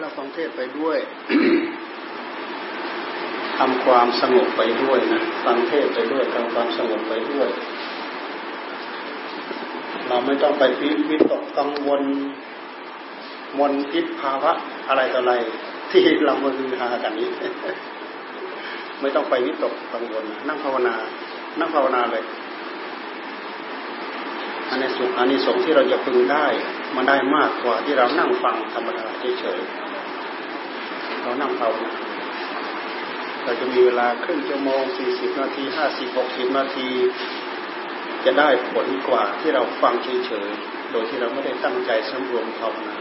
เราฟังเทศไปด้วยทำความสงบไปด้วยนะฟังเทศไปด้วยทำความสงบไปด้วย เราไม่ต้องไปพิวิตกกังวลมนพิษภาวะอะไรต่ออะไร ที่เรามาคือหากันนี้ ไม่ต้องไปวิตกกังวลนั่งภาวนา นั่งภาวนาเลยอันนี้สุขอันนี้สงที่เราจะพึงได้ มันได้มากกว่าที่เรานั่งฟังธรรมดาเฉยๆเรานั่งภาวนาเราจะมีเวลาครึ่งชั่วโมงสี่สิบนาทีห้าสิบหกสิบนาที จะได้ผลกว่าที่เราฟังเฉยๆโดยที่เราไม่ได้ตั้งใจสำรวมภาวนา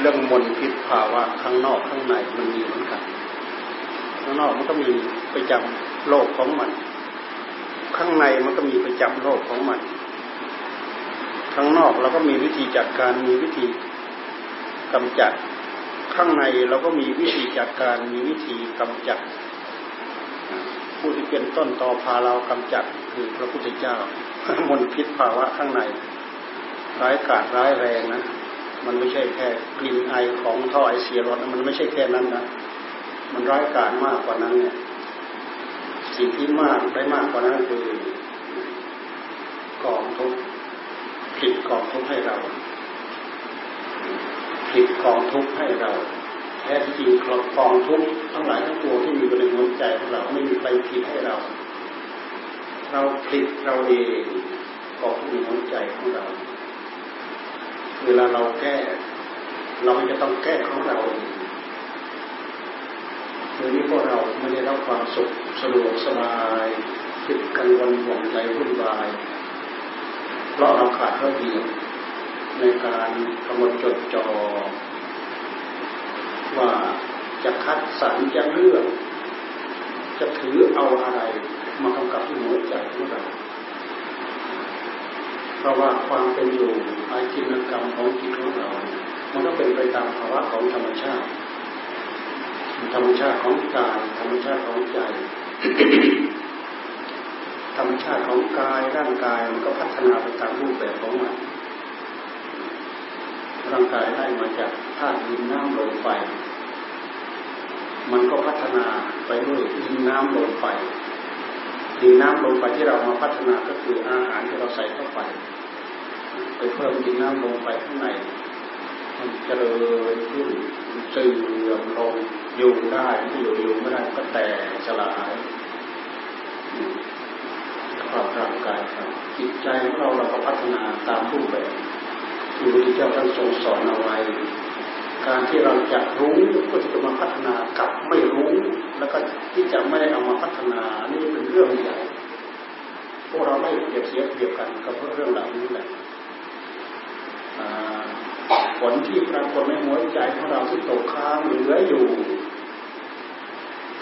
เรื่องมลพิษภาวะข้างนอกข้างในมันมีเหมือนกัน ข้างนอกมันก็มีประจำโลกของมัน ข้างในมันก็มีประจำโลกของมัน ข้างนอกเราก็มีวิธีจัดการมีวิธีกำจัด ข้างในเราก็มีวิธีจัดการมีวิธีกำจัด ผู้ที่เป็นต้นตอพาเรากำจัดคือพระพุทธเจ้ามลพิษภาวะข้างใน ร้ายกาจร้ายแรงนะมันไม่ใช่แค่กลิ่นไอของท่อไอเสียรถมันไม่ใช่แค่นั้นนะมันร้ายกาจมากกว่านั้นเนี่ย สิ่งที่มากได้มากกว่านั้นคือกองทุกผิดกองทุกให้เราผิดกองทุกให้เราแท้จริงครับกองทุกทั้งหลายทั้งปวงที่มีอยู่ในหัวใจของเราไม่มีใครผิดให้เรา เราผิดเราเองกองทุกในหัวใจของเรา เวลาเราแก้ เราจะต้องแก้ของเราเดี๋ยวนี้พวกเราไม่ได้รับความสุขสะดวกสบายคิดกังวลห่วงใจวุ่นวาย เพราะเราขาดระเบียบในการกำหนดจดจ่อว่าจะคัดสรรจะเลือก จะถือเอาอะไรมากำกับที่หัวใจของเราเพราะว่าความเป็นอยู่อาจินกรรมของจิตของเรา มันก็เป็นไปตามภาวะของธรรมชาติ ธรรมชาติของกายธรรมชาติของใจธรรมชาติของกายร่างกายมันก็พัฒนาไปตามรูปแบบของมันร่างกายได้มาจากธาตุดินน้ำลมไฟมันก็พัฒนาไปด้วยดินน้ำลมไฟดินน้ำลมไฟที่เรามาพัฒนาก็คืออาหารที่เราใส่เข้าไป ไปเพิ่มดินน้ำลงไปข้างใน มันเจริญขึ้นเสื่อมลงอยู่ได้ไม่อยู่อยู่ไม่ได้ก็แตกสลายความร่างกายครับจิตใจของเราเราก็พัฒนาตามรูปแบบที่พระพุทธเจ้าท่านทรงสอนเอาไว้ การที่เราจะรู้ก็จะมาพัฒนากับไม่รู้ แล้วก็ที่จะไม่ได้เอามาพัฒนานี่เป็นเรื่องใหญ่พวกเราไม่เปรียบเสียเปรียบกันกับเรื่องเหล่านี้แหละ ผลที่ปรากฏในหัวใจของเราที่ตกค้างเหลืออยู่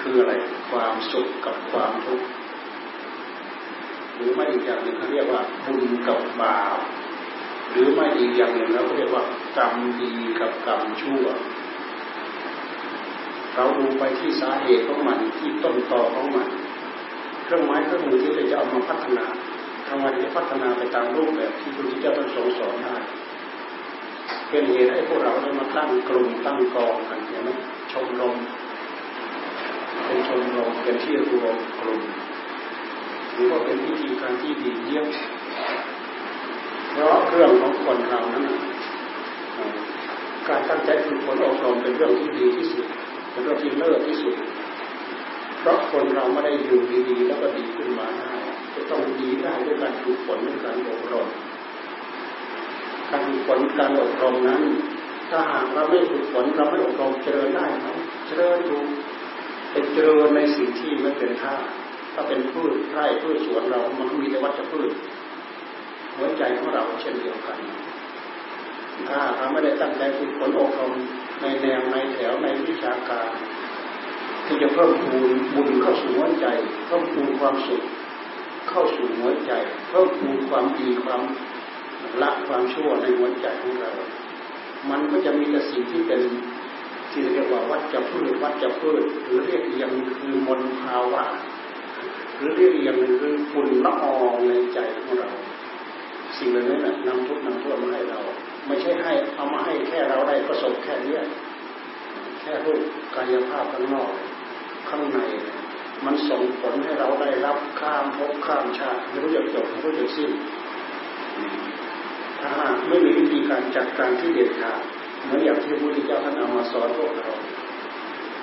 คืออะไรความสุขกับความทุกข์หรือไม่อีกอย่างหนึ่งเขาเรียกว่าบุญกับบาปหรือไม่อีกอย่างหนึ่งเราเรียกว่ากรรมดีกับกรรมชั่ว เราดูไปที่สาเหตุของมันที่ต้นตอของมันเครื่องไม้เครื่องมือที่จะเอามาพัฒนาทำไมจะพัฒนาไปตามรูปแบบที่พระพุทธเจ้าท่านทรงสอนได้ เป็นเหตุให้พวกเราได้มาตั้งกลุ่มตั้งกองกันเห็นไหมชมรมเป็นชมรมเป็นที่รวมกลุ่มหรือว่าเป็นวิธีการที่ดีเยี่ยมเพราะเรื่องของคนเรานั้นการตั้งใจฝึกฝนอบรมเป็นเรื่องที่ดีที่สุดเป็นเรื่องที่เลิศที่สุด เพราะคนเราไม่ได้อยู่ดีๆแล้วก็ดีขึ้นมาได้จะต้องดีได้ด้วยการฝึกฝนด้วยการอบรม การฝึกฝนการอบรมนั้น ถ้าหากเราไม่ฝึกฝนเราไม่อบรมเจริญได้ไหมเจริญดูเป็นเจริญในสิ่งที่ไม่เป็นท่าถ้าเป็นพืชไร่พืชสวนเรา มันก็มีแต่วัชพืชหัวใจของเราเช่นเดียวกันถ้าเราไม่ได้ตั้งใจฝึกฝนอบรมในแนวในแถวในวิชาการที่จะเพิ่มพูนบุญเข้าสู่หัวใจเพิ่มพูนความสุขเข้าสู่หัวใจเพิ่มพูนความดีความ ละความชั่วในหัวใจของเรา มันก็จะมีแต่สิ่งที่เป็นที่เรียกว่าวัดจะพืชวัดจะพืชหรือเรียกอย่างคือมนภาวะหรือเรียกอย่างคือฝุ่นละอองในใจของเรา สิ่งเหล่านั้นนำทุกนำโทษมาให้เรา ไม่ใช่ให้เอามาให้แค่เราได้ประสบแค่นี้แค่รูปกายภาพข้างนอกข้างในมันส่งผลให้เราได้รับข้ามภพข้ามชาติไม่รู้จะจบไม่รู้จะสิ้น ถ้าไม่มีวิธีการจัดการที่เด็ดขาดเหมือนอย่างที่พระพุทธเจ้าท่านเอามาสอนพวกเรา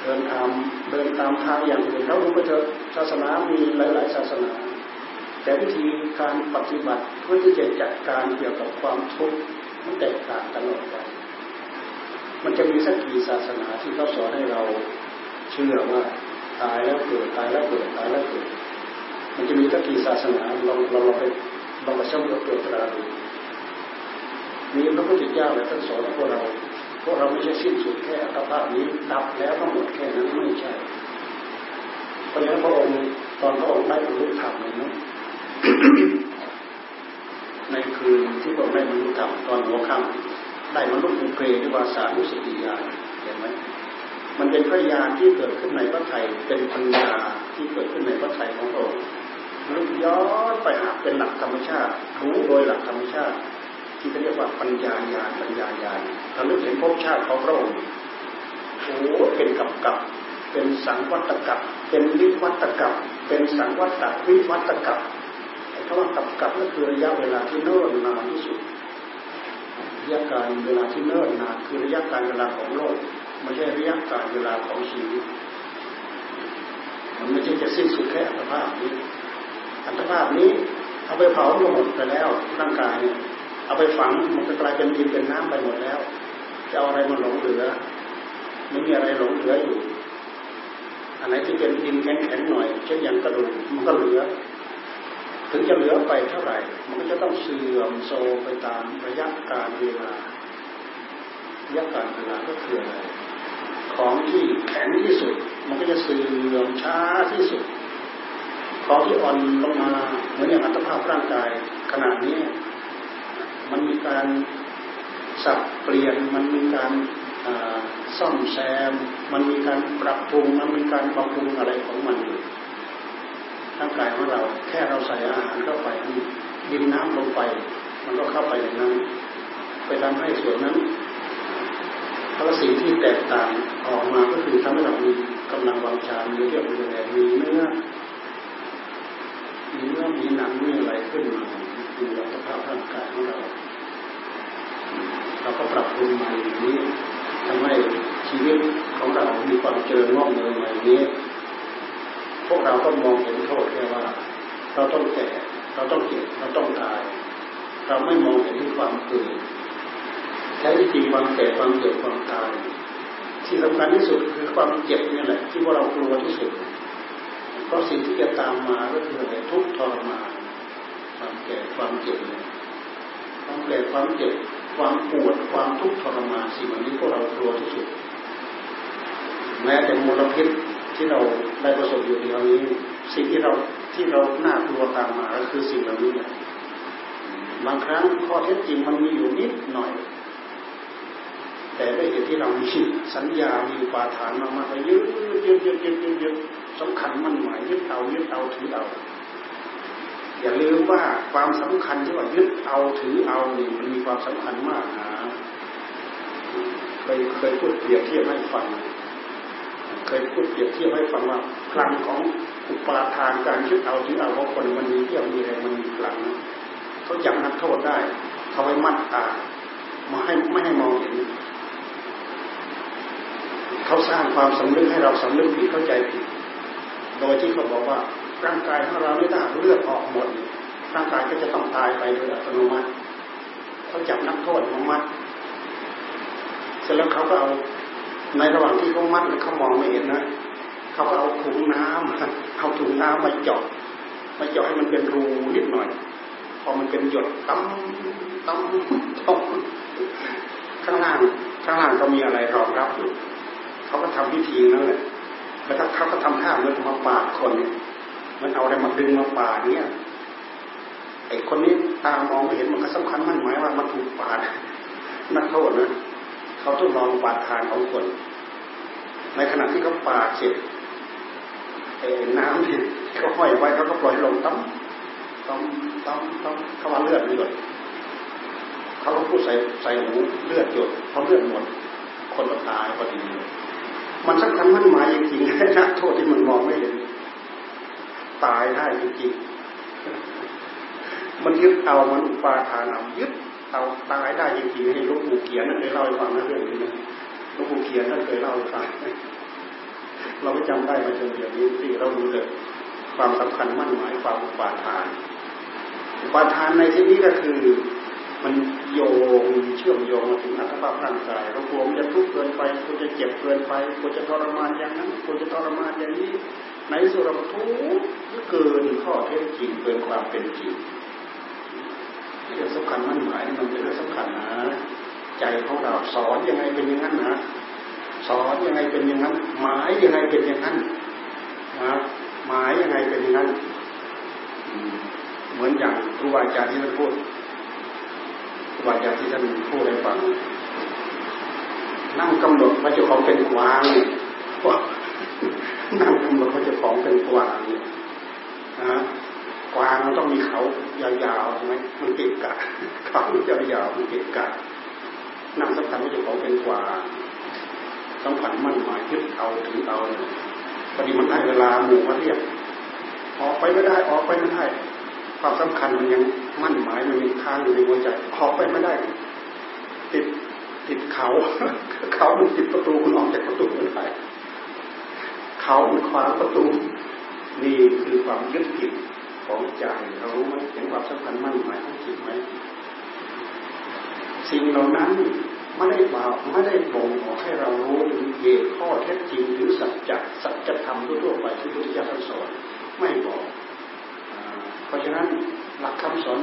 เดินตามเดินตามทางอย่างอื่นเราดูไปเถอะศาสนามีหลาย ๆ ศาสนา แต่วิธีการปฏิบัติเพื่อที่จะจัดการเกี่ยวกับความทุกข์มันแตกต่างกันออกไปมันจะมีสักกี่ศาสนาที่เขาสอนให้เราเชื่อว่าตายแล้วเกิดตายแล้วเกิดตายแล้วเกิดมันจะมีสักกี่ศาสนาเราเราเราไปลองไปสำรวจตัวตราดู มีพระพุทธเจ้าและท่านสอนพวกเราพวกเราไม่ใช่สิ้นสุดแค่อัตภาพนี้ดับแล้วต้งหมดแค่นั้นไม่ใช่เพราะฉะนั้นพระองค์ตอนพระองค์ได้บรรลุธรรมเลยนะในคืนที่พระองค์ได้บรรลุธรรมตอนหัวค่ำได้บรรลุภูเพด้วยวาสานุสติญาณเห็นไหมมันเป็นพระญาณที่เกิดขึ้นในพระไทยเป็นปัญญาที่เกิดขึ้นในพระไทยของพระองค์ลึกย้อนไปหาเป็นหลักธรรมชาติรู้โดยหลักธรรมชาติ ที่เรียกว่าปัญญาญาณปัญญาญาณทะลุเห็นภพชาติของพระองค์โอ้เป็นกับกับเป็นสังวัตกับเป็นวิวัตกับเป็นสังวัตวิวัตกับไอ้คำว่ากับกับนั่นคือระยะเวลาที่เนิ่นนานที่สุดระยะการเวลาที่เนิ่นนานคือระยะการเวลาของโลกไม่ใช่ระยะการเวลาของชีวิตมันไม่ใช่จะสิ้นสุดแค่อัตภาพนี้อัตภาพนี้เอาไปเผาก็หมดไปแล้วร่างกายเนี่ย เอาไปฝังมันก็กลายเป็นดินเป็นน้ำไปหมดแล้ว จะเอาอะไรมาหลงเหลือไม่มีอะไรหลงเหลืออยู่อันไหนที่เป็นดินแข็งๆหน่อยเช่นอย่างกระดูกมันก็เหลือ ถึงจะเหลือไปเท่าไหร่ มันก็จะต้องเสื่อมโซไปตามระยะการเวลาระยะการเวลาก็คืออะไรของที่แข็งที่สุด มันก็จะเสื่อมช้าที่สุด ของที่อ่อนลงมาเหมือนอย่างอัตภาพร่างกายขนาดนี้ มันมีการสับเปลี่ยน มันมีการซ่อมแซม มันมีการปรับปรุง มันมีการบำรุงอะไรของมันอยู่ร่างกายของเราแค่เราใส่อาหารเข้าไปดินน้ำลงไป มันก็เข้าไปในนั้น ไปทำให้ส่วนนั้นพระสิ่งที่แตกต่างออกมาก็คือทำให้เรามีกำลังวังชามีเรียบมีแรงมีเนื้อมีเนื้อมีหนังมีอะไรขึ้นมาคือสภาพร่างกายของเรา เราก็ปรับปรุงมาอย่างนี้ทำให้ชีวิตของเรา มีความเจริญงอกเงยอย่างนี้ พวกเราก็มองเห็นโทษแค่ว่า เราต้องแก่ เราต้องเจ็บ เราต้องตาย เราไม่มองเห็นที่ความเกิดใช้วิธีความแก่ความเจ็บความตายที่สำคัญที่สุดคือความเจ็บนี่แหละ ที่พวกเรากลัวที่สุด เพราะสิ่งที่จะตามมาก็คืออะไรทุกทรมานความแก่ความเจ็บความแก่ความเจ็บ ความปวดความทุกข์ทรมานสิ่งเหล่านี้พวกเรากลัวที่สุด แม้แต่มลพิษที่เราได้ประสบอยู่ในวันนี้ สิ่งที่เราที่เราหน้ากลัวตามมาก็คือสิ่งเหล่านี้บางครั้งข้อเท็จจริงมันมีอยู่นิดหน่อย แต่ด้วยเหตุที่เรามีสัญญา มีปาฐานมากๆไปยึดยึดยึดยึดยึดยึดสำคัญมันหมายยึดเอายึดเอาถือเอา อย่าลืมว่าความสำคัญที่ว่ายึดเอาถือเอานี่มันมีความสำคัญมากนะเคยเคยพูดเปรียบเทียบให้ฟัง เคยพูดเปรียบเทียบให้ฟังว่าพลังของอุปาทานการยึดเอาถือเอาของคนมันมีเที่ยวมีแรงมันมีพลังเขาจับนักโทษได้เขาไปมัดตามาให้ไม่ให้มองเห็นเขาสร้างความสำนึกให้เราสำนึกผิดเข้าใจผิด โดยที่เขาบอกว่าร่างกายของเราไม่ได้เลือดออกหมดร่างกายก็จะต้องตายไปโดยอัตโนมัติเขาจับนักโทษมามัดเสร็จแล้วเขาก็เอาในระหว่างที่เขามัดเขามองไม่เห็นนะเขาก็เอาถุงน้ำเอาถุงน้ำมาเจาะมาเจาะให้มันเป็นรูนิดหน่อย พอมันเป็นหยดตั้มตั้มตั้มข้างล่างข้างล่างก็มีอะไรรองรับอยู่เขาก็ทำพิธีนั่นแหละ แล้วเขาก็ทำท่าเหมือนมาปาดคนเนี่ยมันเอาอะไรมาดึงมาป่าเนี่ยไอ้คนนี้ตามองไม่เห็นมันก็สำคัญมันหมายว่ามันถูกปาดนักโทษนะเขาต้องลองปาดทานของคน ในขณะที่เขาปาดเสร็จไอ้น้ำที่เขาห้อยไว้เขาก็ปล่อยลงตั้มตั้มตั้มตั้มเขาว่าเลือดเลือดเขาก็พูดใส่ใส่หูเลือดหยดเขาเลือดหมดคนก็ตายพอดี มันสำคัญมั่นหมายจริงๆนะโทษที่มันมองไม่เห็นตายได้จริงๆมันยึดเอามันอุปาทานเอายึดเอาตายได้จริงๆให้ลูกปู่เขียนนั่นเคยเล่าให้ฟังนะเรื่องนี้นะลูกปู่เขียนนั่นเคยเล่าให้ฟังเราไม่จำได้มาจนเดี๋ยวนี้ที่เราดูเลยความสำคัญมั่นหมายความอุปาทานอุปาทานในที่นี้ก็คือ มันโยงเชื่อมโยงมาถึงอัตภาพร่างกายเรากลัวมันจะทุกข์เกินไปกลัวจะเจ็บเกินไปกลัวจะทรมานอย่างนั้นกลัวจะทรมานอย่างนี้ในสุรทุกข์เกินข้อเท็จจริงเกินความเป็นจริงเรื่องสำคัญมั่นหมายมันเป็นเรื่องสำคัญนะใจของเราสอนยังไงเป็นอย่างนั้นนะสอนยังไงเป็นอย่างนั้น หมายยังไงเป็นอย่างนั้นนะหมายยังไงเป็นอย่างนั้น เหมือนอย่างครูอาจารย์ที่ท่านพูด ครูอาจารย์ที่ท่านพูดให้ฟังนั่งกำหนดว่าเจ้าของเป็นกวางว่านั่งกำหนดว่าเจ้าของเป็นกวางนะกวางมันต้องมีเขายาวๆใช่ไหมมันเกะกะเขายาวๆมันเกะกะนั่งสำคัญว่าเจ้าของเป็นกวางต้องผันมั่นหมายยึดเอาถือเอาพอดีมันได้เวลาหมู่มาเรียกออกไปไม่ได้ออกไปไม่ได้ ความสำคัญมันยังมั่นหมายมันยังค้างอยู่ในหัวใจออกไปไม่ได้ ติดติดเขา เขามันติดประตูมันออกจากประตูไม่ได้เขามันขวางประตูนี่คือความยึดผิดของใจเรารู้ไหมเห็นความสำคัญมั่นหมายของจิตไหมสิ่งเหล่านั้นไม่ได้บอกไม่ได้บ่งบอกให้เรารู้ถึงเหตุข้อเท็จจริงหรือสัจจะสัจธรรมทั่วไปที่พระพุทธเจ้าสอนไม่บอก เพราะฉะนั้นหลักคำสอน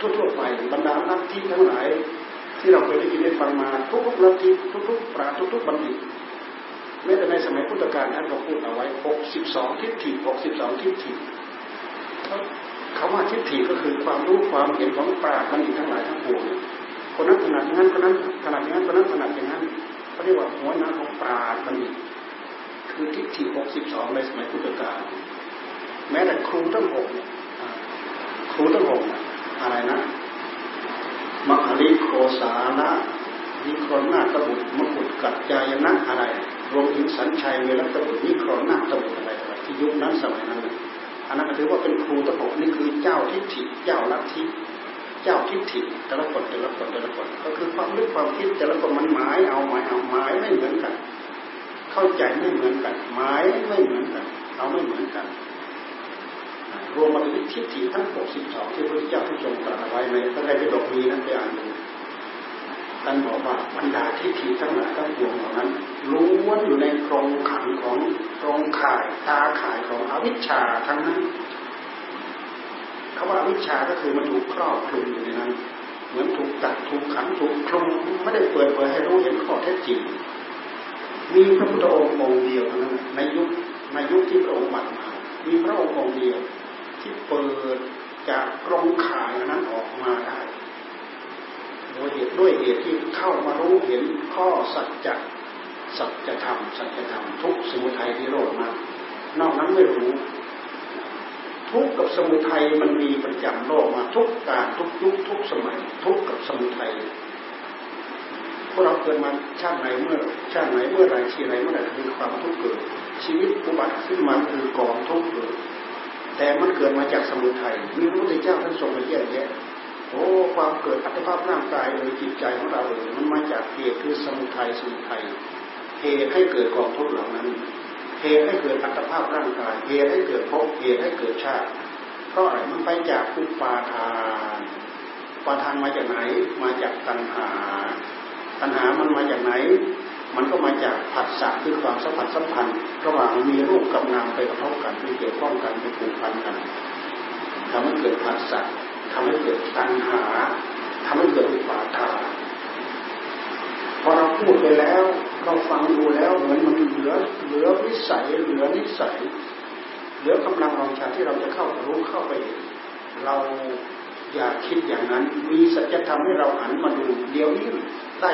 ทั่วๆไปบรรดาลัทธิทั้งหลายที่เราเคยได้ยินได้ฟังมาทุกๆลัทธิทุกๆปราทุกๆบัณฑิตแม้แต่ในสมัยพุทธกาลท่านก็พูดเอาไว้หกสิบสองทิฏฐิหกสิบสองทิฏฐิคำว่าทิฏฐิก็คือความรู้ความเห็นของปราชญ์บัณฑิตทั้งหลายทั้งปวงคนนั้นขนาดนั้นคนนั้นขนาดนั้นคนนั้นขนาดอย่างนั้นเขาเรียกว่าหัวหน้าของปราชญ์บัณฑิตคือทิฏฐิหกสิบสองในสมัยพุทธกาลแม้แต่ครูทั้งหก ครูทั้งหกอะไรนะมัคลิโคสานะนิครนาตบุตรมกุฎกัจจายนะอะไร รวมถึงสัญชัยเวลตบุตรนิครนาตบุตรอะไรอะไรที่ยุคนั้นสมัยนั้นอันนั้นถือว่าเป็นครูทั้งหกนี่คือเจ้าทิฏฐิเจ้าลัทธิเจ้าทิฏฐิแต่ละคนแต่ละคนแต่ละคนก็คือความนึกความคิดแต่ละคนมันหมายเอาหมายเอาหมายไม่เหมือนกัน เข้าใจไม่เหมือนกัน หมายไม่เหมือนกัน เอาไม่เหมือนกัน รวมมาถึงทิฏฐิทั้งหกสิบสองที่พระพุทธเจ้าที่ทรงตรัสไว้ในพระไตรปิฎกมีนั้นไปอ่านดูท่านบอกว่าบรรดาทิฏฐิทั้งหลายทั้งปวงเหล่านั้นล้วนอยู่ในกรงขังของกรงข่ายตาข่ายของอวิชชาทั้งนั้นคำว่าอวิชชาก็คือมันถูกครอบคลุมอยู่ในนั้น เหมือนถูกจัดถูกขังถูกคลุมไม่ได้เปิดเผยให้รู้เห็นข้อเท็จจริงมีพระพุทธองค์องค์เดียวเท่านั้นในยุคในยุคที่พระองค์บัตรมามีพระองค์องค์เดียว ที่เปิดจากกรงข่ายนั้นออกมาได้โดยเหตุด้วยเหตุที่เข้ามารู้เห็นข้อสัจจะสัจธรรมสัจธรรมทุกสมุทัยที่โรดมานอกนั้นไม่รู้ ทุกกับสมุทัยมันมีประจำโลกมาทุกการทุกยุคทุกสมัย ทุกกับสมุทัยพวกเราเกิดมาชาติไหนเมื่อ ชาติไหนเมื่อไรชีไรเมื่อไรคือความทุกข์เกิด ชีวิตอุบัติขึ้นมาคือกองทุกข์เกิด แต่มันเกิดมาจากสมุทัยมีพระพุทธเจ้าท่านทรงมาแยกแยะโอ้ความเกิดอัตภาพร่างกายเลยจิตใจของเราเลยมันมาจากเหตุคือสมุทัยสมุทัยเหตุให้เกิดกองทุกข์เหล่านั้นเหตุให้เกิดอัตภาพร่างกายเหตุให้เกิดภพเหตุให้เกิดชาติ เพราะอะไรมันไปจากอุปาทานปาทานมาจากไหน มาจากตัณหา ตัณหามันมาจากไหน มันก็มาจากผัสสะคือความสัมผัสสัมพันธ์ระหว่างมีรูปกับนามไปกระทบกันไปเกี่ยวข้องกันไปผูกพันกันทำให้เกิดผัสสะทำให้เกิดตัณหาทำให้เกิดอุปาทานพอเราพูดไปแล้วเราฟังดูแล้วเหมือนมันเหลือเหลือวิสัยเหลือนิสัยเหลือกำลังวังชาที่เราจะเข้ารู้เข้าไป เราอยากคิดอย่างนั้น มีสัจธรรมให้เราหันมาดูเดี๋ยวนี้ได้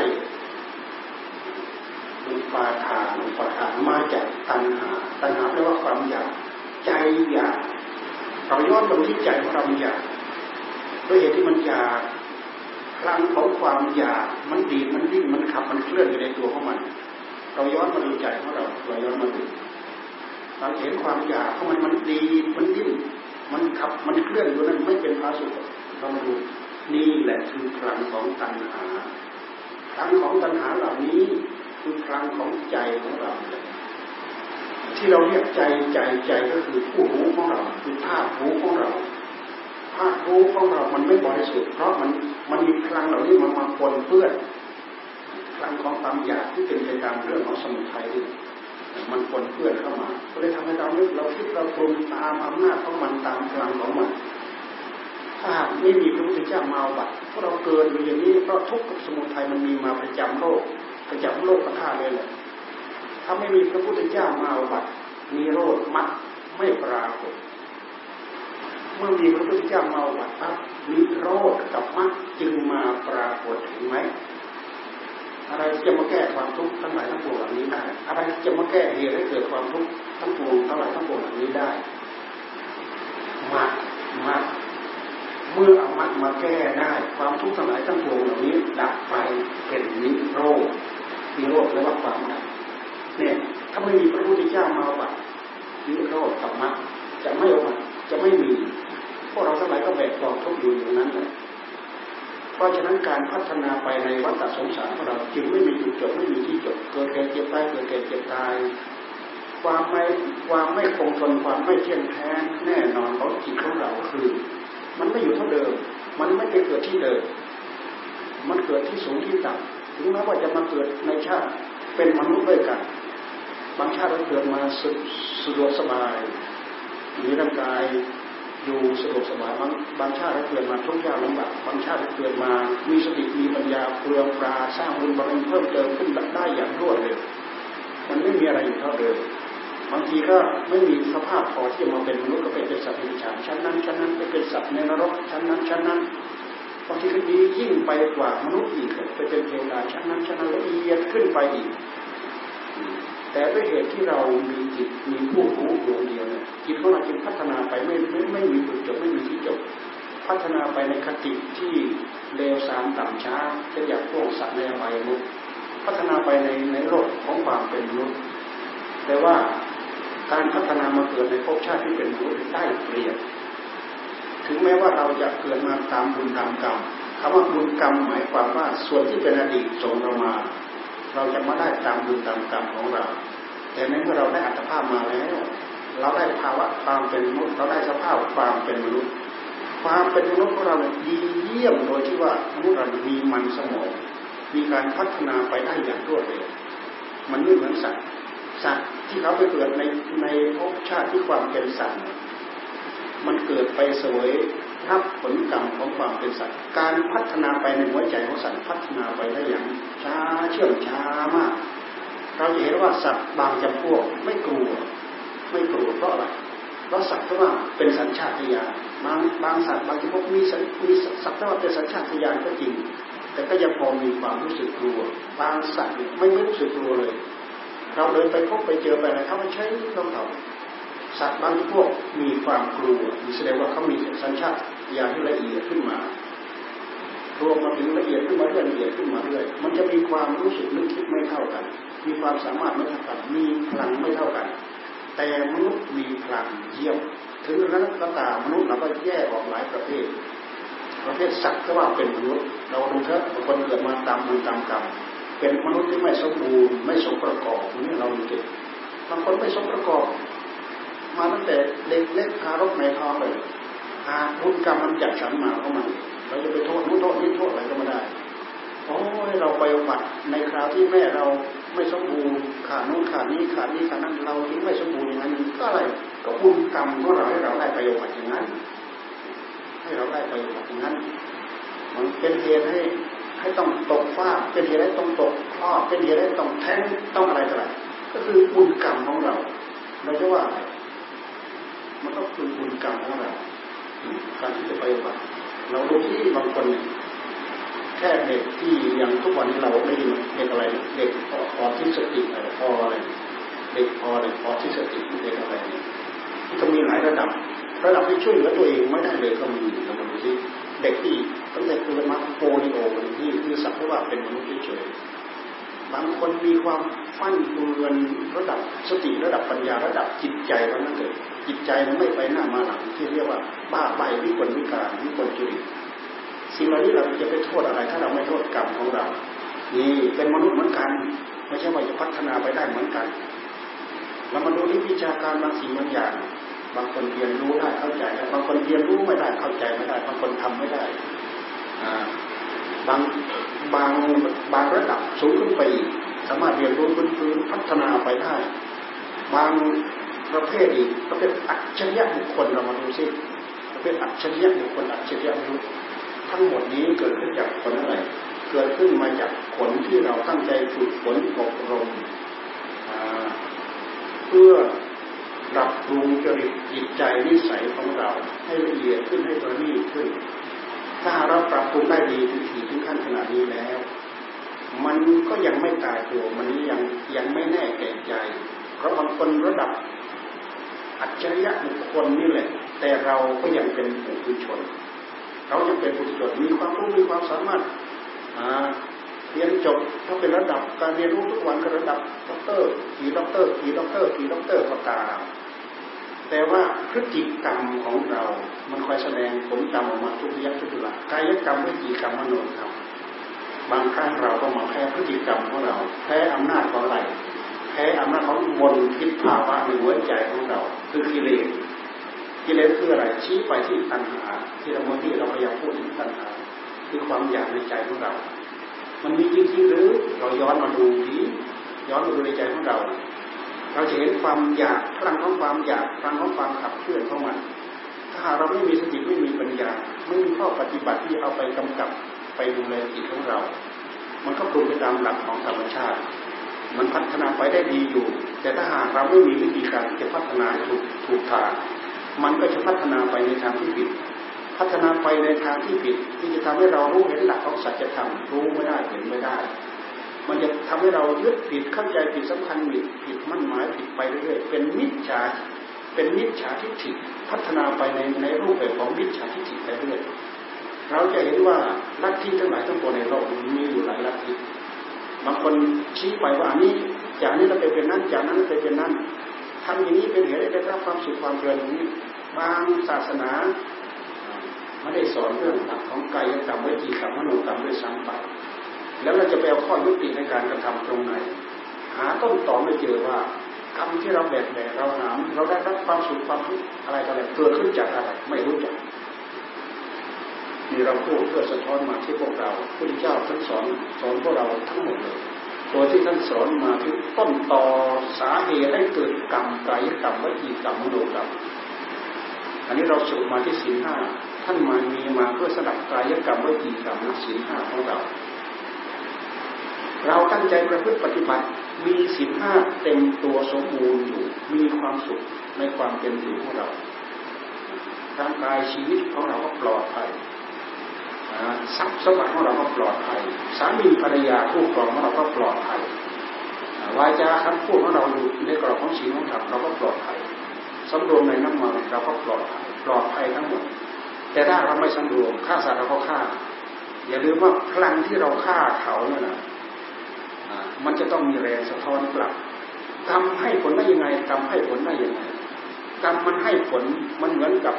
อุปาทานอุปาทานมาจากตัณหา ตัณหาแปลว่าความอยากใจอยากเราย้อนมาที่ใจของเราอยากด้วยเหตุที่มันอยากพลังของความอยากมันดีมันดิ้นมันขับมันเคลื่อนอยู่ในตัวของมัน เราย้อนมาดูใจของเราเราย้อนมาดูเราเห็นความอยากของมันมันดีมันดิ้นมันขับมันเคลื่อนอยู่นั้นไม่เป็นพาสุขเรามาดูนี่แหละคือพลังของตัณหาพลังของตัณหาเหล่านี้ คือพลังของใจของเรา ที่เราเรียกใจใจใจก็คือผู้รู้ของเราคือธาตุรู้ของเราธาตุรู้ของเรา มันไม่บริสุทธิ์เพราะมันมันมีพลังเหล่านี้มันมาปนเปื้อนพลังของความอยากที่เป็นไปตามเรื่องของสมุทัยนี่มันปนเปื้อนเข้ามาก็เลยทำให้เราเเราคิดเราปรุงตามอำนาจของมันตามพลังของมันถ้าหากไม่มีพระพุทธเจ้ามาบัตรพวกเราเกิดอยู่อย่างนี้เพราะทุกข์กับสมุทัยมันมีมาประจำโลก ประจำโลกประทาเลยแหละถ้าไม่มีพระพุทธเจ้ามาบัตมีโรคมัดไม่ปรากฏ เมื่อมีพระพุทธเจ้ามาบัตรปั๊บมีโรคกับมัดจึงมาปรากฏเห็นไหมอะไรจะมาแก้ความทุกข์ทั้งหลายทั้งปวงเหล่านี้ได้อะไรจะมาแก้เหตุให้เกิดความทุกข์ทั้งปวงทั้งหลายทั้งปวงเหล่านี้ได้มัดมัดเมื่อเอามัดมาแก้ได้ ความทุกข์ทั้งหลายทั้งปวงเหล่านี้ดับไปเป็นนิโรธ นิโรธแลว่าความดับเนี่ยถ้าไม่มีพระพุทธเจ้ามาวัดนิโรธธรรมะจะไม่ออกจะไม่มีพวกเราทั้งหลายก็แบกกองทุกข์อยู่อย่างนั้นเลยเพราะฉะนั้นการพัฒนาไปในวัฏสงสารของเราจึงไม่มีจุดจบไม่มีที่จบเกิดแก่เจ็บตายเกิดแก่เจ็บตายความไม่ความไม่คงทนความไม่เที่ยงแท้แน่นอนของจิตของเราคือ มันไม่อยู่เท่าเดิม มันไม่ไปเกิดที่เดิม มันเกิดที่สูงที่ต่ำ ถึงแม้ว่าจะมาเกิดในชาติเป็นมนุษย์ด้วยกันบางชาติเราเกิดมาสะดวกสบายมีร่างกายอยู่สะดวกสบายบางบางชาติเราเกิดมาทุกข์ยากลำบากบางชาติเราเกิดมามีสติมีปัญญาเปลืองปลาสร้างบุญบารมีเพิ่มเติมขึ้นได้อย่างรวดเร็วมันไม่มีอะไรอยู่เท่าเดิมบางทีก็ไม่มีสภาพพอที่จะมาเป็นมนุษย์ก็ไปเป็นสัตว์ในชั้นชั้นนั้นชั้นนั้นไปเป็นสัตว์ในนรกชั้นนั้นชั้นนั้น บางทีก็ดียิ่งไปกว่ามนุษย์อีกไปเป็นเทวดาชั้นนั้นชั้นนั้นละเอียดขึ้นไปอีก แต่ด้วยเหตุที่เรามีจิตมีผู้รู้ดวงเดียวเนี่ยจิตของเราจึงพัฒนาไปไม่ไม่ไม่มีจุดจบไม่มีที่จบ พัฒนาไปในคติที่เลวสามต่ำช้าเช่นอย่างพวกสัตว์ในวัยมุขพัฒนาไปในในโลกของความเป็นมนุษย์แต่ว่าการพัฒนามาเกิดในภพชาติที่เป็นมนุษย์ได้เปรียบ ถึงแม้ว่าเราจะเกิดมาตามบุญตามกรรมคำว่าบุญกรรมหมายความว่าส่วนที่เป็นอดีตส่งเรามา เราจะมาได้ตามบุญตามกรรมของเรา แต่ในเมื่อเราได้อัตภาพมาแล้ว เราได้ภาวะความเป็นมนุษย์เราได้สภาพความเป็นมนุษย์ ความเป็นมนุษย์ของเราเนี่ยดีเยี่ยมโดยที่ว่ามนุษย์เรามีมันสมองมีการพัฒนาไปได้อย่างรวดเร็วมันไม่เหมือนสัตว์สัตว์ที่เขาไปเกิดในในภพชาติที่ความเป็นสัตว์ มันเกิดไปสวยรับผลกรรมของความเป็นสัตว์ การพัฒนาไปในหัวใจของสัตว์พัฒนาไปได้อย่างช้าเชื่องช้ามาก เราจะเห็นว่าสัตว์บางจำพวกไม่กลัว ไม่กลัวเพราะอะไรเพราะสัตว์เพราะว่าเป็นสัญชาตญาณบางบางสัตว์บางจำพวกมีมีสัตว์ว่าเป็นสัญชาตญาณก็จริง แต่ก็ยังพอมีความรู้สึกกลัว บางสัตว์ไม่รู้สึกกลัวเลย เราเดินไปพบไปเจอไปอะไรเขาไม่ใช่ต้องเขา สัตว์บางพวกมีความกลัวแสดงว่าเขามีสัญชาตญาณที่ละเอียดขึ้นมารวมมาถึงละเอียดขึ้นมาเรื่อยละเอียดขึ้นมาเรื่อยมันจะมีความรู้สึกนึกคิดไม่เท่ากัน มีความสามารถไม่เท่ากัน มีพลังไม่เท่ากัน แต่มนุษย์มีพลังเยี่ยม ถึงนั้นก็ตามมนุษย์เราก็แยกออกหลายประเภท ประเภทสัตว์ก็ว่าเป็นมนุษย์ เราดูเถอะคนเกิดมาตามบุญตามกรรม เป็นมนุษย์ที่ไม่สมบูรณ์ไม่สมประกอบนี่เราดูเถอะบางคนไม่สมประกอบ มาตั้งแต่เด็กเล็กคารกในท้องเลยหากบุญกรรมมันจัดสรรมาเข้ามาเราจะไปโทษนู้นโทษนี้โทษอะไรก็ไม่ได้โอ้ยเราไปบัตรในคราวที่แม่เราไม่สมบูรณ์ขาดนู้นขาดนี้ขาดนี้ขาดนั้นเราที่ไม่สมบูรณ์อย่างนั้นก็อะไรก็บุญกรรมของเราให้เราได้ประโยชน์อย่างนั้น ให้เราได้ประโยชน์อย่างนั้น มันเป็นเหตุให้ให้ต้องตกฟ้าเป็นเหตุให้ต้องตกคลอดเป็นเหตุให้ต้องแท้งต้องอะไรต่ออะไรก็คือบุญกรรมของเราเราจะว่าอะไร มันก็คือบุญกรรมของเราการที่จะไปบัติเราดูที่บางคนแค่เด็กที่ยังทุกวันนี้เราได้ยินเด็กอะไร เด็กออทิสติอะไรพออะไรเด็กพออะไรออทิสติเด็กอะไรเนี่ยก็มีหลายระดับระดับที่ช่วยเหลือตัวเองไม่ได้เลยก็มีเราดูที่เด็กที่ตั้งแต่เกิดมาโปลิโอสัตว่าเป็นมนุษย์เฉยๆ บางคนมีความฟั่นเฟือนระดับสติระดับปัญญาระดับจิตใจแล้วนั่นเองจิตใจมันไม่ไปหน้ามาหลังที่เรียกว่าบ้าใบวิกลวิการวิกลจริตสิ่งเหล่านี้เราจะไปโทษอะไร ถ้าเราไม่โทษกรรมของเรา นี่เป็นมนุษย์เหมือนกัน ไม่ใช่ว่าจะพัฒนาไปได้เหมือนกันเรามาดูที่วิชาการบางสิ่งบางอย่าง บางคนเรียนรู้ได้เข้าใจบางคนเรียนรู้ไม่ได้เข้าใจไม่ได้ บางคนทำไม่ได้อ่า บางบางบางระดับสูงขึ้นไป สามารถเรียนรู้พื้นพัฒนาไปได้ บางประเภทอีกประเภทอัจฉริยะบุคคลเรามาดูซิประเภทอัจฉริยะบุคคลอัจฉริยะมนุษย์ทั้งหมดนี้เกิดขึ้นจากผลอะไร เกิดขึ้นมาจากผลที่เราตั้งใจฝึกฝนอบรมเพื่อปรับปรุงจริตจิตใจนิสัยของเราให้ละเอียดขึ้นให้ประณีตขึ้น ถ้าเราปรับปรุงได้ดีถึงขีดถึงขั้นขนาดนี้แล้ว มันก็ยังไม่ตายตัว มันยังยังไม่แน่แก่ใจ เพราะบางคนระดับ อัจฉริยะบุคคลนี่แหละ แต่เราก็ยังเป็นปุถุชน เรายังเป็นปุถุชนมีความรู้มีความสามารถเรียนจบถ้าเป็นระดับการเรียนรู้ทุกวันก็ระดับด็อกเตอร์กี่ด็อกเตอร์กี่ด็อกเตอร์กี่ด็อกเตอร์ก็ตาม แต่ว่าพฤติกรรมของเรา มันคอยแสดงผลกรรมออกมาทุกยักทุกหลักกายกรรมวจีกรรมมโนกรรมบางครั้งเราก็มาแพ้พฤติกรรมของเรา แพ้อำนาจของอะไรแพ้อำนาจของมนทิศภาวะในหัวใจของเรา คือกิเลสกิเลสคืออะไรชี้ไปที่ตัณหา ที่เราเมื่อกี้เราพยายามพูดถึงตัณหา คือความอยากในใจของเรา มันมีจริงๆหรือเราย้อนมาดูทีย้อนมาดูในใจของเรา เราจะเห็นความอยากพลังของความอยากพลังของความขับเคลื่อนของมัน ถ้าหากเราไม่มีสติไม่มีปัญญาไม่มีข้อปฏิบัติที่เอาไปกำกับไปดูแลจิตของเรา มันก็ปรุงไปตามหลักของธรรมชาติ มันพัฒนาไปได้ดีอยู่ แต่ถ้าหากเราไม่มีวิธีการจะพัฒนาถูกถูกทางมันก็จะพัฒนาไปในทางที่ผิด พัฒนาไปในทางที่ผิด ที่จะทำให้เรารู้เห็นหลักของสัจธรรมรู้ไม่ได้เห็นไม่ได้ มันจะทำให้เรายึดผิดเข้าใจผิดสำคัญผิดผิดมั่นหมายผิดไปเรื่อยๆเป็นมิจฉาเป็นมิจฉาทิฏฐิพัฒนาไปในในรูปแบบของมิจฉาทิฏฐิไปเรื่อยเราจะเห็นว่าลัทธิทั้งหลายทั้งปวงในโลกมีอยู่หลายลัทธิบางคนชี้ไปว่าอันนี้จากนี้เราไปเป็นนั้นจากนั้นไปเป็นนั้นทำอย่างนี้เป็นเหตุให้ได้รับความสุขความเจริญนี้บางศาสนาไม่ได้สอนเรื่องหลักของกายกรรมวิจีกรรมมโนกรรมด้วยซ้ำไป แล้วเราจะไปเอาข้อยุติในการกระทำตรงไหน หาต้นตอไม่เจอว่ากรรมที่เราแบกแบกเราหามเราได้รับความสุขความทุกข์อะไรต่ออะไรเกิดขึ้นจากอะไรไม่รู้จักมีเราพูดเพื่อสะท้อนมาที่พวกเราพระเจ้าท่านสอนสอนพวกเราทั้งหมดเลยตัวที่ท่านสอนมาคือต้นตอสาเหตุให้เกิดกรรมกายกรรมวิจีกรรมมโนกรรมอันนี้เราสุดมาที่สี่ห้าท่านมามีมาเพื่อสลับกายกรรมวิจีกรรมศีลห้าของเรา เราตั้งใจประพฤติปฏิบัติ มีศีลห้าเต็มตัวสมบูรณ์อยู่ มีความสุขในความเป็นอยู่ของเราร่างกายชีวิตของเราก็ปลอดภัยทรัพย์สมบัติของเราก็ปลอดภัย สามีภรรยาคู่ครองของเราก็ปลอดภัยวาจาคำพูดของเราอยู่ในกรอบของศีลของธรรมเราก็ปลอดภัยสำรวมในน้ำมันเราก็ปลอดภัยปลอดภัยทั้งหมด แต่ถ้าเราไม่สำรวมฆ่าสัตว์เราก็ฆ่า อย่าลืมว่าพลังที่เราฆ่าเขาเนี่ยนะ มันจะต้องมีแรงสะท้อนกลับกรรมให้ผลได้ยังไงกรรมให้ผลได้ยังไงกรรมมันให้ผลมันเหมือนกับ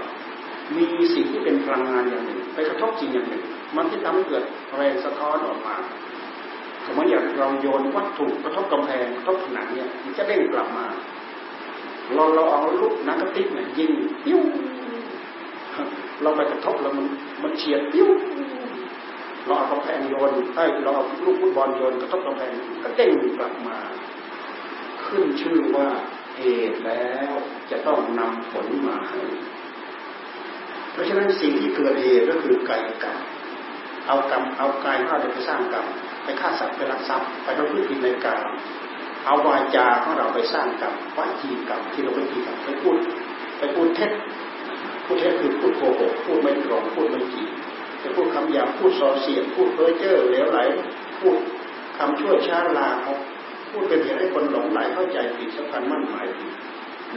มีสิ่งที่เป็นพลังงานอย่างหนึ่ง ไปกระทบสิ่งอย่างหนึ่ง มันที่ทำให้เกิดแรงสะท้อนออกมาสมมติอย่างเราโยนวัตถุกระทบกำแพงกระทบผนังเนี่ยมันจะเด้งกลับมา เราเราเอาลูกนักกระติกเนี่ยยิงปิ้วเราไปกระทบแล้วมันมันเฉียดปิ้ว เราเอากระแพงโยนใต้เราเอาลูกฟุตบอลโยนกระทบกระแพงก็เด้งกลับมา ขึ้นชื่อว่าเหตุแล้วจะต้องนำผลมาให้เพราะฉะนั้นสิ่งที่เกิดเหตุก็คือกายกรรมเอากรรมเอากายของเราไปสร้างกรรมไปฆ่าสัตว์ไปรักทรัพย์ไปประพฤติผิดในกรรมเอาวาจาของเราไปสร้างกรรมวาจีกรรมที่เราไปจีกรรมไปพูดไปพูดเท็จพูดเท็จคือพูดโกหกพูดไม่ตรงพูดไม่จริง จะพูดคำหยาบพูดส่อเสียดพูดเพ้อเจ้อเหลวไหล พูดคำชั่วช้าลาเขาพูดเป็นเหตุให้คนหลงไหลเข้าใจผิดสัมพันธ์มั่นหมายผิด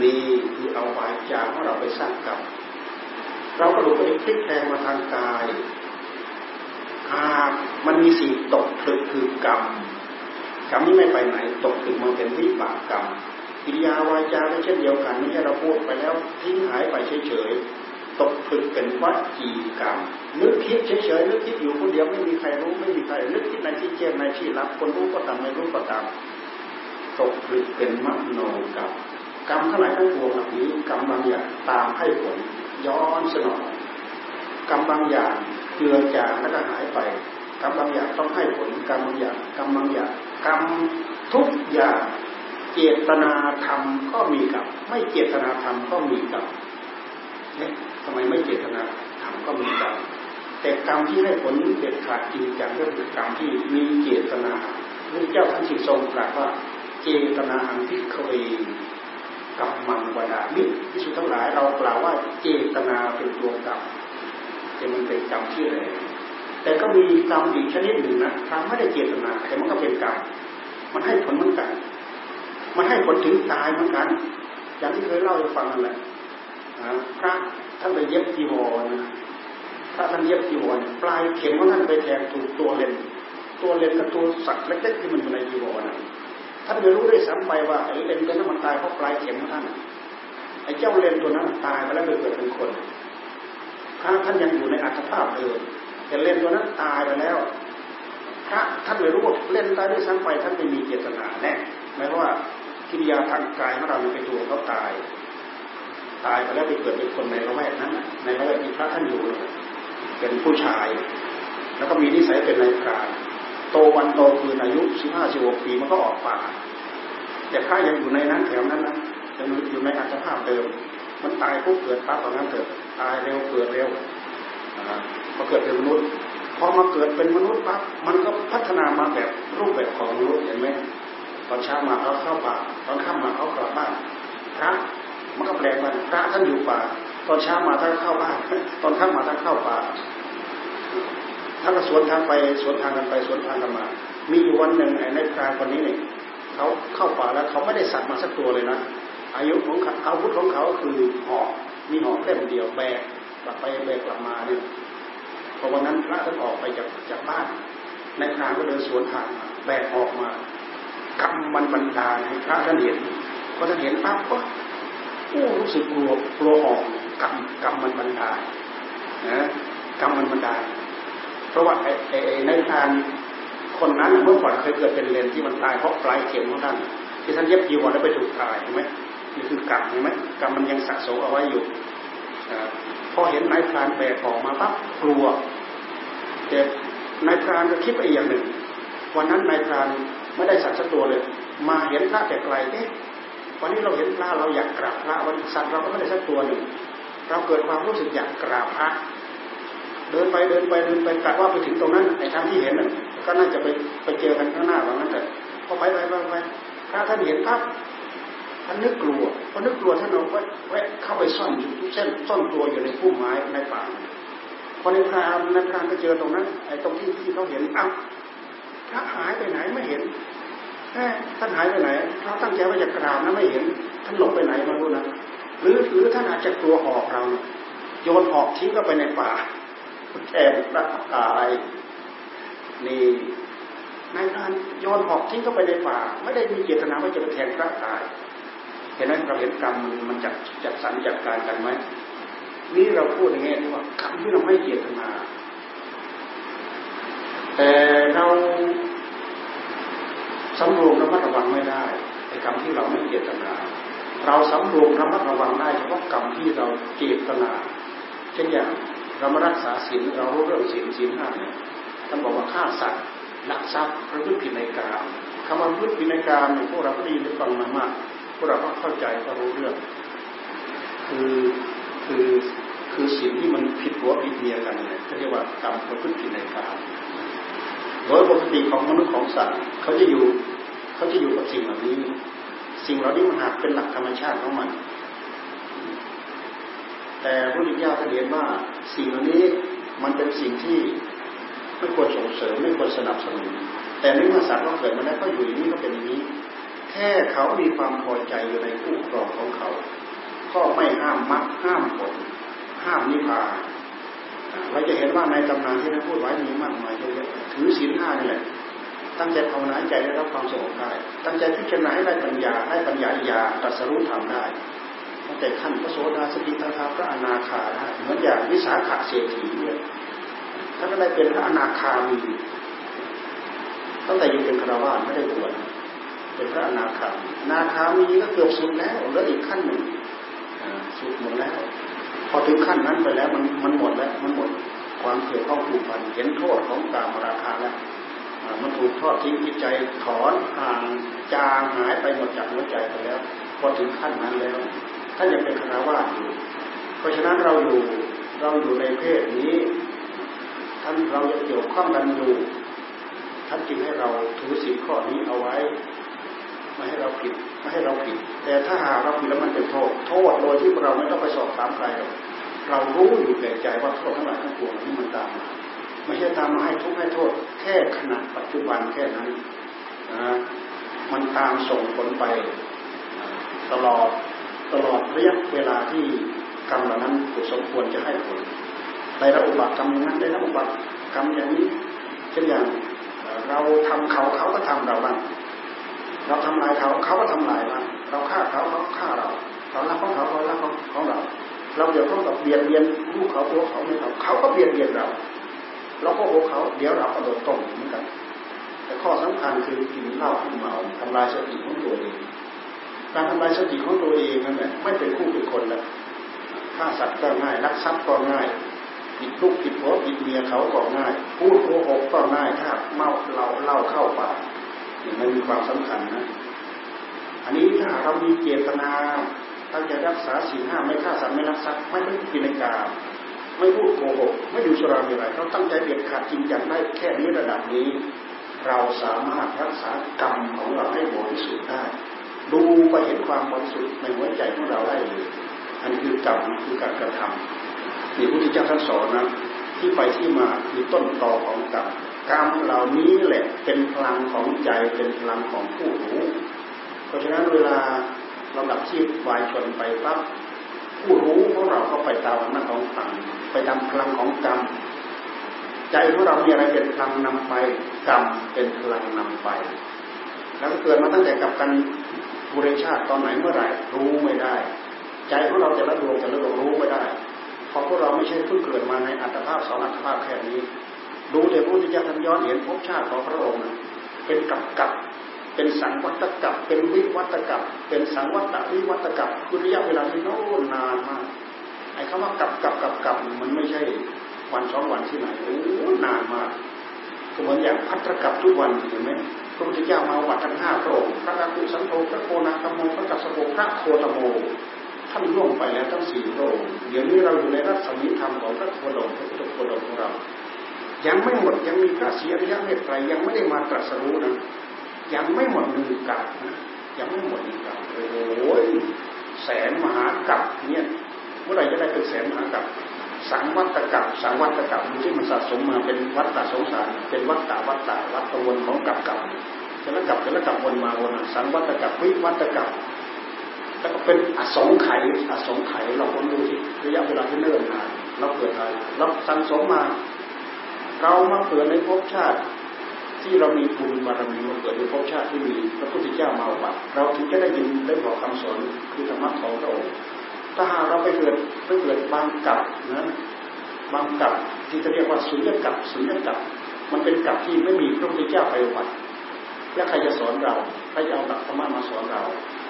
มีคือเอาวาจาของเราไปสร้างกรรมเราก็ดูไปพลิกแพลงมาทางกายคหากมันมีสิ่งตกผลึกคือกรรมกรรมนี้ไม่ไปไหน ตกผลึกมันเป็นวิบากกรรมกิริยาวาจาก็เช่นเดียวกันไม่ใช่เราพูดไปแล้วทิ้งหายไปเฉยๆ ตกผลึกเป็นวัจีกรรมนึกคิดเฉยๆนึกคิดอยู่คนเดียวไม่มีใครรู้ไม่มีใครนึกคิดในที่แจ้งในที่รับคนรู้ก็ตามไม่รู้ก็ตามตกผลึกเป็นมโนกรรมกรรมทั้งหลายทั้งปวงเหล่านี้กรรมบางอย่างตามให้ผลย้อนสนองกรรมบางอย่างเกือจางแล้วก็หายไปกรรมบางอย่างต้องให้ผลกรรมบางอย่างกรรมบางอย่างกรรมทุกอย่างเจตนาธรรมก็มีกับไม่เจตนาธรรมก็มีกับเนี่ย ทำไมไม่เจตนาธรรมก็มีกับแต่กรรมที่ให้ผลเด็ดขาดจริงจังก็คือกรรมที่มีเจตนาพระเจ้าท่านสิทรงตรัสว่าเจตนาอันพิเคเวกับมังวดามิที่สุดทั้งหลายเรากล่าวว่าเจตนาเป็นตัวกรรมจะมันเป็นกรรมที่แรงแต่ก็มีกรรมอีกชนิดหนึ่งนะทำไม่ได้เจตนาแต่มันก็เป็นกรรมมันให้ผลเหมือนกัน มันให้ผลถึงตายเหมือนกัน อย่างที่เคยเล่าให้ฟังนั่นแหละพระ ท่านไปเย็บจีวรนะพระท่านเย็บจีวรปลายเข็มของท่านไปแทงถูกตัวเลนตัวเลนกับตัวสัตว์เล็กๆที่มันอยู่ในจีวรท่านไม่รู้ด้วยซ้ำไปว่าไอ้เลนตัวนั้นมันตายเพราะปลายเข็มของท่านไอ้เจ้าเลนตัวนั้นตายไปแล้วไปเกิดเป็นคนพระท่านยังอยู่ในอัตภาพเดิมแต่เลนตัวนั้นตายไปแล้วพระท่านไม่รู้ว่าเล่นตายด้วยซ้ำไปท่านไม่มีเจตนาแน่หมายว่ากิริยาทางกายของเราไปตัวเขาตาย ตายไปแล้วไปเกิดเป็นคนในละแวกนั้นในละแวกที่พระท่านอยู่เป็นผู้ชาย แล้วก็มีนิสัยเป็นนายพรานโตวันโตคืนอายุสิบห้าสิบหกปีมันก็ออกป่าแต่พระยังอยู่ในนั้นแถวนั้นนะยังอยู่ในอัตภาพเดิม มันตายปุ๊บเกิดปั๊บตอนนั้นเกิดตายเร็วเกิดเร็วพอเกิดเป็นมนุษย์พอมาเกิดเป็นมนุษย์ปั๊บมันก็พัฒนามาแบบรูปแบบของมนุษย์เห็นไหมตอนเช้ามาเขาเข้าป่าตอนค่ำมาเขากลับบ้านพระ มันก็แปลกมันพระท่านอยู่ป่า ตอนเช้ามาท่านเข้าบ้านตอนค่ำมาท่านเข้าป่าท่านก็สวนทางไปสวนทางกันไปสวนทางกันมา มีอยู่วันหนึ่งไอ้ในพรานคนนี้เนี่ยเขาเข้าป่าแล้วเขาไม่ได้สัตว์มาสักตัวเลยนะอายุของอาวุธของเขาคือหอกมีหอกแค่เดียวแบกกลับไปแบกกลับมาเนี่ยพอวันนั้นพระท่านออกไปจากจากบ้านในพรานก็เดินสวนทางมาแบกออกมากำมันบรรดาให้พระท่านเห็นพอท่านเห็นปั๊บก็ รู้สึกกลัวกลัวหอกกำกำมันบรรดานะกำมันบรรดาเพราะว่าไอ้ไอ้ในทานคนนั้นเมื่อก่อนเคยเกิดเป็นเลนที่มันตายเพราะปลายเข็มของท่านที่ท่านเย็บจีวรแล้วไปถูกตายเห็นไหมนี่คือกรรมเห็นไหมกรรมมันยังสะสมเอาไว้อยู่พอเห็นนายพรานแบกออกมาปั๊บกลัวแต่นายพรานก็คิดไปอย่างหนึ่ง วันนั้นนายพรานไม่ได้สัตว์สักตัวเลย มาเห็นพระแต่ไกลเอ๊ะ วันนี้เราเห็นพระเราอยากกราบพระวันสัตว์เราก็ไม่ได้สักตัวหนึ่งเราเกิดความรู้สึกอยากกราบพระเดินไปเดินไปเดินไปกะว่าไปถึงตรงนั้นไอ้ทางที่เห็นน่ะก็น่าจะไปไปเจอกันข้างหน้าว่างั้นแต่พอไปไปไปไปถ้าท่านเห็นภาพท่านนึกกลัวพอนึกกลัวท่านเอาแวะเข้าไปซ่อนอยู่ทุกเส้นซ่อนตัวอยู่ในพุ่มไม้ในป่าพอในพรามในพรามไปเจอตรงนั้นไอ้ตรงที่ที่เขาเห็นอ้าวพระหายไปไหนไม่เห็น ท่านหายไปไหนเราตั้งใจว่าจะกราบนะไม่เห็น ท่านหลบไปไหนมารู้นะหรือหรือท่านอาจจะกลัวหอกเราโยนหอกทิ้งก็ไปในป่าแทนพระกายนี่นายพรานโยนหอกทิ้งเข้าไปในป่า ไม่ได้มีเจตนาว่าจะไปแทนพระกาย เห็นไหมเราเห็นกรรมมันจัดจัดสรรจัดการกันไหมนี่เราพูดอย่างนี้ว่ากรรมที่เราไม่เจตนา แต่เรา สำรวมระมัดระวังไม่ได้ในกรรมที่เราไม่เจตนา เราสำรวมระมัดระวังได้เฉพาะกรรมที่เราเจตนา เช่นอย่างเรามารักษาศีลเรารู้เรื่องศีลศีลห้าเนี่ยท่านบอกว่าฆ่าสัตว์ลักทรัพย์ประพฤติผิดในกามคำว่าประพฤติผิดในกามเนี่ยพวกเราได้ยินได้ฟังมามากพวกเราก็เข้าใจก็รู้เรื่อง คือคือคือสิ่งที่มันผิดหัวผิดเมียกันเนี่ยเรียกว่ากรรมประพฤติผิดในกาม โดยปกติของมนุษย์ของสัตว์เขาจะอยู่เขาจะอยู่กับสิ่งเหล่านี้ สิ่งเหล่านี้มันหากเป็นหลักธรรมชาติของมัน แต่พระพุทธเจ้าเรียนว่าสิ่งเหล่านี้มันเป็นสิ่งที่ไม่ควรส่งเสริมไม่ควรสนับสนุน แต่ในเมื่อสัตว์เราเกิดมาแล้วก็อยู่อย่างนี้ก็เป็นอย่างนี้ แค่เขามีความพอใจอยู่ในคู่ครองของเขา ก็ไม่ห้ามมรรคห้ามผลห้ามนิพพาน เราจะเห็นว่าในตำนานที่ท่านพูดไว้มีมากมายเยอะถือศีลห้านี่แหละ ตั้งใจภาวนาใจได้รับความสงบได้ ตั้งใจพิจารณาให้ได้ปัญญาได้ปัญญาญาตรัสรู้ทำได้ตั้งแต่ขั้นพระโสดาสกิทาคาพระอนาคาได้เหมือนอย่างวิสาขะเศรษฐีเนี่ยท่านก็ได้เป็นพระอนาคามีตั้งแต่ยังเป็นคารวะไม่ได้บวชเป็นพระอนาคามีนาคามีก็เกือบสุดแล้วแล้วอีกขั้นหนึ่งสุดหมดแล้ว พอถึงขั้นนั้นไปแล้วมันมันหมดแล้วมันหมดความเกี่ยวข้องผูกพันเห็นโทษของกามราคาแล้วมันถูกทอดทิ้งจิตใจถอนห่างจางหายไปหมดจากหัวใจไปแล้ว พอถึงขั้นนั้นแล้วท่านยังเป็นคารวะอยู่ เพราะฉะนั้นเราอยู่เราอยู่ในเพศนี้ ท่านเรายังเกี่ยวข้องกันอยู่ท่านจึงให้เราถือสิ่งข้อนี้เอาไว้ ไม่ให้เราผิดไม่ให้เราผิด แต่ถ้าหากเราผิดแล้วมันเป็นโทษ โทษโดยที่เราไม่ต้องไปสอบถามใครหรอกเรารู้อยู่แก่ใจว่าโทษทั้งหลายทั้งปวงนี้มันตามมาไม่ใช่ตามมาให้ทุกข์ให้โทษ แค่ขณะปัจจุบันแค่นั้นนะมันตามส่งผลไปตลอดตลอดระยะเวลาที่กรรมเหล่านั้นสมควรจะให้ผลได้รับอุบัติกรรมนั้นได้รับอุบัติกรรมอย่างนี้เช่นอย่างเราทำเขาเขาก็ทำเราบ้าง เราทำลายเขาเขาก็ทำลายเราเราฆ่าเขาเขาฆ่าเราเรารักของเขาเขารักของเรา เราเดี๋ยวเขากับเบียดเบียนลูกเขาตัวเขาไม่เขาเขาก็เบียดเบียนเราเราก็โหเขาเดี๋ยวเราก็โดนต้มเหมือนกัน แต่ข้อสำคัญคือกินเหล้ากินเมาทำลายสติของตัวเองการทำลายสติของตัวเองนั่นแหละไม่เป็นคู่เป็นคนแล้วฆ่าสัตว์ก็ง่ายรักทรัพย์ก็ง่ายผิดลูกผิดผัวผิดเมียเขาก็ง่าย พูดโกหกก็ง่ายถ้าเมาเราเล่าเข้าปาก มันมีความสำคัญนะ อันนี้ถ้าเรามีเจตนาถ้าจะรักษาศีลห้าไม่ฆ่าสัตว์ไม่ลักทรัพย์ไม่เป็นกินกาไม่พูดโกหก ไม่อยู่สุราเมรัยเราตั้งใจเด็ดขาดจริงจังได้แค่นี้ระดับนี้ เราสามารถรักษากรรมของเราให้บริสุทธิ์ได้ ดูไปเห็นความบริสุทธิ์ในหัวใจของเราได้เลยอันคือกรรมคือการกระทำนี่พระพุทธเจ้าท่านสอนนะที่ไปที่มาคือต้นตอของกรรม กรรมเหล่านี้แหละเป็นพลังของใจเป็นพลังของผู้รู้ เพราะฉะนั้นเวลาเราดับชีพวายชนไปปั๊บผู้รู้ของเราก็ไปตามหน้าของกรรมไปตามพลังของกรรมใจของเรามีอะไรเป็นพลังนำไปกรรมเป็นพลังนำไป แล้วเกิดมาตั้งแต่กับกันบุเรชาติตอนไหนเมื่อไหร่รู้ไม่ได้ ใจของเราจะละดวงจะละดวงรู้ไม่ได้เพราะพวกเราไม่ใช่เพิ่งเกิดมาในอัตภาพสองอัตภาพแค่นี้ ดูแต่พระพุทธเจ้าท่านย้อนเห็นภพชาติของพระองค์เป็นกับกับเป็นสังวัตกับเป็นวิวัตกับเป็นสังวัตวิวัตกับคือระยะเวลาที่โน้นนานมากไอ้คำว่ากับกับกับกับมันไม่ใช่วันสองวันที่ไหนโอ้นานมากก็เหมือนอย่างพัฒกับทุกวันเห็นไหมพระพุทธเจ้ามาวัดทั้งห้าพระองค์พระกักุสันโธพระโคนาคโมพระกัสสโภพระโคตโมท่านล่วงไปแล้วทั้งสี่พระองค์เดี๋ยวนี้เราอยู่ในรัศมีธรรมของพระโคดมพระพุทธโคดมของเรา ยังไม่หมดยังมีพระเสีอริยเมตไตรยังไม่ได้มาตรัสรู้นะยังไม่หมดหนึ่งกับนะยังไม่หมดหนึ่งกับโอ้ยแสนมหากับเนี่ยเมื่อไหร่จะได้เป็นแสนมหากับสังวัตกับสังวัตกับที่มันสะสมมาเป็นวัตตะสงสาร เป็นวัตตะวัตตะวัตวนของกับกับจะละกับจะละกับวนมาวนสังวัตกับวิวัตกับแล้วก็เป็นอสงไขยอสงไขยเราคนดูสิระยะเวลาที่เนิ่นนานเราเกิดอะไรเราสังสมมา เรามาเกิดในภพชาติ ที่เรามีบุญบารมีมาเกิดในภพชาติที่มีพระพุทธเจ้ามาวัดเราถึงจะได้ยินได้บอกคำสอนคือธรรมะของพระองค์ถ้าหากเราไปเกิดไปเกิดบางกับนะบางกับที่จะเรียกว่าสุญญกับสุญญกับมันเป็นกับที่ไม่มีพระพุทธเจ้าไปวัดและใครจะสอนเราใครจะเอาหลักธรรมะมาสอนเรา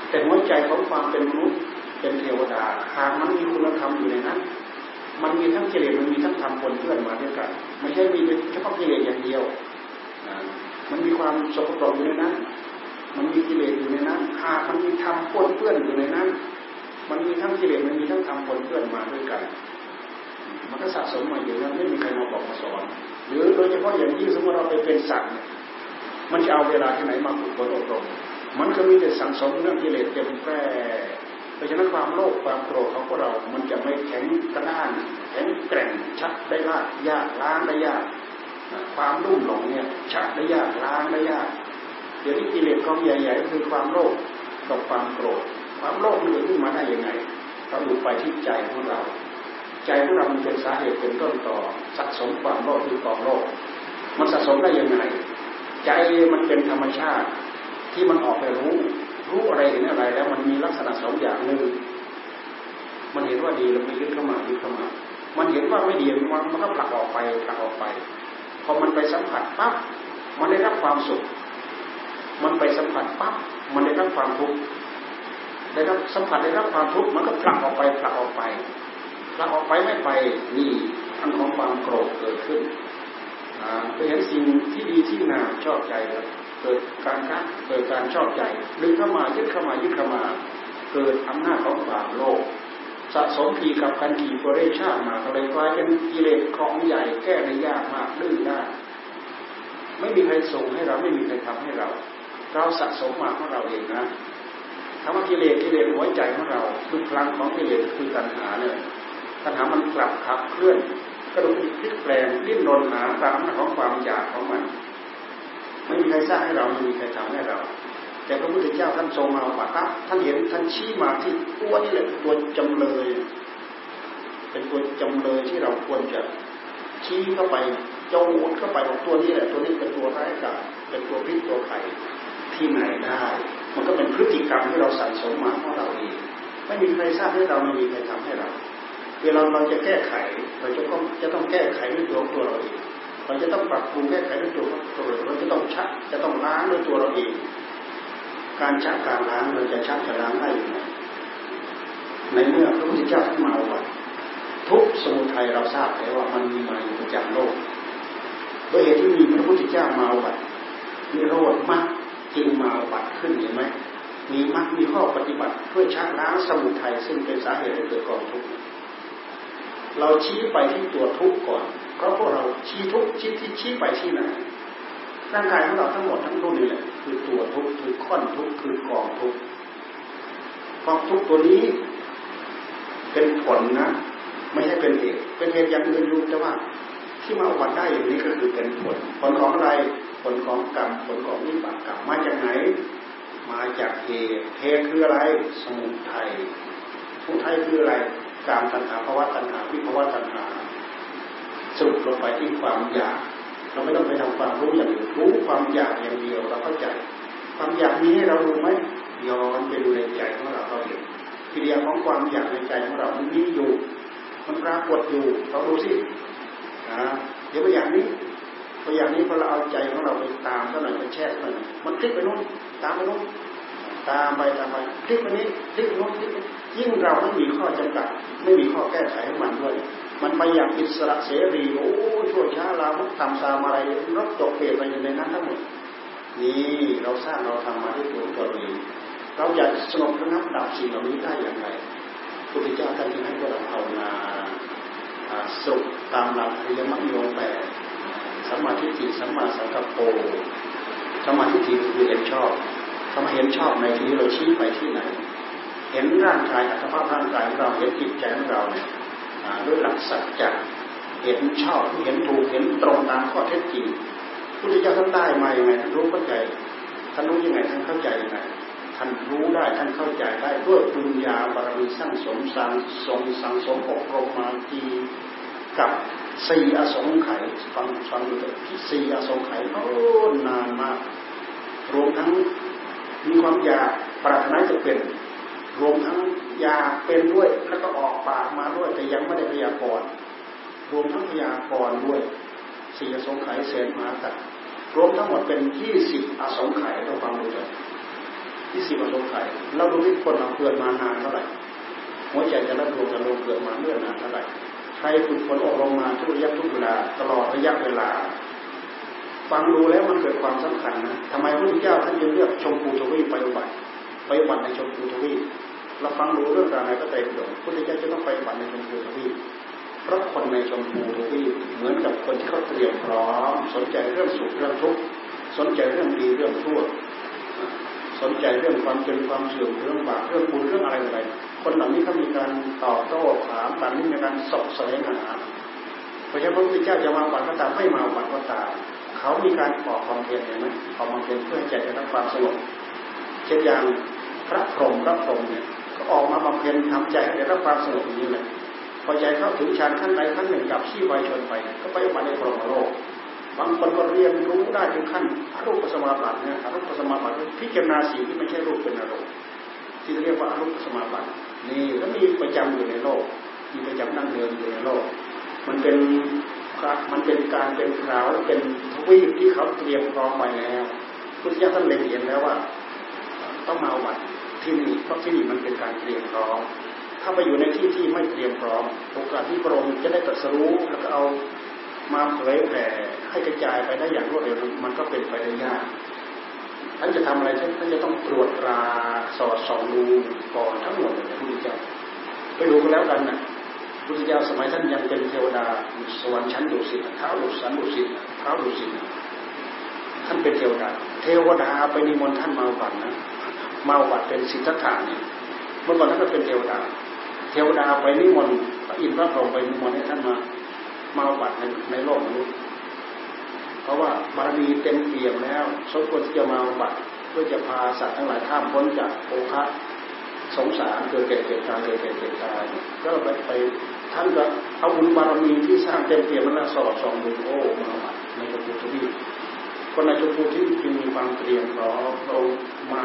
แต่หัวใจของความเป็นมนุษย์เป็นเทวดาหากมันมีคุณธรรมอยู่ในนั้น มันมีทั้งกิเลสมันมีทั้งธรรมปนเพื่อนมาด้วยกันไม่ใช่มีเฉพาะกิเลสอย่างเดียวมันมีความสกปรกอยู่ในนั้น มันมีกิเลสอยู่ในนั้นหากมันมีธรรมปนเพื่อนอยู่ในนั้น มันมีทั้งกิเลสมันมีทั้งธรรมปนเพื่อนมาด้วยกัน มันก็สะสมมาอยู่นั้นไม่มีใครมาบอกมาสอน หรือโดยเฉพาะอย่างยิ่งสมมติเราไปเป็นสัตว์มันจะเอาเวลาที่ไหนมาฝึกฝนอบรมมันก็มีแต่สังสมเรื่องกิเลสเต็มแพร่ พราะฉะนั้นความโลภความโกรธของพวกเรา มันจะไม่แข็งกระด้างแข็งแกร่งชักได้ลากยากล้างได้ยาก ความรุ่มหลงเนี่ยชักได้ยากล้างได้ยาก เดี๋ยวนี้กิเลสของใหญ่ๆก็คือความโลภกับความโกรธ ความโลภมันเกิดขึ้นมาได้ยังไงเราดูไปที่ใจของเรา ใจของเรามันเป็นสาเหตุเป็นต้นต่อสะสมความโลภคือความโลภมันสะสมได้ยังไง ใจมันเป็นธรรมชาติที่มันออกไปรู้ รู้อะไรเห็นอะไรแล้วมันมีลักษณะสองอย่างหนึ่งมันเห็นว่าดีแล้วมันยึดเข้ามายึดเข้ามา มันเห็นว่าไม่ดีมันมันก็ผลักออกไปผลักออกไป พอมันไปสัมผัสปั๊บมันได้รับความสุข มันไปสัมผัสปั๊บมันได้รับความทุกข์ได้รับสัมผัสได้รับความทุกข์มันก็ผลักออกไปผลักออกไปผลักออกไปไม่ไปนี่อันของความโกรธเกิดขึ้นไปเห็นสิ่งที่ดีที่น่าชอบใจแล้ว เกิดการคัดเกิดการชอบใจดึงเข้ามายึดเข้ามายึดเข้ามา เกิดอำนาจของความโลภสะสมผีกับกันกี่ปรเรชาติมาก็เลยกลายเป็นกิเลสของใหญ่แก้ได้ยากมากดื้อได้ไม่มีใครส่งให้เราไม่มีใครทำให้เรา เราสะสมมาของเราเองนะคำว่ากิเลสกิเลสหัวใจของเราคือพลังของกิเลสคือตัณหาเนี่ยตัณหามันกลับขับเคลื่อนกระดุกพลิกแปลงดิ้นรนหาตามของความอยากของมัน ไม่มีใครสร้างให้เราไม่มีใครทำให้เรา แต่พระพุทธเจ้าท่านทรงมาปัตับท่านเห็นท่านชี้มาที่ตัวนี่แหละตัวจำเลย เป็นตัวจำเลยที่เราควรจะชี้เข้าไปโจดเข้าไปบอกตัวนี้แหละตัวนี้เป็นตัวร้ายกาจเป็นตัวพิษตัวไข่ที่ไหนได้ มันก็เป็นพฤติกรรมที่เราสั่งสมมาของเราเองไม่มีใครทราบให้เราไม่มีใครทำให้เรา เวลาเราจะแก้ไขเราจะต้องจะต้องแก้ไขด้วยตัวตัวเราเอง เราจะต้องปรับปรุงแก้ไขด้วยตัวตัวเราเราจะต้องชักจะต้องล้างด้วยตัวเราเอง การชักการล้างเราจะชักจะล้างได้อยังไงในเมื่อพระพุทธเจ้าท่านมาวัดทุกสมุทัยเราทราบแล้วว่ามันมีมาอยู่ประจำโลกด้วยเหตุที่มีพระพุทธเจ้ามาวัดมีโรดมากจึงมาวัดขึ้นเห็นไหมมีมรรคมีข้อปฏิบัติเพื่อชักล้างสมุทัยซึ่งเป็นสาเหตุให้เกิดกองทุกข์เราชี้ไปที่ตัวทุกข์ก่อน เพราะพวกเราชี้ทุกชี้ที่ชี้ไปที่ไหนร่างกายของเราทั้งหมดทั้งรุ่นนี่แหละคือตัวทุกคือข้อนทุกคือกองทุกกองทุกตัวนี้ เป็นผลนะ ไม่ใช่เป็นเหตุเป็นเหตุอย่างอื่นอยู่แต่ว่าที่มาอวัดได้อย่างนี้ก็คือเป็นผล ผลของอะไร ผลของกรรม ผลของนิบากกรรม มาจากไหน มาจากเหตุเหตุคืออะไร สมุทัยสมุทัยคืออะไรการตัณหาภาวะตัณหาวิภาวะตัณหา รุปลงไปที่ความอยาก เราไม่ต้องไปทำความรู้อย่างอื่นรู้ความอยากอย่างเดียวเราเข้าใจ ความอยากมีให้เรารู้ไหมย้อนไปดูในใจของเราเราเห็นกิริยาของความอยากในใจของเรามันมีอยู่ มันปรากฏอยู่เราดูสินะเดี๋ยวไปอย่างนี้พออย่างนี้พอเราเอาใจของเราไปตามเท่าไหร่ไปแช่เท่าไหร่มันคลิกไปนู่นตามไปนู่นตามไปตามไปคลิกไปนี้คลิกนู่นคลิกยิ่งเราไม่มีข้อจำกัด ไม่มีข้อแก้ไขให้มันด้วย มันไปอย่างอิสระเสรีโอ้ชั่วช้าเราทำตามอะไรรบตกเปลี่ยนไปอยู่ในนั้นทั้งหมดนี่เราสร้างเราทำมาด้วยตัวตัวเองเราอยากสงบระงับดับสิ่งเหล่านี้ได้อย่างไรพุทธเจ้าท่านจึงให้พวกเราภาวนาสุขตามหลักอริยมรรคโยแปดสัมมาทิฏฐิสัมมาสังกัปโปสัมมาทิฏฐิคือเห็นชอบถ้ามาเห็นชอบในที่นี้เราชี้ไปที่ไหน เห็นร่างกายอัตภาพร่างกายของเราเห็นจิตใจของเราเนี่ย ด้วยหลักสัจจะเห็นชอบเห็นถูกเห็นตรงตามข้อเท็จจริงพุทธเจ้าท่านได้มาอย่างไรท่านรู้เข้าใจท่านรู้ยังไงท่านเข้าใจยังไงท่านรู้ได้ท่านเข้าใจได้ด้วยปัญญาบารมีสร้างสมสร้างสมสังสมอบรมมาจีกับสี่อสงไขยฟังฟังดูเถอะสี่อสงไขยโอ้นานมากรวมทั้งมีความอยากปรารถนาจะเป็น รวมทั้งยาเป็นด้วย แล้วก็ออกปากมาด้วย แต่ยังไม่ได้พยากรณ์รวมทั้งพยากรณ์ด้วยสี่อสงไขยเศษมาตัดรวมทั้งหมดเป็นยี่สิบอสงไขยต้องฟังดูเลยยี่สิบอสงไขยเราดูที่คนเราเกิดมานานเท่าไหร่หัวใจจะรับรู้จะลงเกิดมาเมื่อนานเท่าไหร่ใครฝึกฝนอบรมมาทุกระยะทุกเวลาตลอดระยะเวลาฟังดูแล้วมันเกิดความสำคัญนะทำไมพระพุทธเจ้าท่านจึงเลือกชมพูทวีไปอุบัติ ไปอุบัติในชมพูทวีเราฟังดูเรื่องราวในพระไตรปิฎกพุทธเจ้าจะต้องไปบัติในชมพูทวีเพราะคนในชมพูทวีเหมือนกับคนที่เขาเตรียมพร้อม สนใจเรื่องสุขเรื่องทุกข์สนใจเรื่องดีเรื่องชั่วสนใจเรื่องความเป็นความเสื่อมเรื่องบาปเรื่องบุญเรื่องอะไรอะไรคนเหล่านี้เขามีการตอบโต้ถามกันมีการสอบแสวงหาเพราะฉะนั้นพระพุทธเจ้าจะมาบัตรก็ตามไม่มาบัตรก็ตามเขามีการออกความเพียรเห็นไหมออกความเพียรเพื่อใจจะได้ความสงบ ช่นอย่างพระพรหมพระพรหมเนี่ยก็ออกมาบำเพ็ญทำใจให้ได้รับความสงบอย่างนี้เลยพอใจเข้าถึงฌานขั้นใดขั้นหนึ่งกับขี้ไวชนไปก็ไปมาในพรหมโลกบางคนก็เรียนรู้ได้ถึงขั้นอรูปสมาบัติเนี่ยอรูปสมาบัติพิจารณาสิ่งที่ไม่ใช่รูปเป็นอารมณ์ที่เรียกว่าอรูปสมาบัตินี่ก็มีประจำอยู่ในโลก มีประจำนั่งเดินอยู่ในโลก มันเป็นมันเป็นการเป็นคราวเป็นทวีปที่เขาเตรียมพร้อมไว้แล้วพุทธเจ้าท่านเล็งเห็นแล้วว่า ต้องมาวัดที่นี่เพราะที่นี่มันเป็นการเตรียมพร้อมถ้าไปอยู่ในที่ที่ไม่เตรียมพร้อมโอกาสที่พระองค์จะได้ตรัสรู้แล้วก็เอามาเผยแผ่ให้กระจายไปได้อย่างรวดเร็วมันก็เป็นไปได้ยากท่านจะทำอะไรท่านจะต้องตรวจตราสอดส่องดูก่อนทั้งหมดเลยพุทธเจ้าไปดูกันแล้วกันนะพุทธเจ้าสมัยท่านยังเป็นเทวดาสวรรค์ชั้นดุสิตเท้าดุสันดุสิตเท้าดุสิตท่านเป็นเทวดา เทวดาไปนิมนต์ท่านมาวัดนะ มาวัดเป็นสิทธัตถานี่เมื่อก่อนท่านก็เป็นเทวดา เทวดาไปนิมนต์พระอินทร์พระพรหมไปนิมนต์ให้ท่านมามาวัดในในโลกมนุษย์เพราะว่าบารมีเต็มเปี่ยมแล้วสมควรที่จะมาวัดเพื่อจะพาสัตว์ทั้งหลายข้ามพ้นจากโอคะสงสารเกิดเกิดเกิดตายเกิดเกิดเกิดตายก็ไปไปท่านก็เอาบุญบารมีที่สร้างเต็มเปี่ยมมันละสอบสองดูโอ้มาวัดในจตุทวีคนในจตุที่จึงมีความเตรียมพร้อมเรามา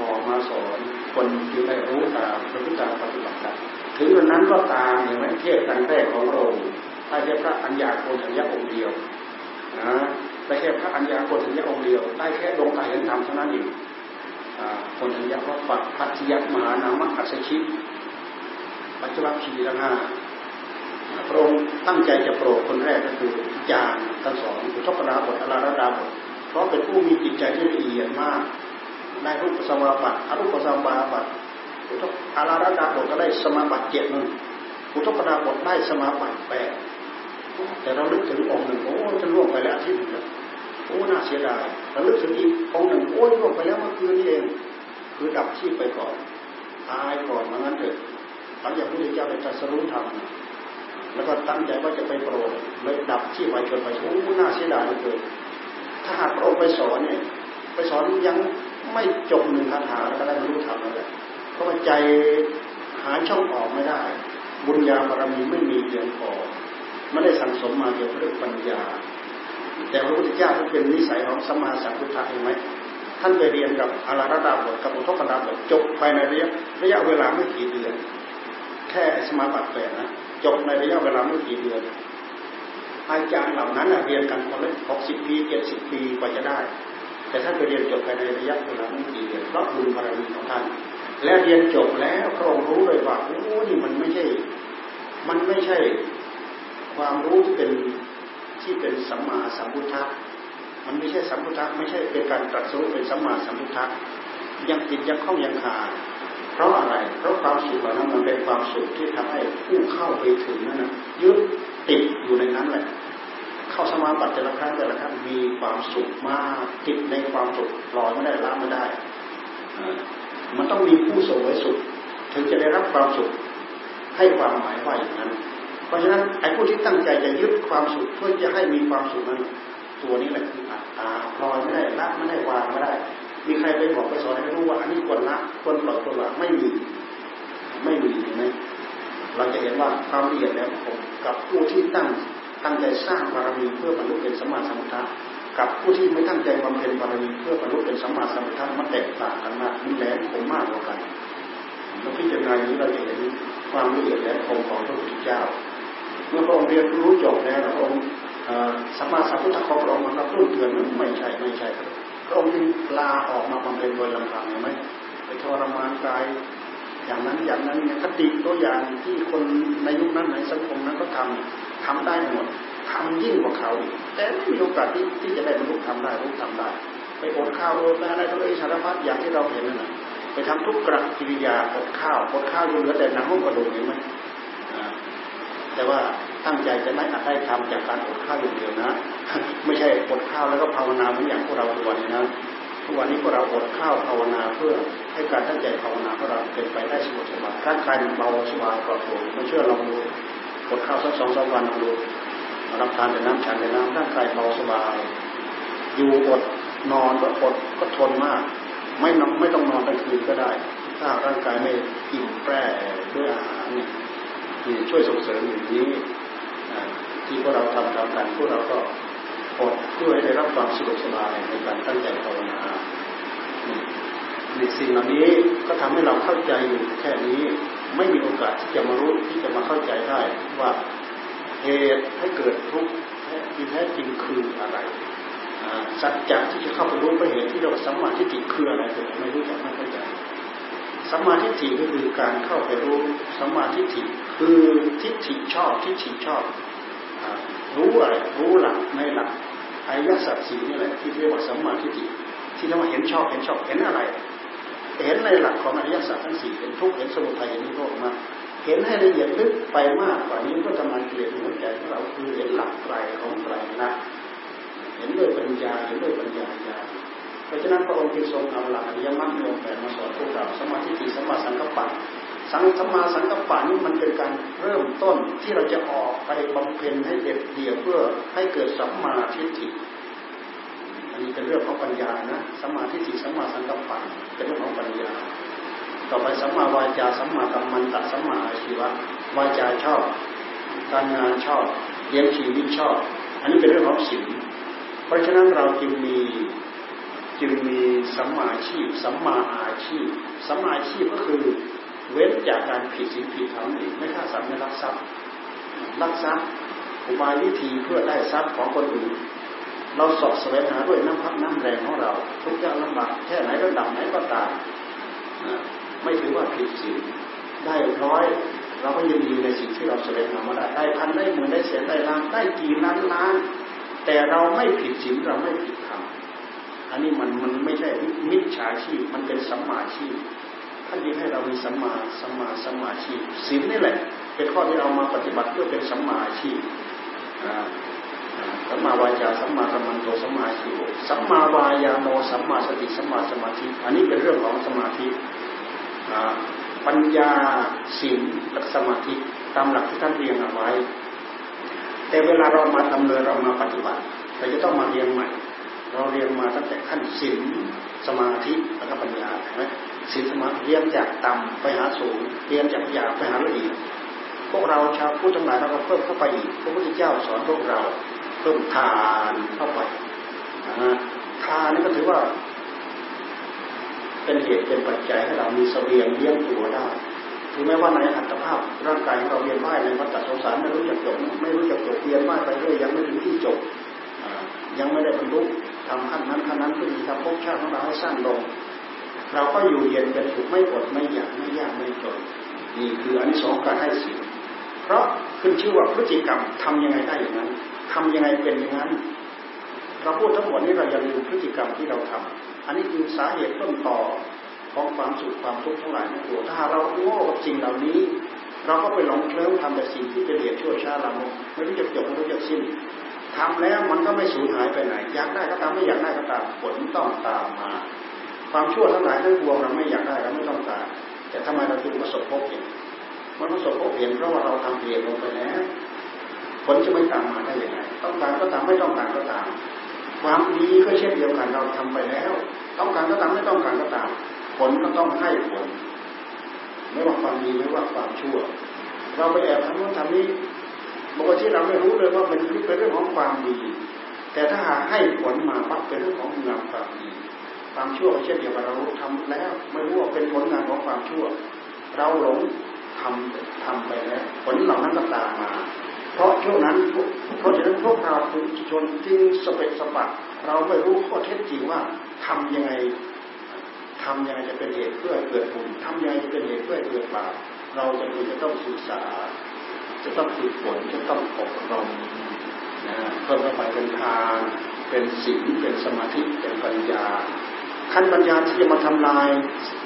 บอกมาสอนคนจึงได้รู้ตามพระพุทธาปฏิบัติได้ถึงวันนั้นก็ตามเห็นไหมเทียบกันแรกของเราถ้าเทียบพระอัญญาโกณทัญญาองค์เดียวนะแต่แค่พระอัญญาโกณทัญญาองค์เดียว ได้แค่ดวงตาเห็นธรรมเท่านั้นเองคนทัญญาว่าปัพัทยมหานามอัศชิปัจจุบันขีละหาพระองค์ตั้งใจจะโปรดคนแรกก็คือจารย์ทั้งสองอุทกนาบทอลาระดาบทเพราะเป็นผู้มีจิตใจที่ละเอียดมาก ในรูปสมาบัติอรูปสมาบัติอุทกอาราดาบทก็ได้สมาบัติเจ็ดนึงอุทกนาบทได้สมาบัติแปดแต่เราลึกถึงองค์หนึ่งโอ้จะล่วงไปแล้วที่หนึ่งโอ้น่าเสียดายเราลึกถึงอีกองค์หนึ่งโอ้ล่วงไปแล้วเมื่อคืนนี้เอง คือดับชีพไปก่อนตายก่อนมางั้นเถอะหลังจากพระพุทธเจ้าได้ตรัสรู้ธรรมแล้วก็ตั้งใจว่าจะไปโปรดเลยดับชีพไปจนไปโอ้น่าเสียดายเหลือเกินถ้าหากพระองค์ไปสอนเนี่ย ไปสอนยังไม่จบหนึ่งคาถาแล้วก็ได้บรรลุธรรมแล้วแหละเพราะว่าใจหาช่องออกไม่ได้ บุญญาบารมีไม่มีเพียงพอไม่ได้สั่งสมมาเกี่ยวกับเรื่องปัญญา แต่พระพุทธเจ้าท่าเป็นนิสัยของสมาสัมพุทธะเห็นไหมท่านไปเรียนกับอาราดาบทกับอุทกดาบทจบภายในระยะระยะเวลาไม่กี่เดือน แค่สมาบัติแปดนะจบในระยะเวลาไม่กี่เดือนอาจารย์เหล่านั้นเรียนกันคนละหกสิบปีเจ็ดสิบปีกว่าจะได้ แต่ท่านไปเรียนจบภายในระยะเวลาไม่กี่เดือนเพราะบุญบารมีของท่านและเรียนจบแล้วพระองค์รู้เลยว่าโอ้นี่มันไม่ใช่ มันไม่ใช่ความรู้ที่เป็นที่เป็นสัมมาสัมพุทธะมันไม่ใช่สัมพุทธะไม่ใช่เป็นการตรัสรู้เป็นสัมมาสัมพุทธะยังติดยังเข้ายังขาดเพราะอะไร เพราะความสุขเหล่านั้นมันเป็นความสุขที่ทำให้ผู้เข้าไปถึงนั้นยึดติดอยู่ในนั้นแหละ เข้าสมาบัติแต่ละครั้งแต่ละครั้งมีความสุขมากติดในความสุขลอยไม่ได้ละไม่ได้มันต้องมีผู้ส่งไว้สุข ถึงจะได้รับความสุขให้ความหมายว่าอย่างนั้น เพราะฉะนั้นไอ้ผู้ที่ตั้งใจจะยึดความสุขเพื่อจะให้มีความสุขนั้น ตัวนี้แหละคืออัตตาลอยไม่ได้ละไม่ได้วางไม่ได้ มีใครไปบอกไปสอนให้รู้ว่าอันนี้ควรละควรปล่อยควรละไม่มีไม่มีเห็นไหมเราจะเห็นว่าความละเอียดแล้วผมกับผู้ที่ตั้ง ตั้งใจสร้างบารมีเพื่อบรรลุเป็นสัมมาสัมพุทธะกับผู้ที่ไม่ตั้งใจบำเพ็ญบารมีเพื่อบรรลุเป็นสัมมาสัมพุทธะมันแตกต่างกันมากมีแหลมคมมากกว่ากันเราพิจารณาอย่างนี้เราจะเห็นความละเอียดและคมของพระพุทธเจ้า เมื่อพระองค์เรียนรู้จบแล้วพระองค์สัมมาสัมพุทธะของพระองค์มันก็รุ่เรือนไม่ใช่ไม่ใช่พระองค์จึงลาออกมาบำเพ็ญโดยลำพังเห็นไหมไปทรมานกายอย่างนั้นอย่างนั้นเนี่ยคติตัวอย่างที่คนในยุคนั้นในสังคมนั้นก็ทำ ทำได้หมดทำยิ่งกว่าเขา แต่ไม่มีโอกาสที่ที่จะได้บรรลุทำได้รู้ทำได้ ไปอดข้าวอดอะไรก็เลยสารพัดอย่างที่เราเห็นนั่นแหละไปทำทุกกรกิริยาอดข้าวอดข้าวอยู่เหลือแต่นังหุ้มกระดูกเห็นไหมแต่ว่าตั้งใจจะได้อัดได้ทำจากการอดข้าวอย่างเดียวนะ ไม่ใช่อดข้าวแล้วก็ภาวนาเหมือนอย่างพวกเราทุกวันนี้นะทุกวันนี้พวกเราอดข้าวภาวนาเพื่อให้การตั้งใจภาวนาของเราเป็นไปได้สมบูรณ์สบายร่างกายเบาสบายปลอดโปร่งไม่เชื่อลองดู ดข้าวสักสองสามวันลงดูรับทานแต่น้ำฉันแต่น้ำร่างกายเบาสบาย อยู่อดนอนก็อดก็ทนมาก ไม่นไม่ต้องนอนกลางคืนก็ได้ ถ้าร่างกายไม่อิ่มแปร่ด้วยอาหารนี่ช่วยส่งเสริมอย่างนี้ที่พวกเราทำทำกันพวกเราก็อดเพื่อให้ได้รับความสะดวกสบายในการตั้งใจภาวนาในสิ่งเหล่านี้ก็ทำให้เราเข้าใจอยู่แค่นี้ ไม่มีโอกาสที่จะมารู้ที่จะมาเข้าใจได้ว่าเหตุให้เกิดทุกข์ที่แท้จริงคืออะไรสัจจะที่จะเข้าไปรู้ไปเหตุที่เราสัมมาทิฏฐิคืออะไรเราไม่รู้จักไม่เข้าใจสัมมาทิฏฐิก็คือการเข้าไปรู้สัมมาทิฏฐิคือทิฏฐิชอบทิฏฐิชอบรู้อะไรรู้หลักในหลักอายสัจสีนี่แหละที่เรียกว่าสัมมาทิฏฐิที่เรียกว่าเห็นชอบเห็นชอบเห็นอะไร เห็นในหลักของอริยสัจทั้งสี่เห็นทุกเห็นสมุทัยเห็นนิโรธมาเห็นให้ละเอียดลึกไปมากกว่านี้ก็ทำลายกิเลสหัวใจของเราคือเห็นหลักไตรของไตรนะเห็นด้วยปัญญาเห็นด้วยปัญญาญาเพราะฉะนั้นพระองค์จึงทรงเอาหลักอริยมรรคองแปดมาสอนพวกเราสมาธิิสมาสังกัปปะสังสมาสังกัปปะนี้มันเป็นการเริ่มต้นที่เราจะออกไปบำเพ็ญให้เด็ดเดี่ยวเพื่อให้เกิดสัมมาทิฏฐิ อันนี้เป็นเรื่องของปัญญานะสัมมาทิฏฐิสัมมาสังกัปปะเป็นเรื่องของปัญญา ต่อไปสัมมาวาจาสัมมากัมมันตะสัมมาอาชีวะวาจาชอบ การงานชอบเลี้ยงชีวิตชอบ อันนี้เป็นเรื่องของศีลเพราะฉะนั้นเราจึงมีจึงมีสัมมาชีพสัมมาอาชีพสัมมาอาชีพก็คือเว้นจากการผิดศีลผิดธรรมนี่ไม่ฆ่าสัตว์ไม่ลักทรัพย์ลักทรัพย์อุบายวิธีเพื่อได้ทรัพย์ของคนอื่น เราสอบแสวงหาด้วยน้ำพักน้ำแรงของเรา ทุกอย่างลำบากแค่ไหนระดับไหนก็ตามไม่ถือว่าผิดศีลได้ร้อยเราก็ยินดีในสิ่งที่เราแสดงมาได้ได้พันได้หมื่นได้แสนได้ล้านได้กี่ล้านล้าน แต่เราไม่ผิดศีลเราไม่ผิดธรรมอันนี้มันมันไม่ใช่มิจฉาชีพมันเป็นสัมมาชีพท่านยิ่งให้เรามีสัมมาสัมมาสัมมาชีพศีลนี่แหละ เป็นข้อที่เรามาปฏิบัติเพื่อเป็นสัมมาชีพ สัมมาวาจาสัมมาธรรมันโตสัมมาชีวสัมมาวายาโมสัมมาสติสัมมาสมาธิอันนี้เป็นเรื่องของสมาธิปัญญาศีลและสมาธิตามหลักที่ท่านเรียงเอาไว้ แต่เวลาเรามาดำเนินเรามาปฏิบัติเราจะต้องมาเรียนใหม่ เราเรียนมาตั้งแต่ขั้นศีลสมาธิและปัญญาใช่ไหมศีลสมาธิเรียนจากต่ำไปหาสูงเรียนจากหยาบไปหาละเอียดพวกเราชาวผู้ทั้งหลายเราก็เพิ่มเข้าไปอีกพระพุทธเจ้าสอนพวกเรา เพิ่มทานเข้าไปทานนี่ก็ถือว่า เป็นเหตุเป็นปัจจัยให้เรามีเสบียงเลี้ยงตัวได้ถึงแม้ว่าในอัตภาพร่างกายของเราเวียนว่ายในวัฏสงสารไม่รู้จักจบไม่รู้จักจบเวียนว่ายไปเรื่อยยังไม่ถึงที่จบยังไม่ได้บรรลุทำขั้นนั้นขั้นนั้นเพื่อที่ทำภพชาติของเราให้สั้นลงเราก็อยู่เย็นเป็นสุขไม่อดไม่อยากไม่ยากไม่จนนี่คืออันที่สองการให้สิ่งเพราะขึ้นชื่อว่าพฤติกรรมทำยังไงได้อย่างนั้น ทำยังไงเป็นอย่างนั้น เราพูดทั้งหมดนี้เราอย่าลืมพฤติกรรมที่เราทำอันนี้คือสาเหตุต้นต่อของความสุขความทุกข์ทั้งหลายในตัวถ้าเราโง่กับสิ่งเหล่านี้ เราก็ไปหลงเคลิ้มทำแต่สิ่งที่เป็นเหตุชั่วช้าละมุไม่รู้จะจบไม่รู้จะสิ้นทำแล้วมันก็ไม่สูญหายไปไหน อยากได้ก็ตามไม่อยากได้ก็ตามผลต้องตามมา ความชั่วทั้งหลายทั้งปวงเราไม่อยากได้เราไม่ต้องการแต่ทำไมเราถึงประสบพบเห็นมันประสบพบเห็นเพราะว่าเราทำเหตุลงไปแล้ว ผลจะไม่ตามมาได้ยังไงต้องการก็ตามไม่ต้องการก็ตามความดีก็เช่นเดียวกันเราทำไปแล้ว ต้องการก็ตามไม่ต้องการก็ตาม ผลก็ต้องให้ผล ไม่ว่าความดีไม่ว่าความชั่ว เราไปแอบทำนู้นทำนี้บางทีเราไม่รู้เลยว่าเป็นเป็นเรื่องของความดี แต่ถ้าหากให้ผลมาปั๊บเป็นเรื่องของงานความดีความชั่วเช่นเดียวกันเราทำแล้ว ไม่รู้ว่าเป็นผลงานของความชั่ว เราหลงทำทำไปแล้ว ผลเหล่านั้นก็ตามมา เพราะช่วงนั้นเพราะฉะนั้นพวกเราคือชนจึงสเปกสปะเราไม่รู้ข้อเท็จจริงว่าทำยังไงทำยังไงจะเป็นเหตุเพื่อเกิดบุญทำยังไงจะเป็นเหตุเพื่อเกิดบาปเราจะคือจะต้องศึกษา จะต้องฝึกฝนจะต้องอบรมนะเพิ่มเข้าไปเป็นทางเป็นศีลเป็นสมาธิเป็นปัญญา ขั้นปัญญาที่จะมาทำลาย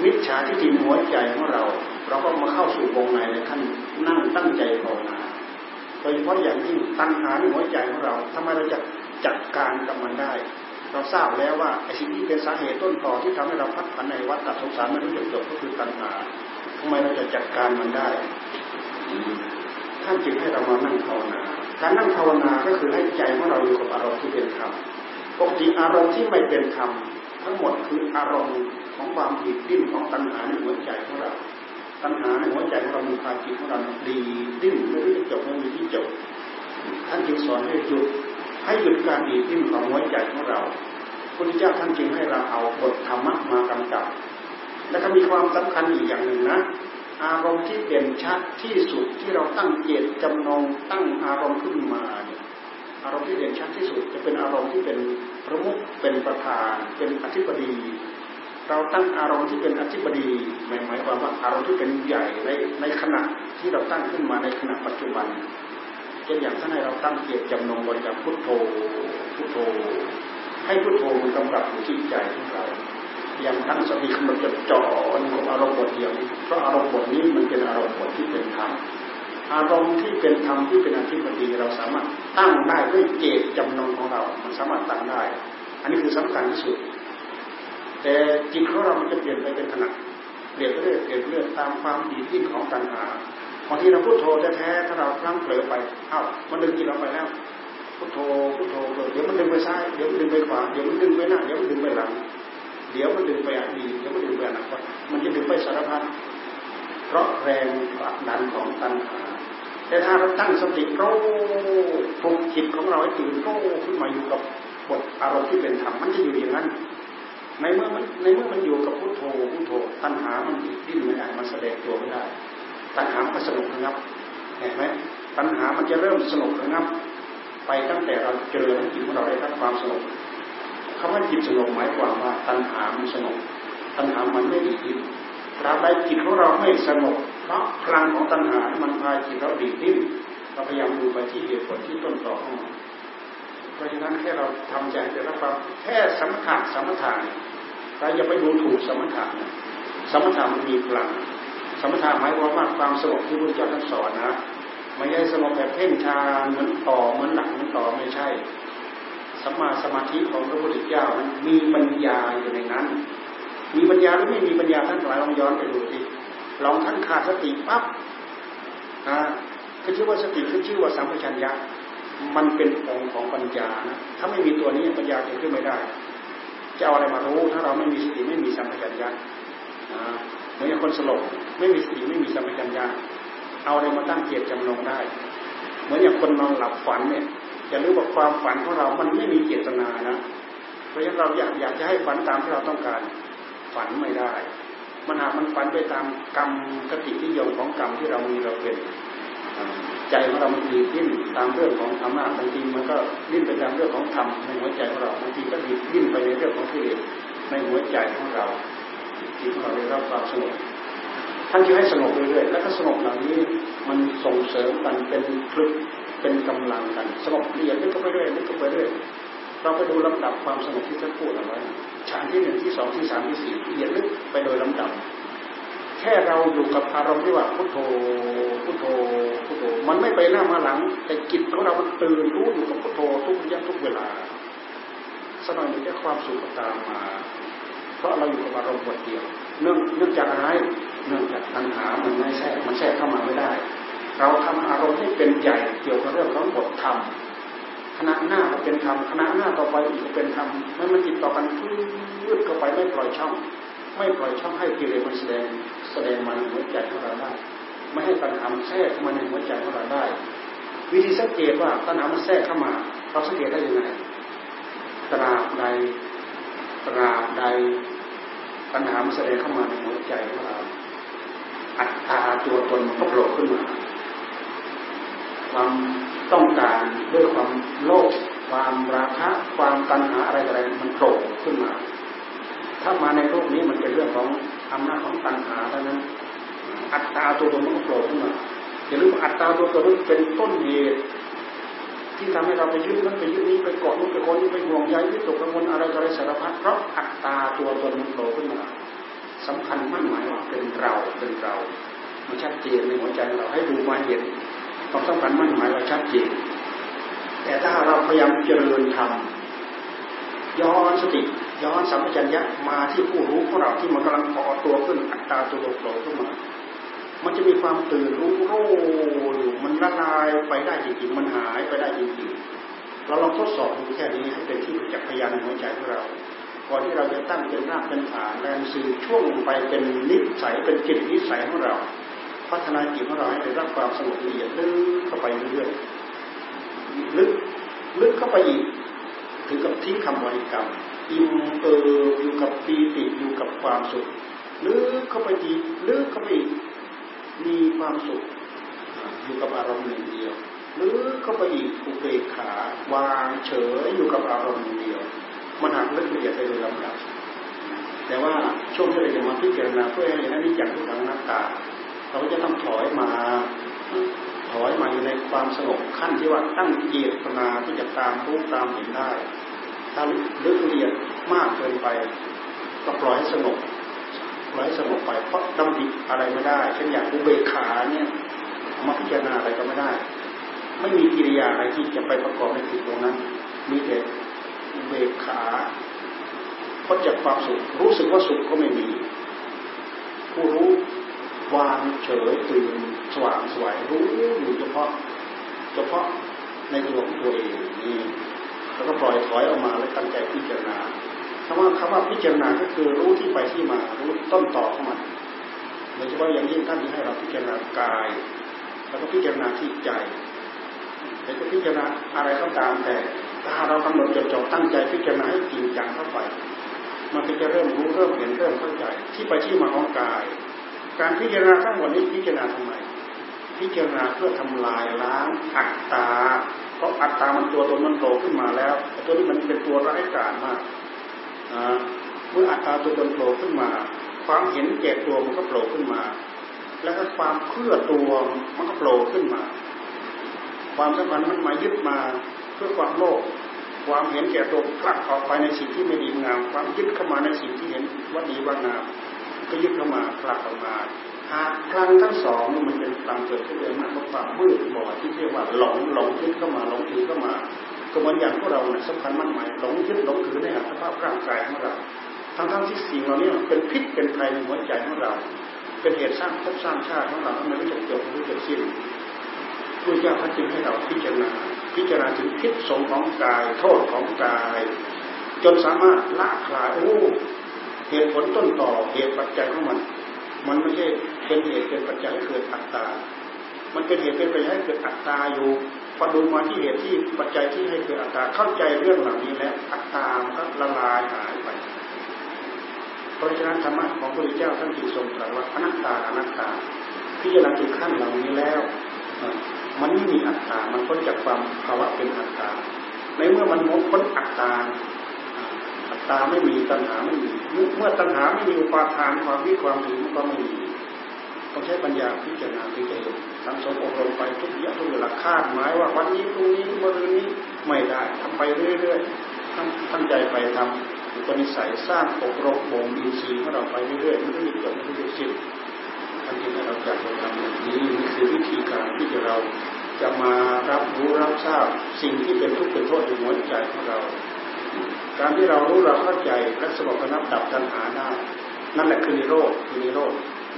มิจฉาที่ติหัวใจของเรา เราก็มาเข้าสู่วงในในขั้นนั่งตั้งใจภาวนา ดยเฉพาะอย่างยิ่งตัณหาในหัวใจของเราทำไมเราจะจัดการกับมันได้ เราทราบแล้วว่าไอ้สิ่งที่เป็นสาเหตุต้นต่อที่ทำให้เราพัดผันในวัฏสงสารไม่รู้จบจบก็คือตัณหาทำไมเราจะจัดการมันได้ท่านจึงให้เรามานั่งภาวนาการนั่งภาวนาก็คือให้ใจของเราอยู่กับอารมณ์ที่เป็นธรรมปกติอารมณ์ที่ไม่เป็นธรรมทั้งหมดคืออารมณ์ของความผิดดิ้นของตัณหาในหัวใจของเรา ตัณหาในหัวใจของเรามีความจิตของเราดีดิ้นไม่รู้จะจบไม่มีที่จบ ท่านจึงสอนให้หยุดให้หยุดการดีดิ้นของหัวใจของเราพุทธเจ้าท่านจึงให้เราเอาบทธรรมะมากำกับ และก็มีความสำคัญอีกอย่างหนึ่งนะ อารมณ์ที่เด่นชัดที่สุดที่เราตั้งเจตจำนงตั้งอารมณ์ขึ้นมาเนี่ยอารมณ์ที่เด่นชัดที่สุดจะเป็นอารมณ์ที่เป็นประมุขเป็นประธาน เป็นอธิบดี เราตั้งอารมณ์ที่เป็นอธิบดีหมายหมายความว่าอารมณ์ที่เป็นใหญ่ในในขณะที่เราตั้งขึ้นมาในขณะปัจจุบันเช่นอย่างท่านให้เราตั้งเจตจำนงบริกรรมพุทโธพุทโธ ให้พุทโธมันกำกับอยู่ที่ใจของเราอย่างตั้งสติกำหนดจดจ่ออยู่อารมณ์บทเดียวเพราะอารมณ์บทนี้มันเป็นอารมณ์บทที่เป็นธรรมอารมณ์ที่เป็นธรรมที่เป็นอธิปดีเราสามารถตั้งได้ด้วยเจตจำนงของเรา มันสามารถตั้งได้ อันนี้คือสำคัญที่สุด แต่จิตของเรามันจะเปลี่ยนไปเป็นขณะเปลี่ยนเรื่อยเปลี่ยนเรื่อยตามความดีที่ของตัณหาบางทีเราพุทโธแท้ๆถ้าเราพลั้งเผลอไปเอ้ามันดึงจิตเราไปแล้วพุทโธพุทโธเดี๋ยวมันดึงไปซ้ายเดี๋ยวมันดึงไปขวาเดี๋ยวมันดึงไปหน้าเดี๋ยวมันดึงไปหลัง เดี๋ยวมันดึงไปอดีตเดี๋ยวมันดึงไปอนาคตมันจะดึงไปสารพัดเพราะแรงผลักดันของตัณหาแต่ถ้าเราตั้งสติโรปลุกจิตของเราให้ตื่นโรขึ้นมาอยู่กับบทอารมณ์ที่เป็นธรรมมันจะอยู่อย่างนั้น ในเมื่อมันในเมื่อมันอยู่กับพุทโธพุทโธตัณหามันดิ้นไม่ได้มันแสดงตัวไม่ได้ ตัณหามันสนุกนะครับเห็นไหมตัณหามันจะเริ่มสนุกนะครับ ไปตั้งแต่เราเจอจิตของเราได้รับความสนุกคำว่าจิตสงบหมายความว่าตัณหามันสงบตัณหามันไม่ดีดิ้นตราบใดจิตของเราไม่สงบเพราะพลังของตัณหา มันพาจิตเราดีดิ้นเราพยายามดูไปที่เหตุผลที่ต้นตอของมัน เพราะฉะนั้นแค่เราทำใจแต่ละความแค่สมถะสมถะเราอย่าไปดูถูกสมถะนะสมถะมันมีพลัง สมถะหมายความว่าความสงบที่พระเจ้าท่านสอนนะไม่ใช่สงบแบบเพ่งชาเหมือนต่อเหมือนหลักเหมือนต่อไม่ใช่สัมมาสมาธิของพระพุทธเจ้านั้นมีปัญญาอยู่ในนั้น มีปัญญาหรือไม่มีปัญญาท่านหลายลองย้อนไปดูสิลองท่านขาดสติปั๊บนะคือชื่อว่าสติคือชื่อว่าสัมปชัญญะ มันเป็นองค์ของปัญญานะถ้าไม่มีตัวนี้ปัญญาเกิดขึ้นไม่ได้จะเอาอะไรมารู้ ถ้าเราไม่มีสติไม่มีสัมปชัญญะเหมือนคนสลบไม่มีสติไม่มีสัมปชัญญะเอาอะไรมาตั้งเกียรติจำนงได้ เหมือนอย่างคนนอนหลับฝันเนี่ยจะรู้ว่าความฝันของเรามันไม่มีเจตนานะ เพราะฉะนั้นเราอยากอยากจะให้ฝันตามที่เราต้องการฝันไม่ได้ มันหากมันฝันไปตามกรรมกติที่ยงของกรรมที่เรามีเราเป็น ใจของเรามันดีดิ้นตามเรื่องของอำนาจบางทีมันก็ดิ้นไปตามเรื่องของธรรมในหัวใจของเราบางทีก็ดิ้นไปในเรื่องของกิเลสในหัวใจของเราที่เราได้รับความสงบท่านจะให้สงบเรื่อยๆแล้วก็สงบเหล่านี้มันส่งเสริมกันเป็นคลึกเป็นกำลังกันสงบเอียดลึกเข้าไปเรื่อยลึกเข้าไปเรื่อยเราไปดูลำดับความสงบที่ท่านพูดเอาไว้ฌานที่หนึ่งที่สองที่สามที่สี่เอียดลึกไปโดยลำดับ ค่เราอยู่กับอารมณ์ที่ว่าพุทโธพุทโธพุทโธมันไม่ไปหน้ามาหลัง แต่จิตของเรามันตื่นรู้อยู่กับพุทโธทุกระยะทุกเวลาสนอยมีแค่ความสุขตามมา เพราะเราอยู่กับอารมณ์บทเดียว เนื่องเนื่องจากอะไรเนื่องจากตัณหามันไม่แทรกมันแทรกเข้ามาไม่ได้ เราทำอารมณ์ให้เป็นใหญ่เกี่ยวกับเรื่องของบทธรรมคณะหน้าก็เป็นธรรมคณะหน้าต่อไปอีกก็เป็นธรรมไม่มันติดต่อกันพืดเข้าไปไม่ปล่อยช่อง ไม่ปล่อยช่องให้กิเลสมันแสดง สดงมันหัวใจของเราได้ไม่ให้ตัณหาแทรกมาในหัวใจของเราได้ วิธีสังเกตว่าตัณหามันแทรกเข้ามาเราสังเกตได้ยังไงตราบใดตราบใดปัญหามันแสดงเข้ามาในหัวใจของเราอัตตาตัวตนมันก็โผล่ขึ้นมา ความต้องการด้วยความโลภความราคะความตัณหาอะไรอะไรมันโผล่ขึ้นมา ถ้ามาในโลกนี้มันเป็นเรื่องของ อำนาจของตัณหาเท่านั้น อัตตาตัวตนมันก็โผล่ขึ้นมาอย่าลืมอัตตาตัวตนเป็นต้นเหตุที่ทำให้เราไปยึดนั้นไปยึดนี้ไปเกาะนู้นไปคนนี้ไปห่วงใยยึดตกกังวลอะไรอะไรสารพัดเพราะอัตตาตัวตนมันโผล่ขึ้นมาสำคัญมั่นหมายว่าเป็นเราเป็นเรา มันชัดเจนในหัวใจเราให้ดูมาเห็นความสำคัญมั่นหมายเราชัดเจนแต่ถ้าเราพยายามเจริญธรรม ย้อนสติ ย้อนสัมปชัญญะมาที่ผู้รู้ของเราที่มันกำลังพอตัวขึ้นอัตตาตัวโผล่ขึ้นมามันจะมีความตื่นรู้รู้อยู่มันละลายไปได้จริงๆมันหายไปได้จริงๆเราลองทดสอบดูแค่นี้ให้เป็นที่ประจักษ์พยานในหัวใจของเราก่อนที่เราจะตั้งเป็นรากเป็นฐานแรงสื่อช่วงไปเป็นนิสัยเป็นจิตนิสัยของเรา พัฒนาจิตของเราให้ได้รับความสงบละเอียดลึกเข้าไปเรื่อยๆลึกลึกเข้าไปอีก ถึงกับทิ้งคำบริกรรมอิ่มเอิบอยู่กับปีติอยู่กับความสุขลึกเข้าไปอีกลึกเข้าไปอีกมีความสุขอยู่กับอารมณ์หนึ่งเดียวลึกเข้าไปอีกอุเบกขาวางเฉยอยู่กับอารมณ์หนึ่งเดียว มันหักลึกละเอียดไปโดยลำดับแต่ว่าช่วงที่เราจะมาพิจารณาเพื่อให้อนิจจังทุกขังนักตาเราก็จะต้องถอยมา อยมาอยู่ในความสงบขั้นที่ว่าตั้งเจตนาที่จะตามรู้ตามเห็นได้ถ้าลึกละเอียดมากเกินไปก็ปล่อยให้สงบปล่อยให้สงบไปเพราะดำดิอะไรไม่ได้เช่นอย่างอุเบกขาเนี่ยมาพิจารณาอะไรก็ไม่ได้ ไม่มีกิริยาอะไรที่จะไปประกอบในจิตตรงนั้น มีแต่อุเบกขาพ้นจากความสุขรู้สึกว่าสุขก็ไม่มี ผู้รู้ วางเฉยตื่นสว่างสวยรู้อยู่เฉพาะเฉพาะในตัวของตัวเองนี่แล้วก็ปล่อยถอยออกมาแล้วตั้งใจพิจารณาคำว่าคำว่าพิจารณาก็คือรู้ที่ไปที่มารู้ต้นต่อของมันโดยเฉพาะอย่างยิ่งท่านที่ให้เราพิจารณากาย แล้วก็พิจารณาที่ใจแต่จะพิจารณาอะไรก็ตามแต่ถ้าเรากำหนดจดจ่อตั้งใจพิจารณาให้จริงจังเข้าไป มันก็จะเริ่มรู้เริ่มเห็นเริ่มเข้าใจ ที่ไปที่มาของกาย การพิจารณาทั้งหมดนี้พิจารณาทำไม พิจารณาเพื่อทำลายล้างอัตตา เพราะอัตตามันตัวตนมันโผล่ขึ้นมาแล้วตัวนี้มันเป็นตัวร้ายกาจมากเมื่ออัตตาตัวตนโผล่ขึ้นมา ความเห็นแก่ตัวมันก็โผล่ขึ้นมา แล้วก็ความเพื่อตัวมันก็โผล่ขึ้นมา ความสำคัญมันมายึดมาเพื่อความโลภความเห็นแก่ตัวผลักออกไปในสิ่งที่ไม่ดีงาม ความยึดเข้ามาในสิ่งที่เห็นว่าดีว่างาม ก็ยึดเข้ามาผลักออกมาหากพลังทั้งสองมันเป็นพลังเกิดขึ้นเองนะเพราะความมืดบอดที่เรียกว่าหลงหลงยึดเข้ามาหลงถือเข้ามา ก็เหมือนอย่างพวกเราเนี่ยสำคัญมั่นหมายหลงยึดหลงถือในอัตภาพร่างกายของเราทั้งทั้งที่สิ่งเหล่านี้เป็นพิษเป็นภัยในหัวใจของเรา เป็นเหตุสร้างภพสร้างชาติของเราไม่รู้จักจบไม่รู้จักสิ้นพระเจ้าท่านจึงให้เราพิจารณา พิจารณาถึงพิษสงของกาย โทษของกาย จนสามารถละคลายโอ้ เหตุผลต้นต่อเหตุปัจจัยของมัน มันไม่ใช่เป็นเหตุเป็นปัจจัยให้เกิดอัตตา มันเป็นเหตุเป็นปัจจัยให้เกิดอัตตาอยู่พอดูมาที่เหตุที่ปัจจัยที่ให้เกิดอัตตาเข้าใจเรื่องเหล่านี้แล้วอัตตามันก็ละลายหายไป เพราะฉะนั้นธรรมะของพระพุทธเจ้าท่านจึงทรงตรัสว่าอนัตตาอนัตตาพิจารณาถึงขั้นเหล่านี้แล้วมันไม่มีอัตตา มันพ้นจากความภาวะเป็นอัตตา ในเมื่อมันพ้นอัตตา ตาไม่มีตัณหาไม่มีเมื่อตัณหาไม่มีอุปาทานความวิความถือมันก็ไม่มีต้องใช้ปัญญาพิจารณาถึงจะเห็นทำสมอบรมไปทุกอย่างทุกเวลาคาดหมายว่าวันนี้พรุ่งนี้เมื่อรืนนี้ไม่ได้ทำไปเรื่อยๆตั้งใจไปทำอุปนิสัยสร้างอบรมบ่มอินทรีย์ของเราไปเรื่อยๆมันไม่มีจบไม่มีสิ้นท่านที่ให้เราจัดทำแบบนี้นี่คือวิธีการที่จะเราจะมารับรู้รับทราบสิ่งที่เป็นทุกข์เป็นโทษในหัวใจของเรา การที่เรารู้เราเข้าใจและสงบระนับดับตัณหาได้ นั่นแหละคือนิโรธคือนิโรธ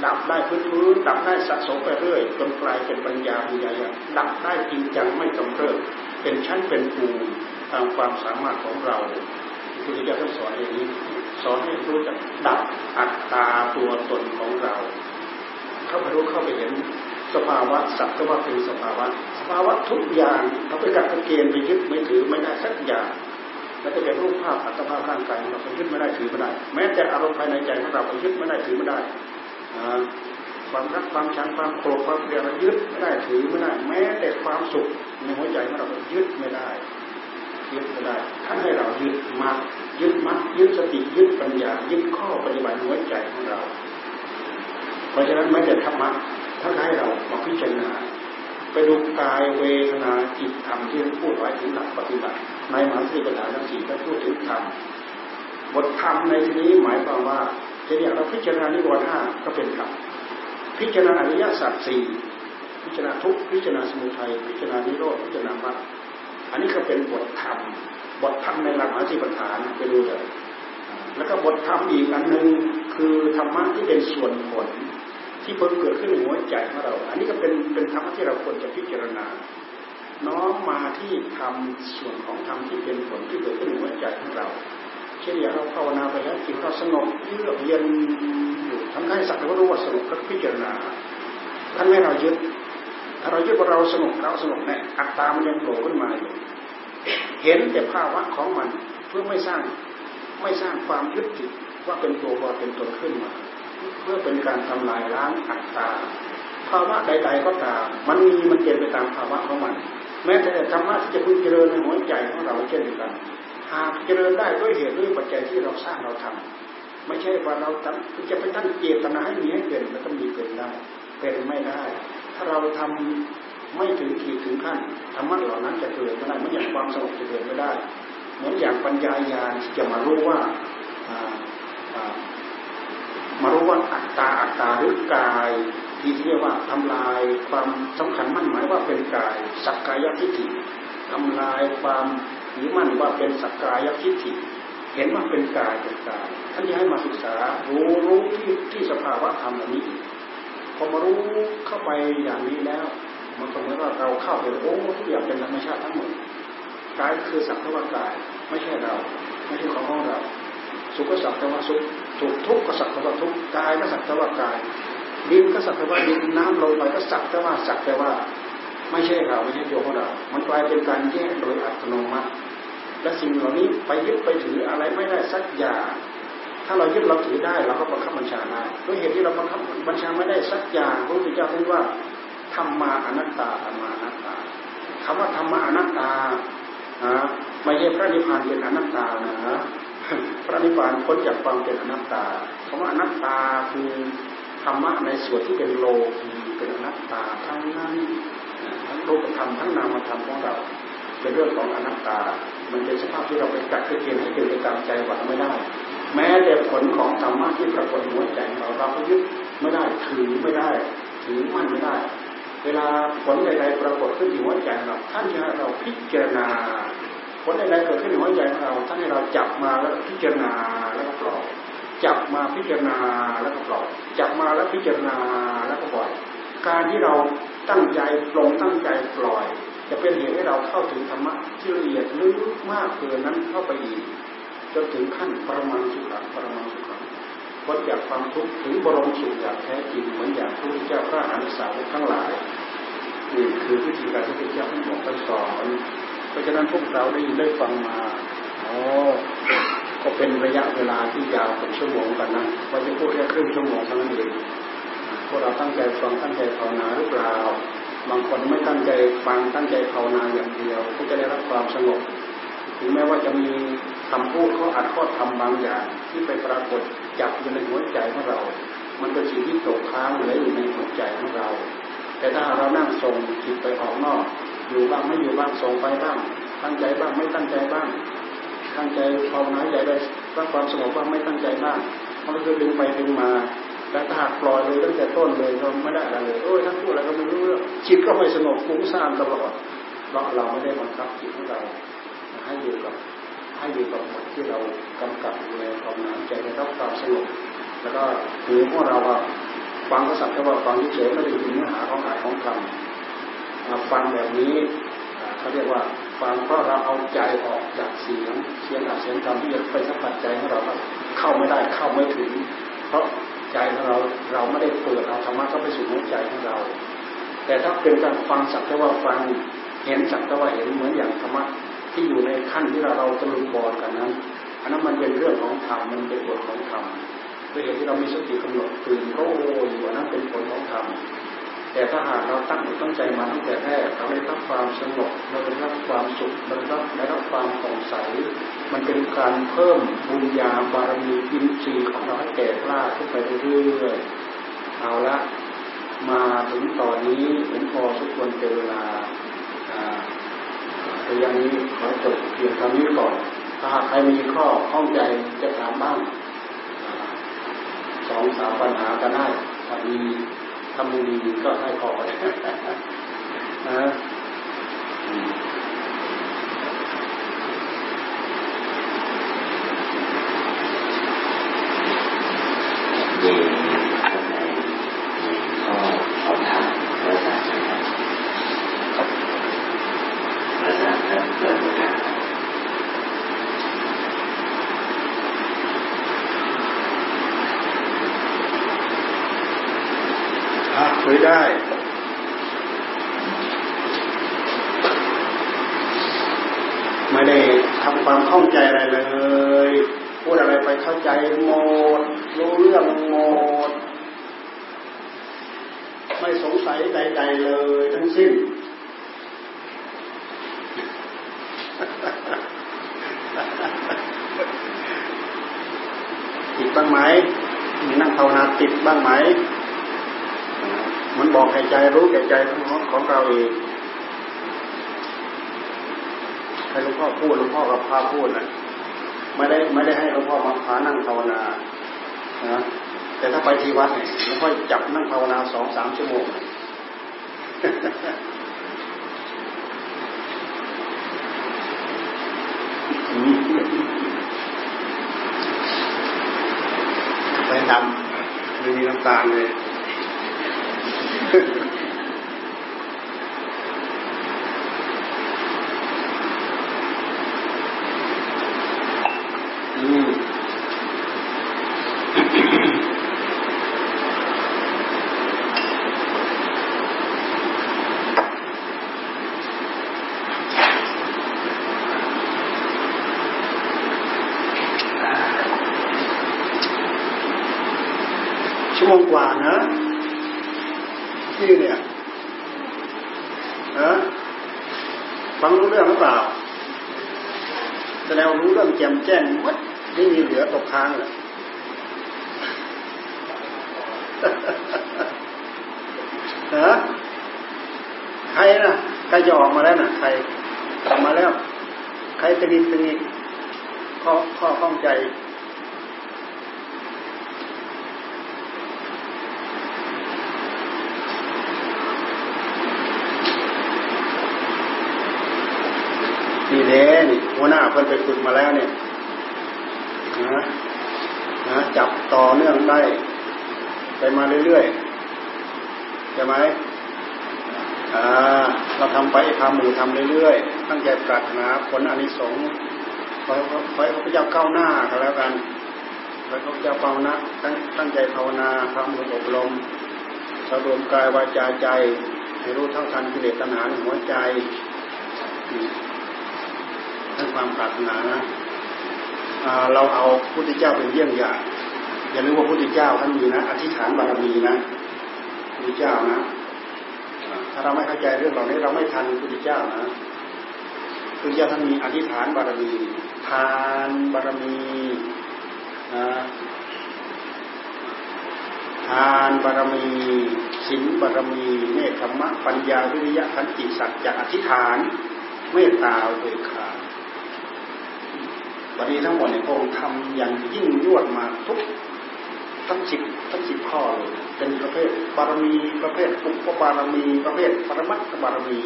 ดับได้พื้นพื้นดับได้สะสมไปเรื่อยจนกลายเป็นปัญญาปัญญาดับได้จริงจังไม่กำเริบเป็นชั้นเป็นภูมิตามความสามารถของเราคุณจะท่านสอนอย่างนี้ สอนให้รู้จักดับอัตตาตัวตนของเรา เข้าไปรู้เข้าไปเห็นสภาวะสัตว์ก็ว่าเป็นสภาวะ สภาวะทุกอย่างเราไปกัดตะเกณฑ์ไปยึดไม่ถือไม่ได้สักอย่าง แล้วก็จะรูปภาพอัตภาพร่างกายเราไปยึดไม่ได้ถือไม่ได้ แม้แต่อารมณ์ภายในใจของเราไปยึดไม่ได้ถือไม่ได้ความรักความชังความโกรธความเกลียดเรายึดไม่ได้ถือไม่ได้ แม้แต่ความสุขในหัวใจของเรายึดไม่ได้ยึดไม่ได้ท่านให้เรายึดมายึดมัดยึดสติยึดปัญญายึดข้อปฏิบัติหัวใจของเรา เพราะฉะนั้นไม่แต่ธรรมะท่านให้เรามาพิจารณาไปดูกายเวทนาจิตธรรมที่พูดไว้ถึงหลักปฏิบัติ ในมหาสติปัฏฐานสี่ท่านพูดถึงธรรมบทธรรมในที่นี้หมายความว่าเช่นอย่าเราพิจารณานิวรณ์ห้าก็เป็นธรรมพิจารณาอริยสัจสี่พิจารณาทุกพิจารณาสมุทัยพิจารณานิโรธพิจารณามรรคอันนี้ก็เป็นบทธรรมบทธรรมในหลักมหาสติปัฏฐานไปดูเลยแล้วก็บทธรรมอีกอันหนึ่งคือธรรมะที่เป็นส่วนผลที่เพิ่งเกิดขึ้นในหัวใจของเรา อันนี้ก็เป็นเป็นธรรมะที่เราควรจะพิจารณา น้อมมาที่ทำส่วนของธรรมที่เป็นผลที่เกิดขึ้นหัวใจของเรา เช่นอย่างเราภาวนาไปแล้วจิตเราสงบเยือกเย็นอยู่ทำให้สักแต่ว่ารู้ว่าสงบแล้วพิจารณาท่านไม่เรายึดท่าเรายึดว่าเราสนุกเราสนุกเนี่ยอัตตามันยังโผล่ขึ้นมาอยู่เห็นแต่ภาวะของมันเพื่อไม่สร้างไม่สร้างความยึดติดว่าเป็นตัวว่าเป็นตนขึ้นมา เพื่อเป็นการทำลายล้างอัตตาภาวะใด ๆ ก็ตาม มันมีมันเป็นไปตามภาวะของมัน แม้แต่ธรรมะที่จะพึงเจริญในหัวใจของเราเช่นเดียวกันหากเจริญได้ด้วยเหตุด้วยปัจจัยที่เราสร้างเราทำไม่ใช่ว่าเราจะไปตั้งเจตนาให้มีให้เป็นแล้วก็มีเป็นได้เป็นไม่ได้ ถ้าเราทำไม่ถึงขีดถึงขั้นธรรมะเหล่านั้นจะเกิดไม่ได้ไม่อย่างความสงบจะเกิดไม่ได้ เหมือนอย่างปัญญาญาณที่จะมารู้ว่ามารู้ว่าอัตตาอัตตาหรือกาย ที่เรียกว่าทำลายความสำคัญมั่นหมายว่าเป็นกายสักกายทิฏฐิทำลายความถือมั่นว่าเป็นสักกายทิฏฐิเห็นว่าเป็นกายเป็นกายท่านจะให้มาศึกษารู้รู้ที่ที่สภาวะธรรมนี้พอมารู้เข้าไปอย่างนี้แล้ว มันก็เหมือนว่าเราเข้าไปโอ้ทุกอย่างเป็นธรรมชาติทั้งหมดกายคือสักแต่ว่ากายไม่ใช่เรา ไม่ใช่ของของเรา สุขก็สักแต่ว่าสุขทุกทุกก็สักแต่ว่าทุกข์กายก็สักแต่ว่ากาย ดินก็สักแต่ว่าดินน้ำลงไปก็สักแต่ว่าสักแต่ว่า ไม่ใช่เราไม่ใช่ตัวของเรา มันกลายเป็นการแยกโดยอัตโนมัติ และสิ่งเหล่านี้ไปยึดไปถืออะไรไม่ได้สักอย่างถ้าเรายึดเราถือได้เราก็บังคับบัญชาได้ด้วยเหตุที่เราบังคับบัญชาไม่ได้สักอย่างพระพุทธเจ้าพูดว่าธรรมาอนัตตาธรรมาอนัตตาคำว่าธรรมาอนัตตานะไม่ใช่พระนิพพานเป็นอนัตตานะพระนิพพานพ้นจากความเป็นอนัตตาคำว่าอนัตตาคือ รรมะในส่วนที่เป็นโลกีเป็นอนัตตาทั้งนั้นทั้งรูปธรรมทั้งนามธรรมของเราเป็นเรื่องของอนัตตา มันเป็นสภาพที่เราไปกัดไปเกณฑ์ให้เป็นไปตามใจหวังไม่ได้ แม้แต่ผลของธรรมะที่ปรากฏหัวใจเราเราก็ยึดไม่ได้ถือไม่ได้ ถือมั่นไม่ได้ เวลาผลใดๆปรากฏขึ้นที่หัวใจเราท่านจะให้เราพิจารณา ผลใดๆเกิดขึ้นในหัวใจของเราท่านให้เราจับมาแล้วพิจารณาแล้วก็ปล่อย จับมาพิจารณาแล้วก็ปล่อยจับมาแล้วพิจารณาแล้วก็ปล่อย การที่เราตั้งใจปลงตั้งใจปล่อย จะเป็นเหตุให้เราเข้าถึงธรรมะที่ละเอียดลึกมากเกินนั้นเข้าไปอีกจนถึงขั้นปรมังสุขะปรมังสุขะพ้นจากความทุกข์ถึงบรมสุขอย่างแท้จริงเหมือนอย่างพระพุทธเจ้าพระอรหันตสาวกทั้งหลายนี่คือวิธีการที่พระพุทธเจ้าบอกท่านสอนเพราะฉะนั้นพวกเราได้ยินได้ฟังมา อ๋อ ก็เป็นระยะเวลาที่ยาวเป็นชั่วโมงกันนะว่าจะพูดแค่ครึ่งชั่วโมงเท่านั้นเองพวกเราตั้งใจฟังตั้งใจภาวนาหรือเปล่า บางคนไม่ตั้งใจฟังตั้งใจภาวนาอย่างเดียวก็จะได้รับความสงบ ถึงแม้ว่าจะมีคำพูดเขาอัดข้อทำบางอย่าง ที่ไปปรากฏจับอยู่ในหัวใจของเรา มันเป็นสิ่งที่ตกค้างเหลืออยู่ในหัวใจของเรา แต่ถ้าเรานั่งส่งจิตไปออกนอก อยู่บ้างไม่อยู่บ้างส่งไปบ้าง ตั้งใจบ้างไม่ตั้งใจบ้าง ตั้งใจภาวนาใจได้รับความสงบบ้างไม่ตั้งใจบ้างมันก็คือดึงไปดึงมาแต่ถ้าหากปล่อยเลยตั้งแต่ต้นเลยเราไม่ได้อะไรเลยโอ้ยท่านพูดอะไรก็ไม่รู้เรื่องจิตก็ไม่สงบฟุ้งซ่านตลอดเพราะเราไม่ได้บังคับจิตของเราให้อยู่กับให้อยู่กับบทที่เรากำกับดูแลความหนาใจในรับความสงบแล้วก็ถือพวกเราว่าฟังก็สักแต่ว่าฟังเฉยไม่ได้ถึงเนื้อหาของอายของคำฟังแบบนี้ เขาเรียกว่าฟังเพราะเราเอาใจออกจากเสียงเสียงอาเสียงคำที่จะไปสัมผัสใจของเราเข้าไม่ได้เข้าไม่ถึง เพราะใจของเราเราไม่ได้เปิดเราธรรมะก็ไปสู่หัวใจของเรา แต่ถ้าเป็นการฟังสักแต่ว่าฟังเห็นสักแต่ว่าเห็นเหมือนอย่างธรรมะที่อยู่ในขั้นที่เราเราตะลุมบอลกันนั้นอันนั้นมันเป็นเรื่องของธรรมมันเป็นบทของธรรมด้วยเหตุที่เรามีสติกำหนดตื่นโอ้อยู่อันนั้นเป็นผลของธรรม แต่ถ้าหากเราตั้งตั้งใจมาตั้งแต่แรกเราได้รับความสงบเราได้รับความสุขเราได้รับได้รับความผ่องใส มันเป็นการเพิ่มบุญญาบารมีอินทรีย์ของเราให้แก่กล้าขึ้นไปเรื่อยๆเอาละมาถึงตอนนี้เห็นพอสุกควรเป็นเวลาแต่ยังนี้ขอจบเพียงเท่านี้ก่อน ถ้าหากใครมีข้อข้องใจจะถามบ้างสองสามปัญหาก็ได้ถ้ามี ทำดีก็ให้พอนะมีข้อในข้อขอถามพระอาจารย์นะครับพระอาจารย์ท่านเปิดโอกาสคุยได้ ไม่ได้ ทำความเข้าใจอะไรเลยพูดอะไรไปเข้าใจหมดรู้เรื่องหมด ไม่สงสัยใด ๆ เลย ทั้งสิ้นติดบ้างไหมมีนั่งภาวนาติดบ้างไหม มันบอกแก่ใจรู้แก่ใจของเราเอง ให้หลวงพ่อพูดหลวงพ่อกับพาพูดนะไม่ได้ไม่ได้ให้หลวงพ่อมาพานั่งภาวนานะแต่ถ้าไปที่วัดเนี่ยหลวงพ่อจับนั่งภาวนาสองสามชั่วโมงไปดำไม่มีน้ำตาลเลยชั่วโมงกว่านะที่เนี่ยฮะฟังรู้เรื่องหรือเปล่าแสดงรู้เรื่องแจ่มแจ้งมัดไม่มีเหลือตกค้างเลยฮะใครนะใครจะออกมาแล้วนะใครออกมาแล้ว ใครตนิดตนิดข้อข้อข้องใจนี่เด้นี่หัวหน้าเพิ่นไปฝึกมาแล้วเนี่ยนะนะจับต่อเนื่องได้ ไป มาเรื่อยๆใช่ไหมอ่าเราทำไปทำหมู่ทำเรื่อยๆตั้งใจปรารถนาผลอานิสงส์ขอขอให้พระเจ้าก้าวหน้ากันแล้วกันขอให้พระเจ้าภาวนาตั้งตั้งใจภาวนาทำมืออบรมสรวมกายวาจาใจให้รู้เท่าทันกิเลสตัณหาในหัวใจทั้งความปรารถนานะเราเอาพุทธเจ้าเป็นเยี่ยงอย่าง อย่าลืมว่าพุทธเจ้าท่านมีนะอธิษฐานบารมีนะพุทธเจ้านะถ้าเราไม่เข้าใจเรื่องเหล่านี้เราไม่ทันพุทธเจ้านะพุทธเจ้าท่านมีอธิษฐานบารมีทานบารมีนะทานบารมีศีลบารมีเนคขมะปัญญาวิริยะขันติสัจจะอธิษฐาน เมตตาเบิกขาวันนี้ทั้งหมดเนี่ยพระองค์ทำอย่างยิ่งยวดมาทุก ทั้งสิบทั้งสิบข้อเลยเป็นประเภทบารมีประเภทปุปบารมีประเภทปรมัตถบารมี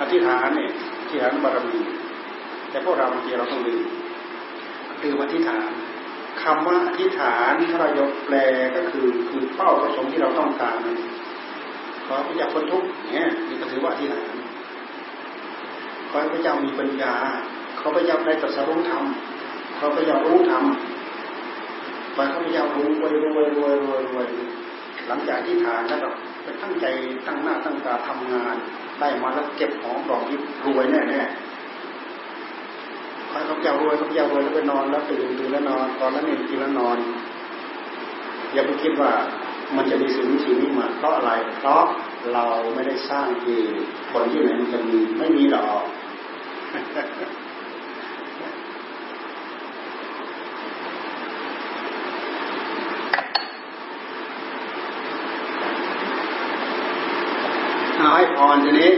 อธิษฐานเนี่ยอธิษฐานบารมี แต่พวกเราบางทีเราต้องลืมลืมอธิษฐานคำว่าอธิษฐานถ้าเรายกแปลก็คือคือเป้าประสงค์ที่เราต้องการขอพระเจ้าพ้นทุกข์เนี่ยนี่ก็ถือว่าอธิษฐานขอพระเจ้ามีปัญญาเขาพยายาได้ตรัสรู้ธรรมเขาพยายารู้ธรรม ไปเขาพยายามรู้รวยรวยรวยรวยรวยหลังจากที่ทานแล้วก็ไปตั้งใจตั้งหน้าตั้งตาทำงาน ได้มาแล้วเก็บของดอกยิบรวยแน่แน่เขาเขาพยายารวยเขาพยายารวยแล้วไปนอนแล้วตื่นตื่นแล้วนอนตอนนั้นเนี่ยกินแล้วนอน อย่าไปคิดว่ามันจะมีสิ่งนี้สิ่งนี้มาเพราะอะไร เพราะเราไม่ได้สร้างเองคนที่ไหนมันจะมีไม่มีหรอกเอาให้พรทีนี้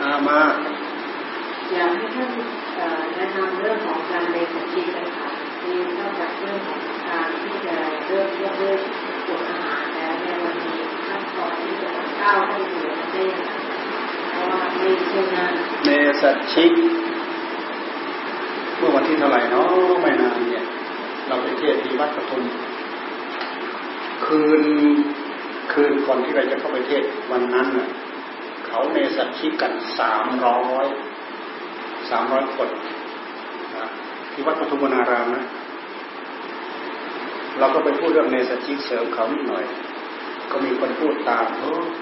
อามา อยากให้ท่านแนะนำเรื่องของการเรียนของจิตเลยค่ะที่นอกจากเรื่องของการที่จะเริ่มยกเลิกกฎอาหารแล้วเนี่ยวันนี้ขั้นตอนที่จะก้าวให้ถึงได้ยังไงเพราะว่าไม่เช่นนั้น เนสัตชิกเมื่อวันที่เท่าไหร่เนาะไม่นานเนี่ย เราไปเทศที่วัดปทุมคืนคืนก่อนที่เราจะเข้าไปเทศวันนั้นน่ะเขาเนสัตชิกกันสามร้อยสามร้อยคนนะที่วัดปทุมนารามนะ เรื่องเนสชิกเสริมเขานิดหน่อย ก็มีคนพูดตาม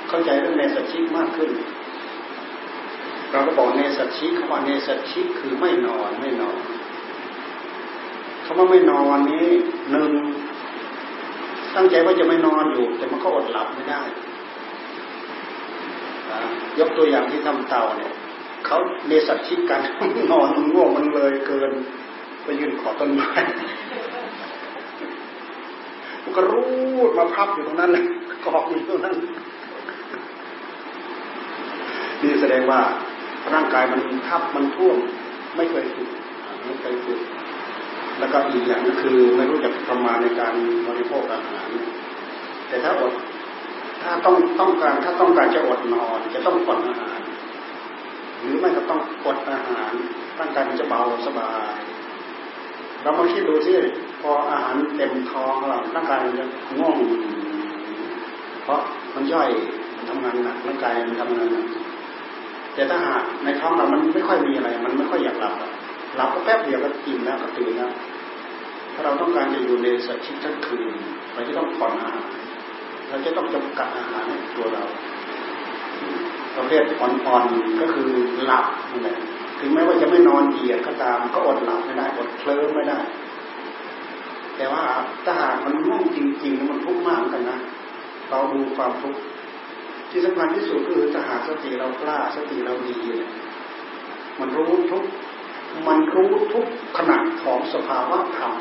เข้าใจเรื่องในสจชิกมากขึ้น เราก็บอกในสจชิกคำว่าในสจชิกคือไม่นอนไม่นอนคำว่าไม่นอนนี้หนึ่งตั้งใจว่าจะไม่นอนอยู่ แต่มันก็อดหลับไม่ได้ยกตัวอย่างที่ทำเต่าเนี่ยเขาเนสัตชิกกันนอนมันง่วงมันเลยเกิน ไปยืนขอต้นไม้ มันก็รูดมาพับอยู่ตรงนั้นเลยกอกอยู่ตรงนั้น นี่แสดงว่าร่างกายมันทับมันท่วม ไม่เคยฝึกไม่เคยฝึกแล้วก็อีกอย่างก็คือไม่รู้จักประมาณในการบริโภคอาหาร แต่ถ้าอดถ้าต้องต้องการถ้าต้องการจะอดนอน จะต้องอดอาหาร หรือไม่ก็ต้องอดอาหารร่างกายมันจะเบาสบาย เรามาคิดดูสิพออาหารเต็มท้องเราร่างกายมันจะง่วงเพราะมันย่อยมันทำงานหนักร่างกายมันทำงานหนักแต่ถ้าหากในท้องเรามันไม่ค่อยมีอะไร มันไม่ค่อยอยากหลับหลับก็แป๊บเดียวก็กินแล้วก็ตื่นแล้วถ้าเราต้องการจะอยู่ในสัจชิตทั้งคืนเราจะต้องผ่อนอาหารเราจะต้องจำกัดอาหารตัวเราประเภทอ่อนๆก็คือหลับนั่นแหละ ถึงแม้ว่าจะไม่นอนเหยียดก็ตามก็อดหลับไม่ได้อดเคลิ้มไม่ได้ แต่ว่าถ้าหากมันง่วงจริงๆมันทุกข์มากกันนะเราดูความทุกข์ที่สำคัญที่สุดคือถ้าหากสติเรากล้าสติเราดีมันรู้ทุกมันรู้ทุกขณะของสภาวะธรรม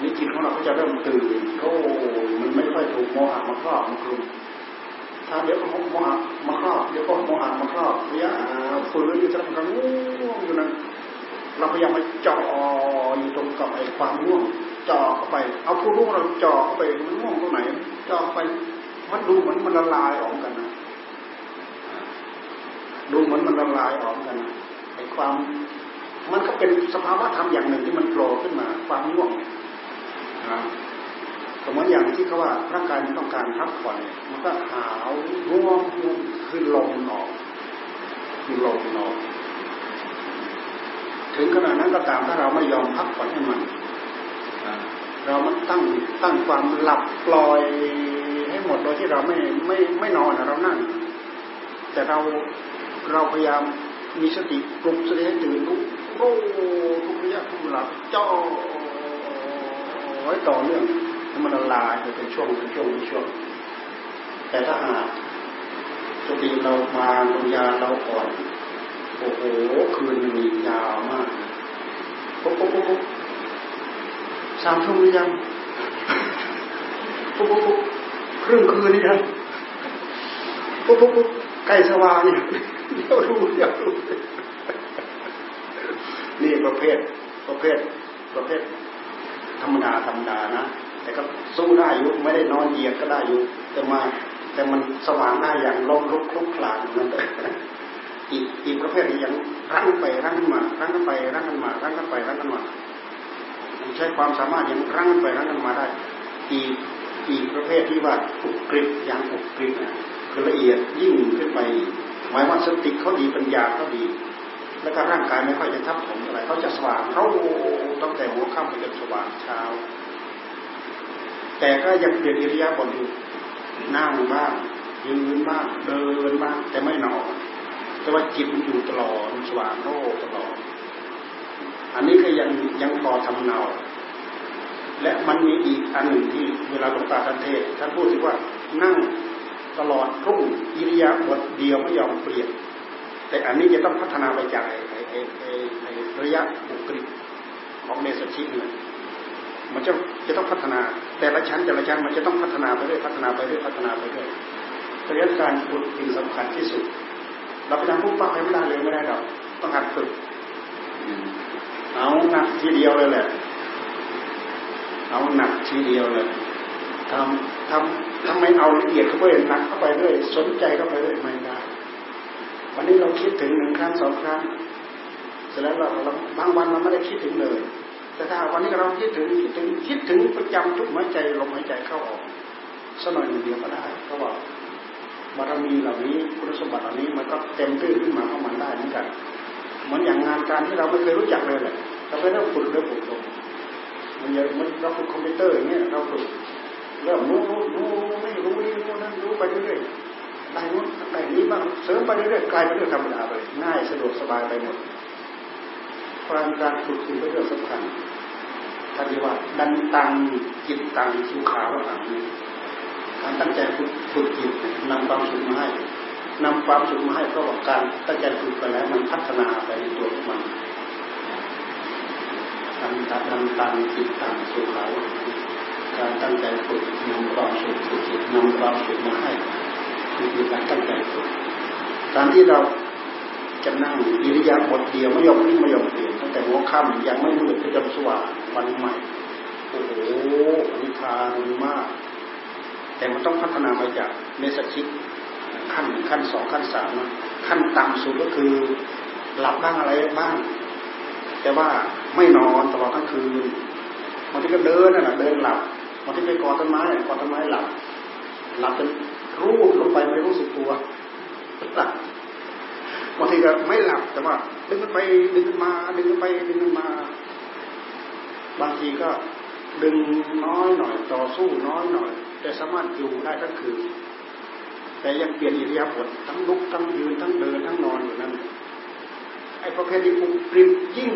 นี่จิตของเราก็จะเริ่มตื่นโอ้มันไม่ค่อยถูกโมหะมาครอบมาคลุม เดี๋ยวก็โมหะมาครอบเดี๋ยวก็โมหะมาครอบเนี้ยฝืนอยู่ตรงกลางง่วงอยู่นั้นเราพยายามไปจ่ออยู่ตรงกับไอ้ความง่วงจ่อเข้าไป เอาผู้รู้เราจ่อเข้าไปมันง่วงตรงไหนจ่อไปมันดูเหมือนมันละลายออกกันนะดูเหมือนมันละลายออกกันไอ้ความ มันก็เป็นสภาวะธรรมอย่างหนึ่งที่มันโผล่ขึ้นมา ความง่วงนะ สมมติอย่างที่เขาว่าร่างกายมันต้องการพักผ่อนมันก็หาวง่วงคือลมออกคือลมออกถึงขนาดนั้นก็ตามถ้าเราไม่ยอมพักผ่อนให้มันเรามันตั้งตั้งความหลับปล่อยให้หมดโดยที่เราไม่ไม่ไม่นอนเรานั่ง แต่เราเราพยายามมีสติปลุกสติให้ตื่นรู้โอ้ทุกระยะทุกเวลาจ่อไว้ต่อเนื่อง มันละลายไปเป็นช่วงเป็นช่วงเป็นช่วง แต่ถ้าหากสติเรามาปัญญาเราอ่อนโอ้โหคืนมียาวมากปุ๊บปุ๊บปุ๊บปุ๊บสามทุ่มหรือยังปุ๊บปุ๊บปุ๊บครึ่งคืนนี่ยังปุ๊บปุ๊บปุ๊บใกล้สว่างเนี่ยเดี๋ยวรู้เดี๋ยวรู้นี่ประเภทประเภทประเภทธรรมดาธรรมดานะ แต่ก็สู้ได้อยู่ไม่ได้นอนเหยียดก็ได้อยู่แต่มาแต่มันสว่างได้าอย่างลมลุกลุกคลานนั่นแหละอีกอีกประเภทอย่างรั้งไปรั้งขึ้นมารั้งขึ้นไปรั้งขึ้นมารั้งขึ้นไปรั้งขึ้นมาใช้ความสามารถอย่างรั้งไปรั้งขึ้นมาได้ อีกอีกประเภทที่ว่าอุกฤษอย่างอุกฤษคือละเอียดยิ่งขึ้นไป หมายว่าสติเขาดีปัญญาเขาดี แล้วก็ร่างกายไม่ค่อยจะทับถมอะไรเขาจะสว่างเขาตั้งแต่หัวค่ำไปจนสว่างเช้า แต่ก็ยังเปลี่ยนอิริยาบถอยู่นั่งบ้างยืนบ้างเดินบ้างแต่ไม่นอนแต่ว่าจิตมันอยู่ตลอดสว่างโลกตลอด อันนี้ก็ยังยังพอทำเนา และมันมีอีกอันหนึ่งที่เวลาหลวงตาท่านเทศท่านพูดถึงว่านั่งตลอดรุ่งอิริยาบถเดียวไม่ยอมเปลี่ยน แต่อันนี้จะต้องพัฒนาไปจากไอ้ไอ้ไอ้ระยะอุกฤษของเนสชิตเนี่ย มันจะจะต้องพัฒนา แต่ละชั้นแต่ละชั้นมันจะต้องพัฒนาไปเรื่อยพัฒนาไปเรื่อยพัฒนาไปเรื่อยเพราะฉะนั้นการฝึกจึงสำคัญที่สุด เราไปทำปุ๊บปั๊บไม่ได้เลยไม่ได้หรอกต้องหัดฝึกเอาหนักทีเดียวเลยแหละ เอาหนักทีเดียวเลยทำทำทำไมเอาละเอียดเข้าไปหนักเข้าไปเรื่อยสนใจเข้าไปเรื่อยไม่ได้วันนี้เราคิดถึงหนึ่งครั้งสองครั้งเสร็จแล้วเราบางวันเราไม่ได้คิดถึงเลย แต่ถ้าวันนี้เราคิดถึงคิดถึงคิดถึงประจำทุกหัวใจลมหายใจเข้าออกสักหน่อยเดียวก็ได้เพราะว่าบารมีเหล่านี้คุณสมบัติเหล่านี้มันก็เต็มตื้นขึ้นมาเข้ามาได้เหมือนกันเหมือนอย่างงานการที่เราไม่เคยรู้จักเลยแหละเราไปเริ่มฝึกเริ่มฝึกลงมันอย่างมันเราฝึกคอมพิวเตอร์อย่างเงี้ยเราฝึกเริ่มนู้นนู้นนู้นนี่รู้ไปเรื่อยๆได้นู้นได้นี้บ้างเสริมไปเรื่อยๆกลายเป็นเรื่องธรรมดาไปง่ายสะดวกสบายไปหมด การการฝึกคือเรื่องสำคัญท่านเรียกว่า ดันตังจิตตังสุขาวะหังการตั้งใจฝึกฝึกจิตนำความสุขมาให้นำความสุขมาให้เพราะว่าการตั้งใจฝึกไปแล้วมันพัฒนาไปในตัวของมันดันตังดันตังจิตตังสุขาวการตั้งใจฝึกนำความสุขฝึกจิตนำความสุขมาให้คือการตั้งใจฝึกการที่เรา จะนั่งอิริยาบถเดียวไม่ยอมนิ่งไม่ยอมเปลี่ยนตั้งแต่หัวค่ำยังไม่มืดจนสว่างวันใหม่โอ้โหนิทานมาก แต่มันต้องพัฒนามาจากเนสชิกขั้นขั้นสองขั้นสามขั้นต่ำสุดก็คือหลับบ้างอะไรบ้าง แต่ว่าไม่นอนตลอดทั้งคืนบางทีก็เดินน่ะเดินหลับบางทีไปกอดต้นไม้กอดต้นไม้หลับหลับจนรูดลงไปไม่รู้สึกตัวหลับ บางทีก็ไม่หลับแต่ว่า ดึงไปดึงมา ดึงไปดึงมา บางทีก็ดึงน้อยหน่อยต่อสู้น้อยหน่อย แต่สามารถอยู่ได้ทั้งคืนแต่ยังเปลี่ยนอิริยาบถทั้งลุกทั้งยืนทั้งเดินทั้งนอนอยู่นั่นไอ้ประเภทที่ปุบปริบยิ่ง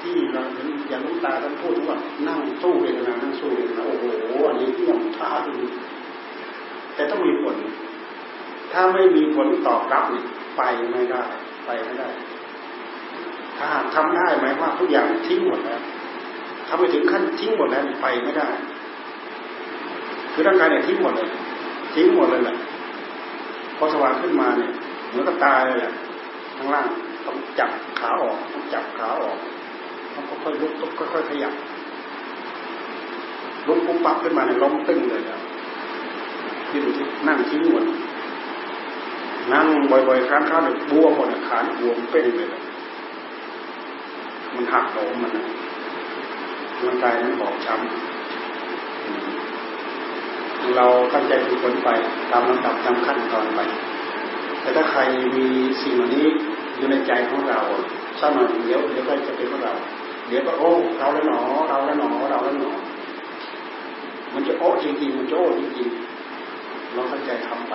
ที่เราเห็นอย่างน้ำตาท่านพูดว่านั่งสู้เวทนานั่งสู้เวทนาโอ้โหอันนี้เที่ยมท่าดูแต่ต้องมีผล ถ้าไม่มีผลตอบรับนี่ ไปไม่ได้ ไปไม่ได้ ถ้าทำได้หมายว่าทุกอย่างทิ้งหมดแล้วถ้าไปถึงขั้นทิ้งหมดแล้วไปไม่ได้ คือร่างกายเนี่ยทิ้งหมดเลย ทิ้งหมดเลยแหละพอสว่างขึ้นมาเนี่ยเหมือนกับตายเลยแหละข้างล่างต้องจับขาออกต้องจับขาออกต้องค่อยๆลุกต้องค่อยๆขยับลุกปุ๊บปั๊บขึ้นมาเนี่ยล้มตึ้งเลยครับที่ดูที่นั่งทิ้งหมด นั่งบ่อยๆครั้งครั้งหนึ่งบวมหมดขาบวมเป้งเลยมันหักโหมมันร่างกายนั้นบอบช้ำเราตั้งใจฝึกฝนไป ตามลำดับตามขั้นตอนไป แต่ถ้าใครมีสิ่งนี้อยู่ในใจของเราสักหน่อยเดี๋ยวเดี๋ยวก็จะเป็นของเรา เดี๋ยวก็โอ้เราแล้วหนอ เราแล้วหนอเราแล้วหนอ มันจะโอ้จริงๆมันจะโอ้จริงๆเราตั้งใจทำไป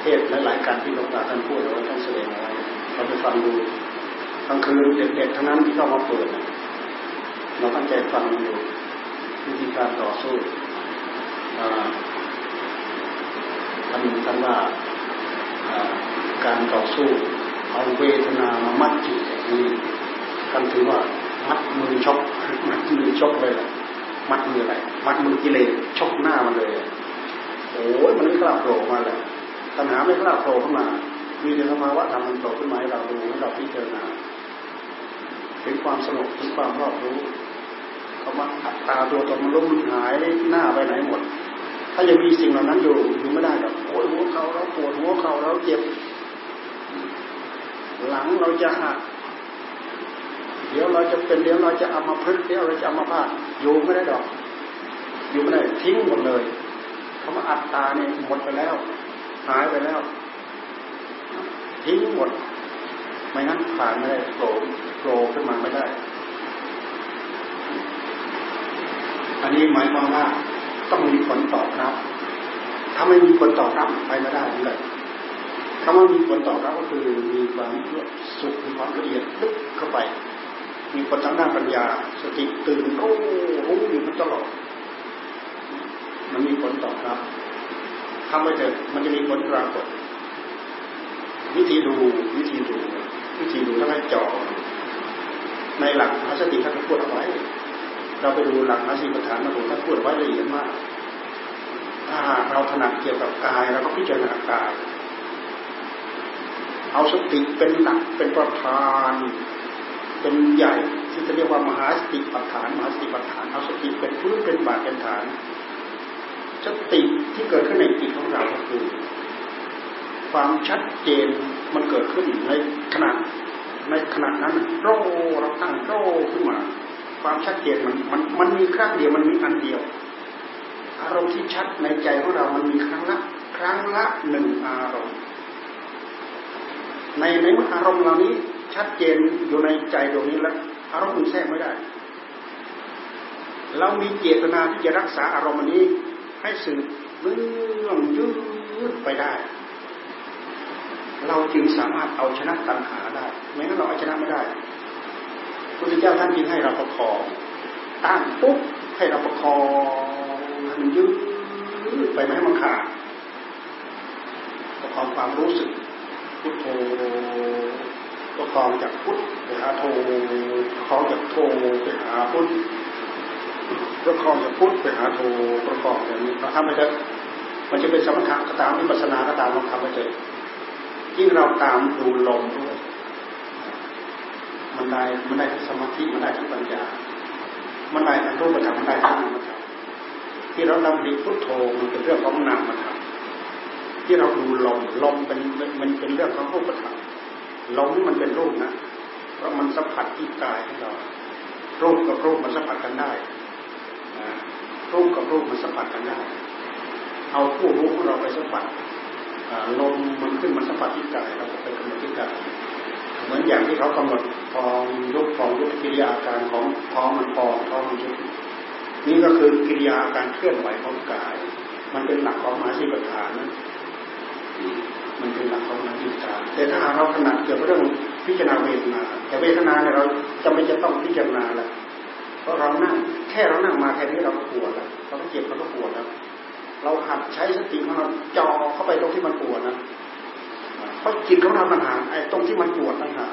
เทศหลายๆการที่หลวงตาท่านพูดเราท่านแสดงเอาไว้เราไปฟังดูกลางคืนเด็กๆทั้งนั้นที่เข้ามาเปิดเราตั้งใจฟังดูวิธีการต่อสู้ท่านท่านว่าการต่อสู้เอาเวทนามามัดจิตนี่ท่านถือว่ามัดมือชกมัดมือชกเลยมัดมืออะไรมัดมือกิเลสชกหน้ามันเลยโอ้ยมันไม่กล้าโผล่มาเลย ตัณหาไม่กล้าโผล่ขึ้นมา มีแต่สภาวะธรรมมันโผล่ขึ้นมาให้เราดูให้เราพิจารณาเป็นความสงบเป็นความรอบรู้เขามาอัตตาตัวตนมันล้มหายหน้าไปไหนหมด ถ้ายังมีสิ่งเหล่านั้นอยู่อยู่ไม่ได้หรอกโอ้ยหัวเข่าเราปวดหัวเข่าเราเจ็บ หลังเราจะหักเดี๋ยวเราจะเป็นเดี๋ยวเราจะเอามาพึ่งเดี๋ยวเราจะเอามาพาดอยู่ไม่ได้ดอก อยู่ไม่ได้ทิ้งหมดเลยคำว่าอัตตาเนี่ยหมดไปแล้ว หายไปแล้วทิ้งหมด ไม่งั้นผ่านไม่ได้โผล่โผล่ขึ้นมาไม่ได้ อันนี้หมายความว่าต้องมีผลตอบรับ ถ้าไม่มีผลตอบรับไปไม่ได้เลยคำว่ามีผลตอบรับก็คือมีความสุขมีความละเอียดลึกเข้าไป มีผลทางด้านปัญญา สติตื่นรู้รู้อยู่ตลอด มันมีผลตอบรับ ทำไปเถอะมันจะมีผลปรากฏ วิธีดูวิธีดู วิธีดูถ้าให้จ่อในหลักพระสติท่านพูดเอาไว้ เราไปดูหลักพระสีประธานนะผมท่านพูดไว้ละเอียดมาก ถ้าเราถนัดเกี่ยวกับกายเราก็พิจารณากาย เอาสติเป็นหลักเป็นประธานเป็นใหญ่ที่จะเรียกว่ามหาสติปัฏฐานมหาสติปัฏฐานเอาสติเป็นพื้นเป็นบาทเป็นฐาน สติที่เกิดขึ้นในจิตของเราก็คือ ความชัดเจนมันเกิดขึ้นในขณะในขณะนั้นโรเราตั้งโรขึ้นมา ความชัดเจนมันมันมันมีครั้งเดียวมันมีอันเดียว อารมณ์ที่ชัดในใจของเรามันมีครั้งละ ครั้งละหนึ่งอารมณ์ ในในเมื่ออารมณ์เหล่านี้ชัดเจนอยู่ในใจตรงนี้แล้วอารมณ์อื่นแทรกไม่ได้ เรามีเจตนาที่จะรักษาอารมณ์นี้ ให้สืบเรื่องยืดไปได้ เราจึงสามารถเอาชนะตัณหาได้ไม่งั้นเราเอาชนะไม่ได้พระพุทธเจ้าท่านจึงให้เราประคองตั้งปุ๊บให้เราประคองมันยืดไปไม่ให้มันขาดประคองความรู้สึกพุทโธประคองจากพุทไปหาโทประคองจากโทไปหาพุท ประคองจากพุทไปหาโทประคองอย่างนี้เราทำไปเถอะมันจะเป็นสมถะก็ตามวิปัสสนาก็ตามเราทำไปเถอะยิ่งเราตามดูลมด้วยมันได้มันได้สมาธิมันได้ทั้งปัญญา มันได้ทั้งรูปธรรมมันได้ทั้งนามธรรมที่เราดำริพุทโธมันเป็นเรื่องของนามธรรมที่เราดูลมลมเป็นมันเป็นเรื่องของรูปธรรมลมนี่มันเป็นรูปนะเพราะมันสัมผัสที่กายของเรารูปกับรูปมันสัมผัสกันได้ รูปกับรูปมันสัมผัสกันได้ เอาผู้รู้ของเราไปสัมผัสลมมันขึ้นมันสัมผัสที่กายเราไปกำหนดที่กายเหมือนอย่างที่เขากำหนดฟองยุบฟองยุบกิริยาการของท้องมันฟองท้องมันยุบนี่ก็คือกิริยาการเคลื่อนไหวของกาย มันเป็นหลักของมหาสิปฐานนะมันเป็นหลักของมหาสิปฐานแต่ถ้าเราถนัดเกี่ยวกับเรื่องพิจารณาเวทนา แต่เวทนาเนี่ยเราจะไม่จะต้องพิจารณาแล้ว เพราะเรานั่งแค่เรานั่งมาแค่นี้เราก็ปวดแล้วเราก็เจ็บเราก็ปวดแล้วเราหัดใช้สติของเราจ่อเข้าไปตรงที่มันปวดนะเพราะจิตของเราต่างหาไอ้ตรงที่มันปวดต่างหาก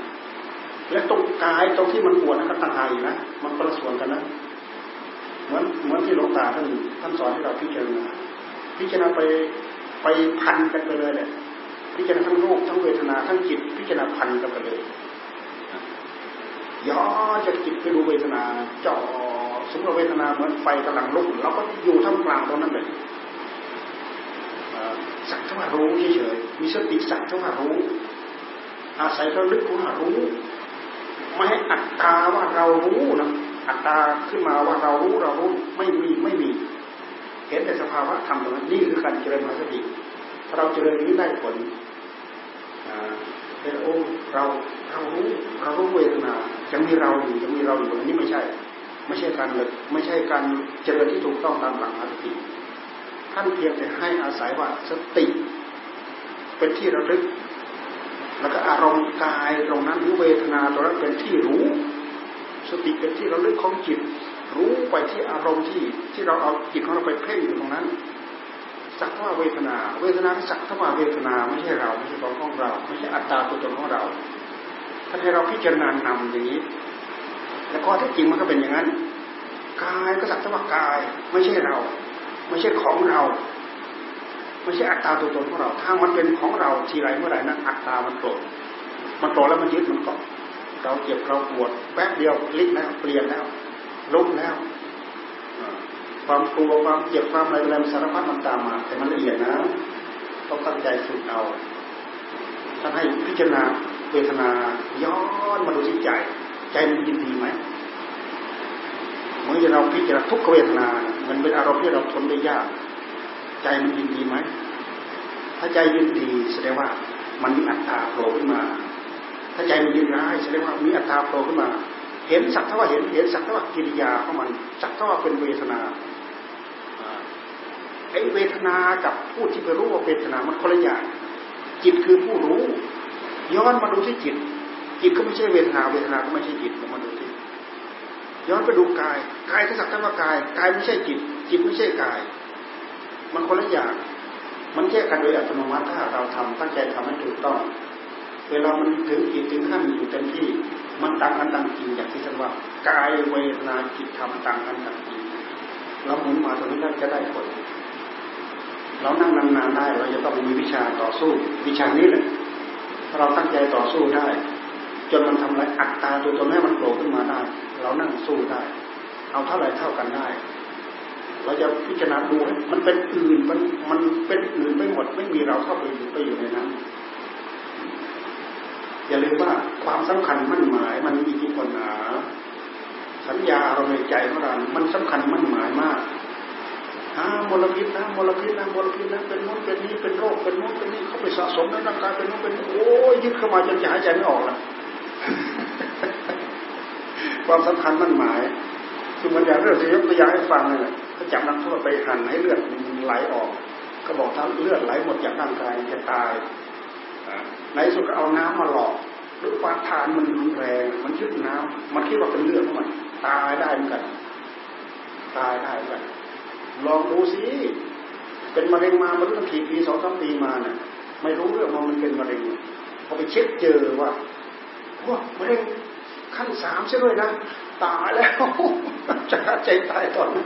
และตรงกายตรงที่มันปวดนั้นก็ต่างหากอีกนะมันคนละส่วนกันนะเหมือนเหมือนที่หลวงตาท่านท่านสอนให้เราพิจารณาพิจารณาไปไปพันกันไปเลยแหละพิจารณาทั้งรูปทั้งเวทนาทั้งจิตพิจารณาพันกันไปเลย ย่อจะจิตไปดูเวทนาจ่อสมมติเวทนาเหมือนไฟกำลังลุกเราก็อยู่ท่ามกลางตรงนั้นเลยสักเท่ารู้เฉยๆมีสติสักเท่ารู้ อาศัยระลึกว่ารู้ ไม่ให้อัตตาว่าเรารู้นะอัตตาขึ้นมาว่าเรารู้เรารู้ไม่มีไม่มี เห็นแต่สภาวะธรรมตรงนั้นนี่คือการเจริญมหาสติถ้าเราเจริญนี้ได้ผล เป็นโอ้เราเรารู้เรารู้เวทนายังมีเราอยู่ยังมีเราอยู่อันนี้ไม่ใช่ ไม่ใช่การเลยไม่ใช่การเจริญที่ถูกต้องตามหลักมหาสติท่านเพียงแต่ให้อาศัยว่าสติ เป็นที่ระลึก แล้วก็อารมณ์กายตรงนั้นหรือเวทนาตรงนั้นเป็นที่รู้ สติเป็นที่ระลึกของจิต รู้ไปที่อารมณ์ที่ที่เราเอาจิตของเราไปเพ่งอยู่ตรงนั้น สักว่าเวทนา เวทนาสักว่าเวทนาไม่ใช่เราไม่ใช่ของของเรา ไม่ใช่อัตตาตัวตนของเราถ้าให้เราพิจารณานำอย่างนี้แล้วก็ที่จริงมันก็เป็นอย่างนั้นกายก็สักว่ากาย ไม่ใช่เรา ไม่ใช่ของเรา ไม่ใช่อัตตาตัวตนของเรา ถ้ามันเป็นของเราทีไรเมื่อไหร่นะอัตตามันโกรธมันโกรธแล้วมันยึดมันเกาะเราเจ็บเราปวดแป๊บเดียวลิกแล้วเปลี่ยนแล้วลุกแล้ว ความกลัวความเจ็บความอะไรอะไรสารพัดมันตามมา แต่มันละเอียดนะต้องตั้งใจฝึกเอาท่านให้พิจารณาเวทนาย้อนมาดูที่ใจ ใจมันยินดีไหมเมื่อเราพิจารณาทุกเวทนา มันเป็นอารมณ์ที่เราทนได้ยาก ใจมันยินดีไหมถ้าใจยินดีแสดงว่ามันมีอัตตาโผล่ขึ้นมา ถ้าใจมันยินร้ายแสดงว่ามีอัตตาโผล่ขึ้นมา เห็นสักเท่าว่าเห็นเห็นสักเท่าว่ากิริยาของมันสักเท่าว่าเป็นเวทนา ไอ้เวทนากับผู้ที่ไปรู้ว่าเวทนามันคนละอย่างจิตคือผู้รู้ ย้อนมาดูที่จิต จิตก็ไม่ใช่เวทนา เวทนาก็ไม่ใช่จิตมาดูที่ย้อนไปดูกายกายก็สักแต่ว่ากายกายไม่ใช่จิต จิตไม่ใช่กาย มันคนละอย่างมันแยกกันโดยอัตโนมัติถ้าเราทำตั้งใจทำให้ถูกต้อง เวลามันถึงจิตถึงขั้นอยู่เต็มที่ มันต่างกันต่างจริงอย่างที่ท่านว่ากายเวทนาจิตทำต่างกันต่างจริงเราหมุนมาตรงนี้จะได้ผล เรานั่งนานๆได้เราจะต้องมีวิชาต่อสู้ วิชานี้แหละเราตั้งใจต่อสู้ได้ จนมันทำลายอัตตาตัวตนให้มันโผล่ขึ้นมาได้ เรานั่งสู้ได้ เอาเท่าไหร่เท่ากันได้ เราจะพิจารณาดูมันเป็นอื่นมันมันเป็นอื่นไม่หมดไม่มีเราเข้าไปอยู่ไปอยู่ในนั้นอย่าลืมว่าความสำคัญมั่นหมาย มันมีอิทธิพลหนาสัญญาเราในใจของเรา มันสำคัญมั่นหมายมาก ฮามลพิษนะมลพิษนะมลพิษนะเป็นนู้นเป็นนี้เป็นโรคเป็นนู้นเป็นนี้เขาไปสะสมในร่างกายเป็นนู้นเป็นนี้โอ้ยยึดเข้ามาจนจะหายใจไม่ออกแล้วความสำคัญมั่นหมายคือมันอย่างเรื่องที่ยกตัวอย่างให้ฟังเนี่ยก็จับนักโทษไปหั่นให้เลือดมันไหลออก ก็บอกถ้าเลือดไหลหมดจากร่างกายจะตายในสุดก็เอาน้ำมาหลอกหรือฟาทานมันรุนแรงมันยึดน้ำมันคิดว่าเป็นเลือดของมันตายได้เหมือนกัน ตายได้เหมือนกัน ลองดูสิเป็นมะเร็งมามันตั้งกี่ปีสองสามปีมาเนี่ยไม่รู้เรื่องว่ามันเป็นมะเร็งพอไปเช็คเจอว่าว่ามะเร็งขั้นสามใช่ด้วยนะตายแล้วจะใจตายตอนนั้น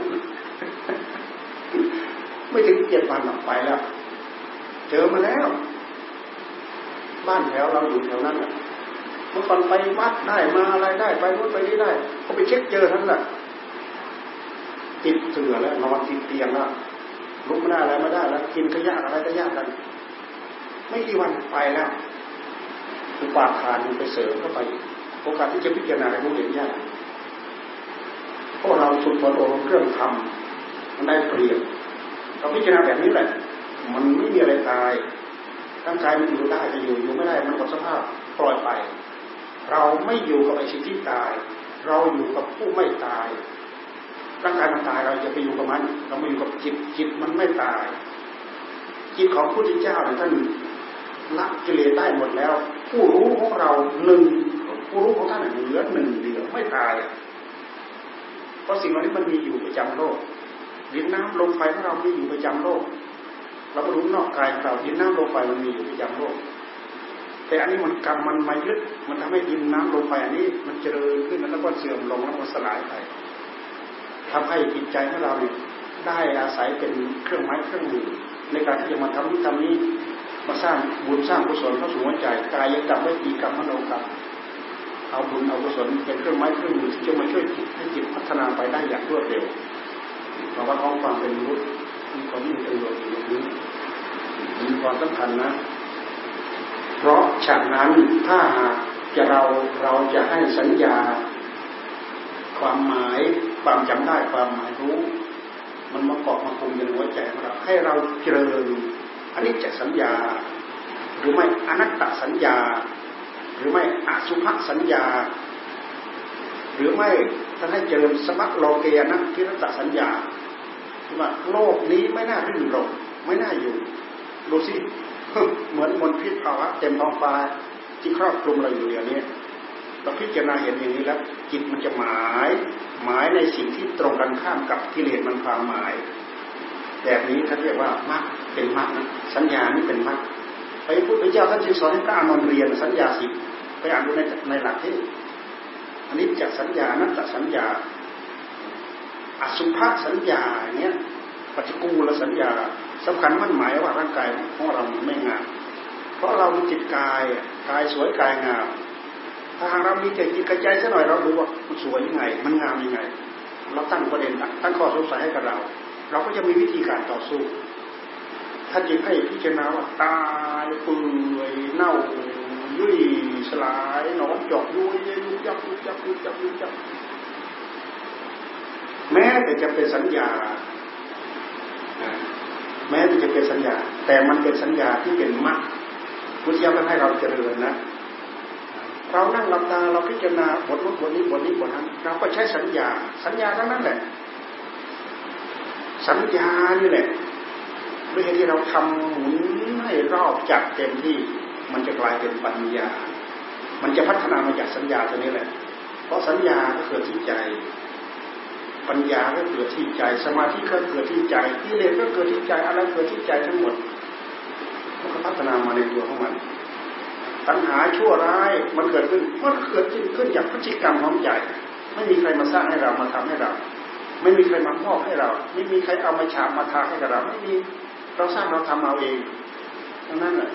ไม่ถึงเจ็ดวันออกไปแล้ว เจอมาแล้ว บ้านแถวเราอยู่แถวนั้นเมื่อก่อนไปวัดได้มาอะไรได้ ไปนู้นไปนี่ได้เขาไปเช็คเจอทั้งนั้น ติดเสือแล้วนอนติดเตียงแล้วลุกไม่ได้อะไรไม่ได้แล้วกินก็ยากอะไรก็ยากกัน ไม่กี่วันไปแล้วอุปาทานไปเสริมเข้าไป โอกาสที่จะพิจารณารู้เห็นยากเพราะเราสุดบนโอรมเครื่องทำมันได้เปรียบเราพิจารณาแบบนี้แหละ มันไม่มีอะไรตายร่างกายมันอยู่ได้จะอยู่อยู่ไม่ได้มันหมดสภาพปล่อยไป เราไม่อยู่กับไอ้สิ่งที่ตาย เราอยู่กับผู้ไม่ตาย ร่างกายมันตายเราจะไปอยู่กับมัน เราไม่อยู่กับจิตจิตมันไม่ตาย จิตของพระพุทธเจ้าท่านละกิเลสได้หมดแล้ว ผู้รู้ของเราหนึ่งผู้รู้ของท่านเหลือหนึ่งเดียวไม่ตาย เพราะสิ่งเหล่านี้มันมีอยู่ประจำโลกดินน้ำลมไฟของเรามีอยู่ประจำโลก เราก็รู้นอกกายของเราดินน้ำลมไฟมันมีอยู่ประจำโลก แต่อันนี้มันกรรมมันมายึดมันทำให้ดินน้ำลมไฟอันนี้ มันเจริญขึ้นแล้วก็เสื่อมลงแล้วก็สลายไป ทำให้จิตใจของเราได้อาศัยเป็นเครื่องไม้เครื่องมือในการที่จะมาทำนี้ทำนี้มาสร้างบุญสร้างกุศลเข้าสู่หัวใจกายกรรมวิจีกรรมมโนกรรมเอาบุญเอากุศลเป็นเครื่องไม้เครื่องมือที่จะมาช่วยจิตให้จิตพัฒนาไปได้อย่างรวดเร็วเพราะว่าท้องความเป็นมนุษย์มีความมีประโยชน์อย่างนี้มีความสำคัญนะ เพราะฉะนั้นถ้าหากจะเราเราจะให้สัญญา ความหมาย ความจำได้ความหมายรู้ มันมาเกาะมาคุมในหัวใจของเราให้เราเจริญอันนี้จะสัญญา หรือไม่อนัตตสัญญา หรือไม่อสุภสัญญา หรือไม่ท่านให้เจริญสมัคโลเกยนะทิรตสัญญาที่ว่าโลกนี้ไม่น่ารื่นรมไม่น่าอยู่ดูสิเหมือนมลพิษภาวะเต็มท้องฟ้าที่ครอบคลุมเราอยู่เดี๋ยวนี้ เราพิจารณาเห็นอย่างนี้แล้วจิตมันจะหมาย หมายในสิ่งที่ตรงกันข้ามกับกิเลสมันความหมาย แบบนี้เขานเรียกว่ามรรคเป็นมรรคสัญญานี่เป็นมรรคพระพุทธเจ้าท่านจึงสอนให้พระอานนท์เรียนสัญญาสิไปอ่านดูในในหลักที่อันนี้จะสัญญานัตสัญญาอสุภสัญญาเนี้ยปฏิกูลสัญญาสำคัญมันหมายว่าร่างกายของเราไม่งาม เพราะเรามีจิตกายกายสวยกายงาม ถ้าหากเรามีใจจิตกระใจสักหน่อยเราดูว่ามันสวยยังไง มันงามยังไง เราตั้งประเด็นตั้งข้อสงสัยให้กับเรา เราก็จะมีวิธีการต่อสู้ท่านจึงให้พิจารณาว่าตายเปื่อยเน่ายุ่ยสลายหนอนจอกยุ่ยยุบยับยุบยับยุบยับยุบยับแม้แต่จะเป็นสัญญา แม้แต่จะเป็นสัญญา แต่มันเป็นสัญญาที่เป็นมรรคพุทธิยถาให้เราเจริญนะ เรานั่งหลับตาเราพิจารณาบทนู้นบทนี้บทนี้บทนั้น เราก็ใช้สัญญา สัญญาทั้งนั้นแหละ สัญญานี่แหละด้วยที่เราทำหมุนให้รอบจัดเต็มที่ มันจะกลายเป็นปัญญา มันจะพัฒนามาจากสัญญาตัวนี้แหละ เพราะสัญญาก็เกิดที่ใจ ปัญญาก็เกิดที่ใจ สมาธิก็เกิดที่ใจกิเลสก็เกิดที่ใจอะไรเกิดที่ใจทั้งหมดมันก็พัฒนามาในตัวของมัน ปัญหาชั่วร้ายมันเกิดขึ้นมันเกิดขึ้นขึ้นจากพฤติกรรมของใจ ไม่มีใครมาสร้างให้เรามาทำให้เรา ไม่มีใครมามอบให้เรา ไม่มีใครเอามาฉาบมาทาให้กับเรา ไม่มีเราสร้างเราทำเอาเองดังนั้นแหละ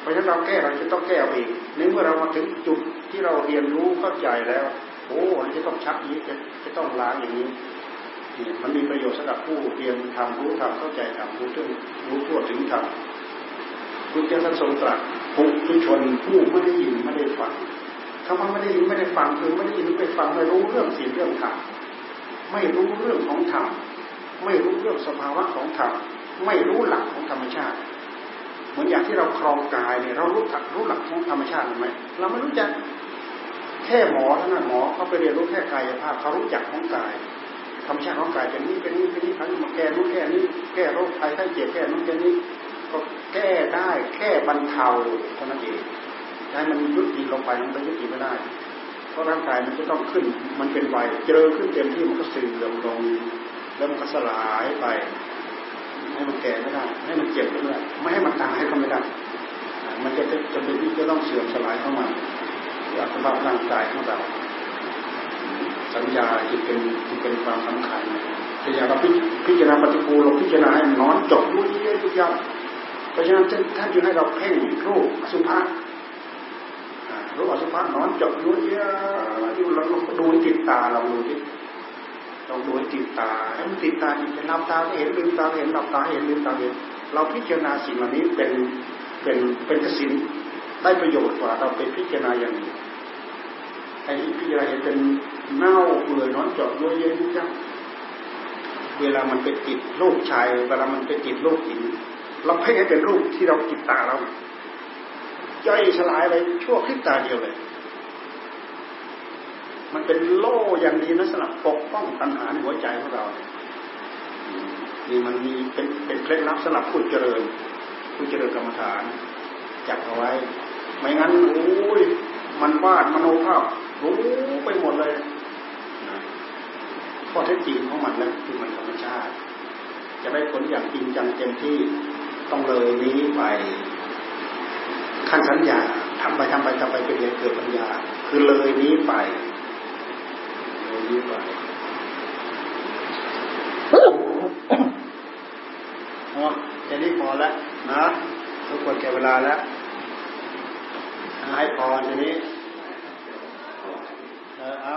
เพราะฉะนั้นเราแก้เราจะต้องแก้เอาเองในเมื่อเรามาถึงจุดที่เราเรียนรู้เข้าใจแล้ว โอ้จะต้องชักนี้จะจะต้องล้างอย่างนี้นี่มันมีประโยชน์สำหรับผู้เรียนทำรู้ทำเข้าใจทำรู้ถึงรู้ทั่วถึงทำพุทธเจ้าท่านทรงตรัส ผู้ทุชนผู้ไม่ได้ยินไม่ได้ฟังคำว่าไม่ได้ยินไม่ได้ฟังคือไม่ได้ยินไม่ได้ฟังไม่รู้เรื่องสิ่งเรื่องธรรมไม่รู้เรื่องของธรรมไม่รู้เรื่องสภาวะของธรรมไม่รู้หลักของธรรมชาติ เหมือนอย่างที่เราครองกายเนี่ยเรารู้รู้หลักของธรรมชาติไหมเราไม่รู้จักแค่หมอเท่านั้นหมอเขาไปเรียนรู้แค่กายภาพเขารู้จักของกายธรรมชาติของกายเป็นนี้เป็นนี้เป็นนี้ทั้งมาแก้นู้นแก้นี้แก้โรคภัยไข้เจ็บแก้นู้นแก้นี้ก็ แก้ได้แค่บรรเทาเท่านั้นเองให้มันยุติลงไปมันก็ยุติไม่ได้ เพราะร่างกายมันจะต้องขึ้น มันเป็นวัยเจริญขึ้นเต็มที่มันก็เสื่อมลงแล้วมันก็สลายไป ให้มันแก่ไม่ได้ ให้มันเจ็บไม่ได้ ไม่ให้มันตายก็ไม่ได้ มันจะจะเป็นที่จะต้องเสื่อมสลายเข้ามาอัตภาพร่างกายของเราสัญญาจึงเป็นจึงเป็นความสำคัญแต่อย่าเราพิจารณาปฏิปูเราพิจารณาให้นอนจบรู้เยอะยุยับ เพราะฉะนั้นท่านจึงให้เราเพ่งรูปสุภาพรูปอสุภะนอนจบรู้เยอะอยู่เราดูติดตาเราดูที่เราดูติดตาให้มันติดตาจริงจะนับตาเห็นลืมตาเห็นนับตาเห็นลืมตาเห็น เราพิจารณาสิ่งเหล่านี้เป็นเป็นเป็นกสินได้ประโยชน์กว่าเราไปพิจารณาอย่างนี้ไอ้พิจารณาเห็นเป็นเน่าเปื่อยนอนจาะด้วยเย็นจังเวลามันไปติดลูกชายเวลามันไปติดลูกหญิง เราเพ่งให้เป็นรูปที่เราติดตาเรา ย่อยสลายไปชั่วพริบตาเดียวเลย มันเป็นโล่อย่างดีนะสำหรับปกป้องตัณหาในหัวใจของเรานี่มันมีเป็นเป็นเคล็ดลับสำหรับผู้เจริญ ผู้เจริญกรรมฐานจับเอาไว้ ไม่งั้นโอ้ยมันวาดมโนภาพรู้ไปหมดเลยข้อเท็จจริงของมันแล้วคือมันธรรมชาติ จะได้ผลอย่างจริงจังเต็มที่ ต้องเลยนี้ไป ขั้นสัญญาทำไปทำไปทำไปเป็นเรื่องเกิดปัญญา คือเลยนี้ไปเลยนี้ไปอ๋อแค่นี้พอแล้วนะทุกคนแก่เวลาแล้วให้พอทีนี้ เออเอา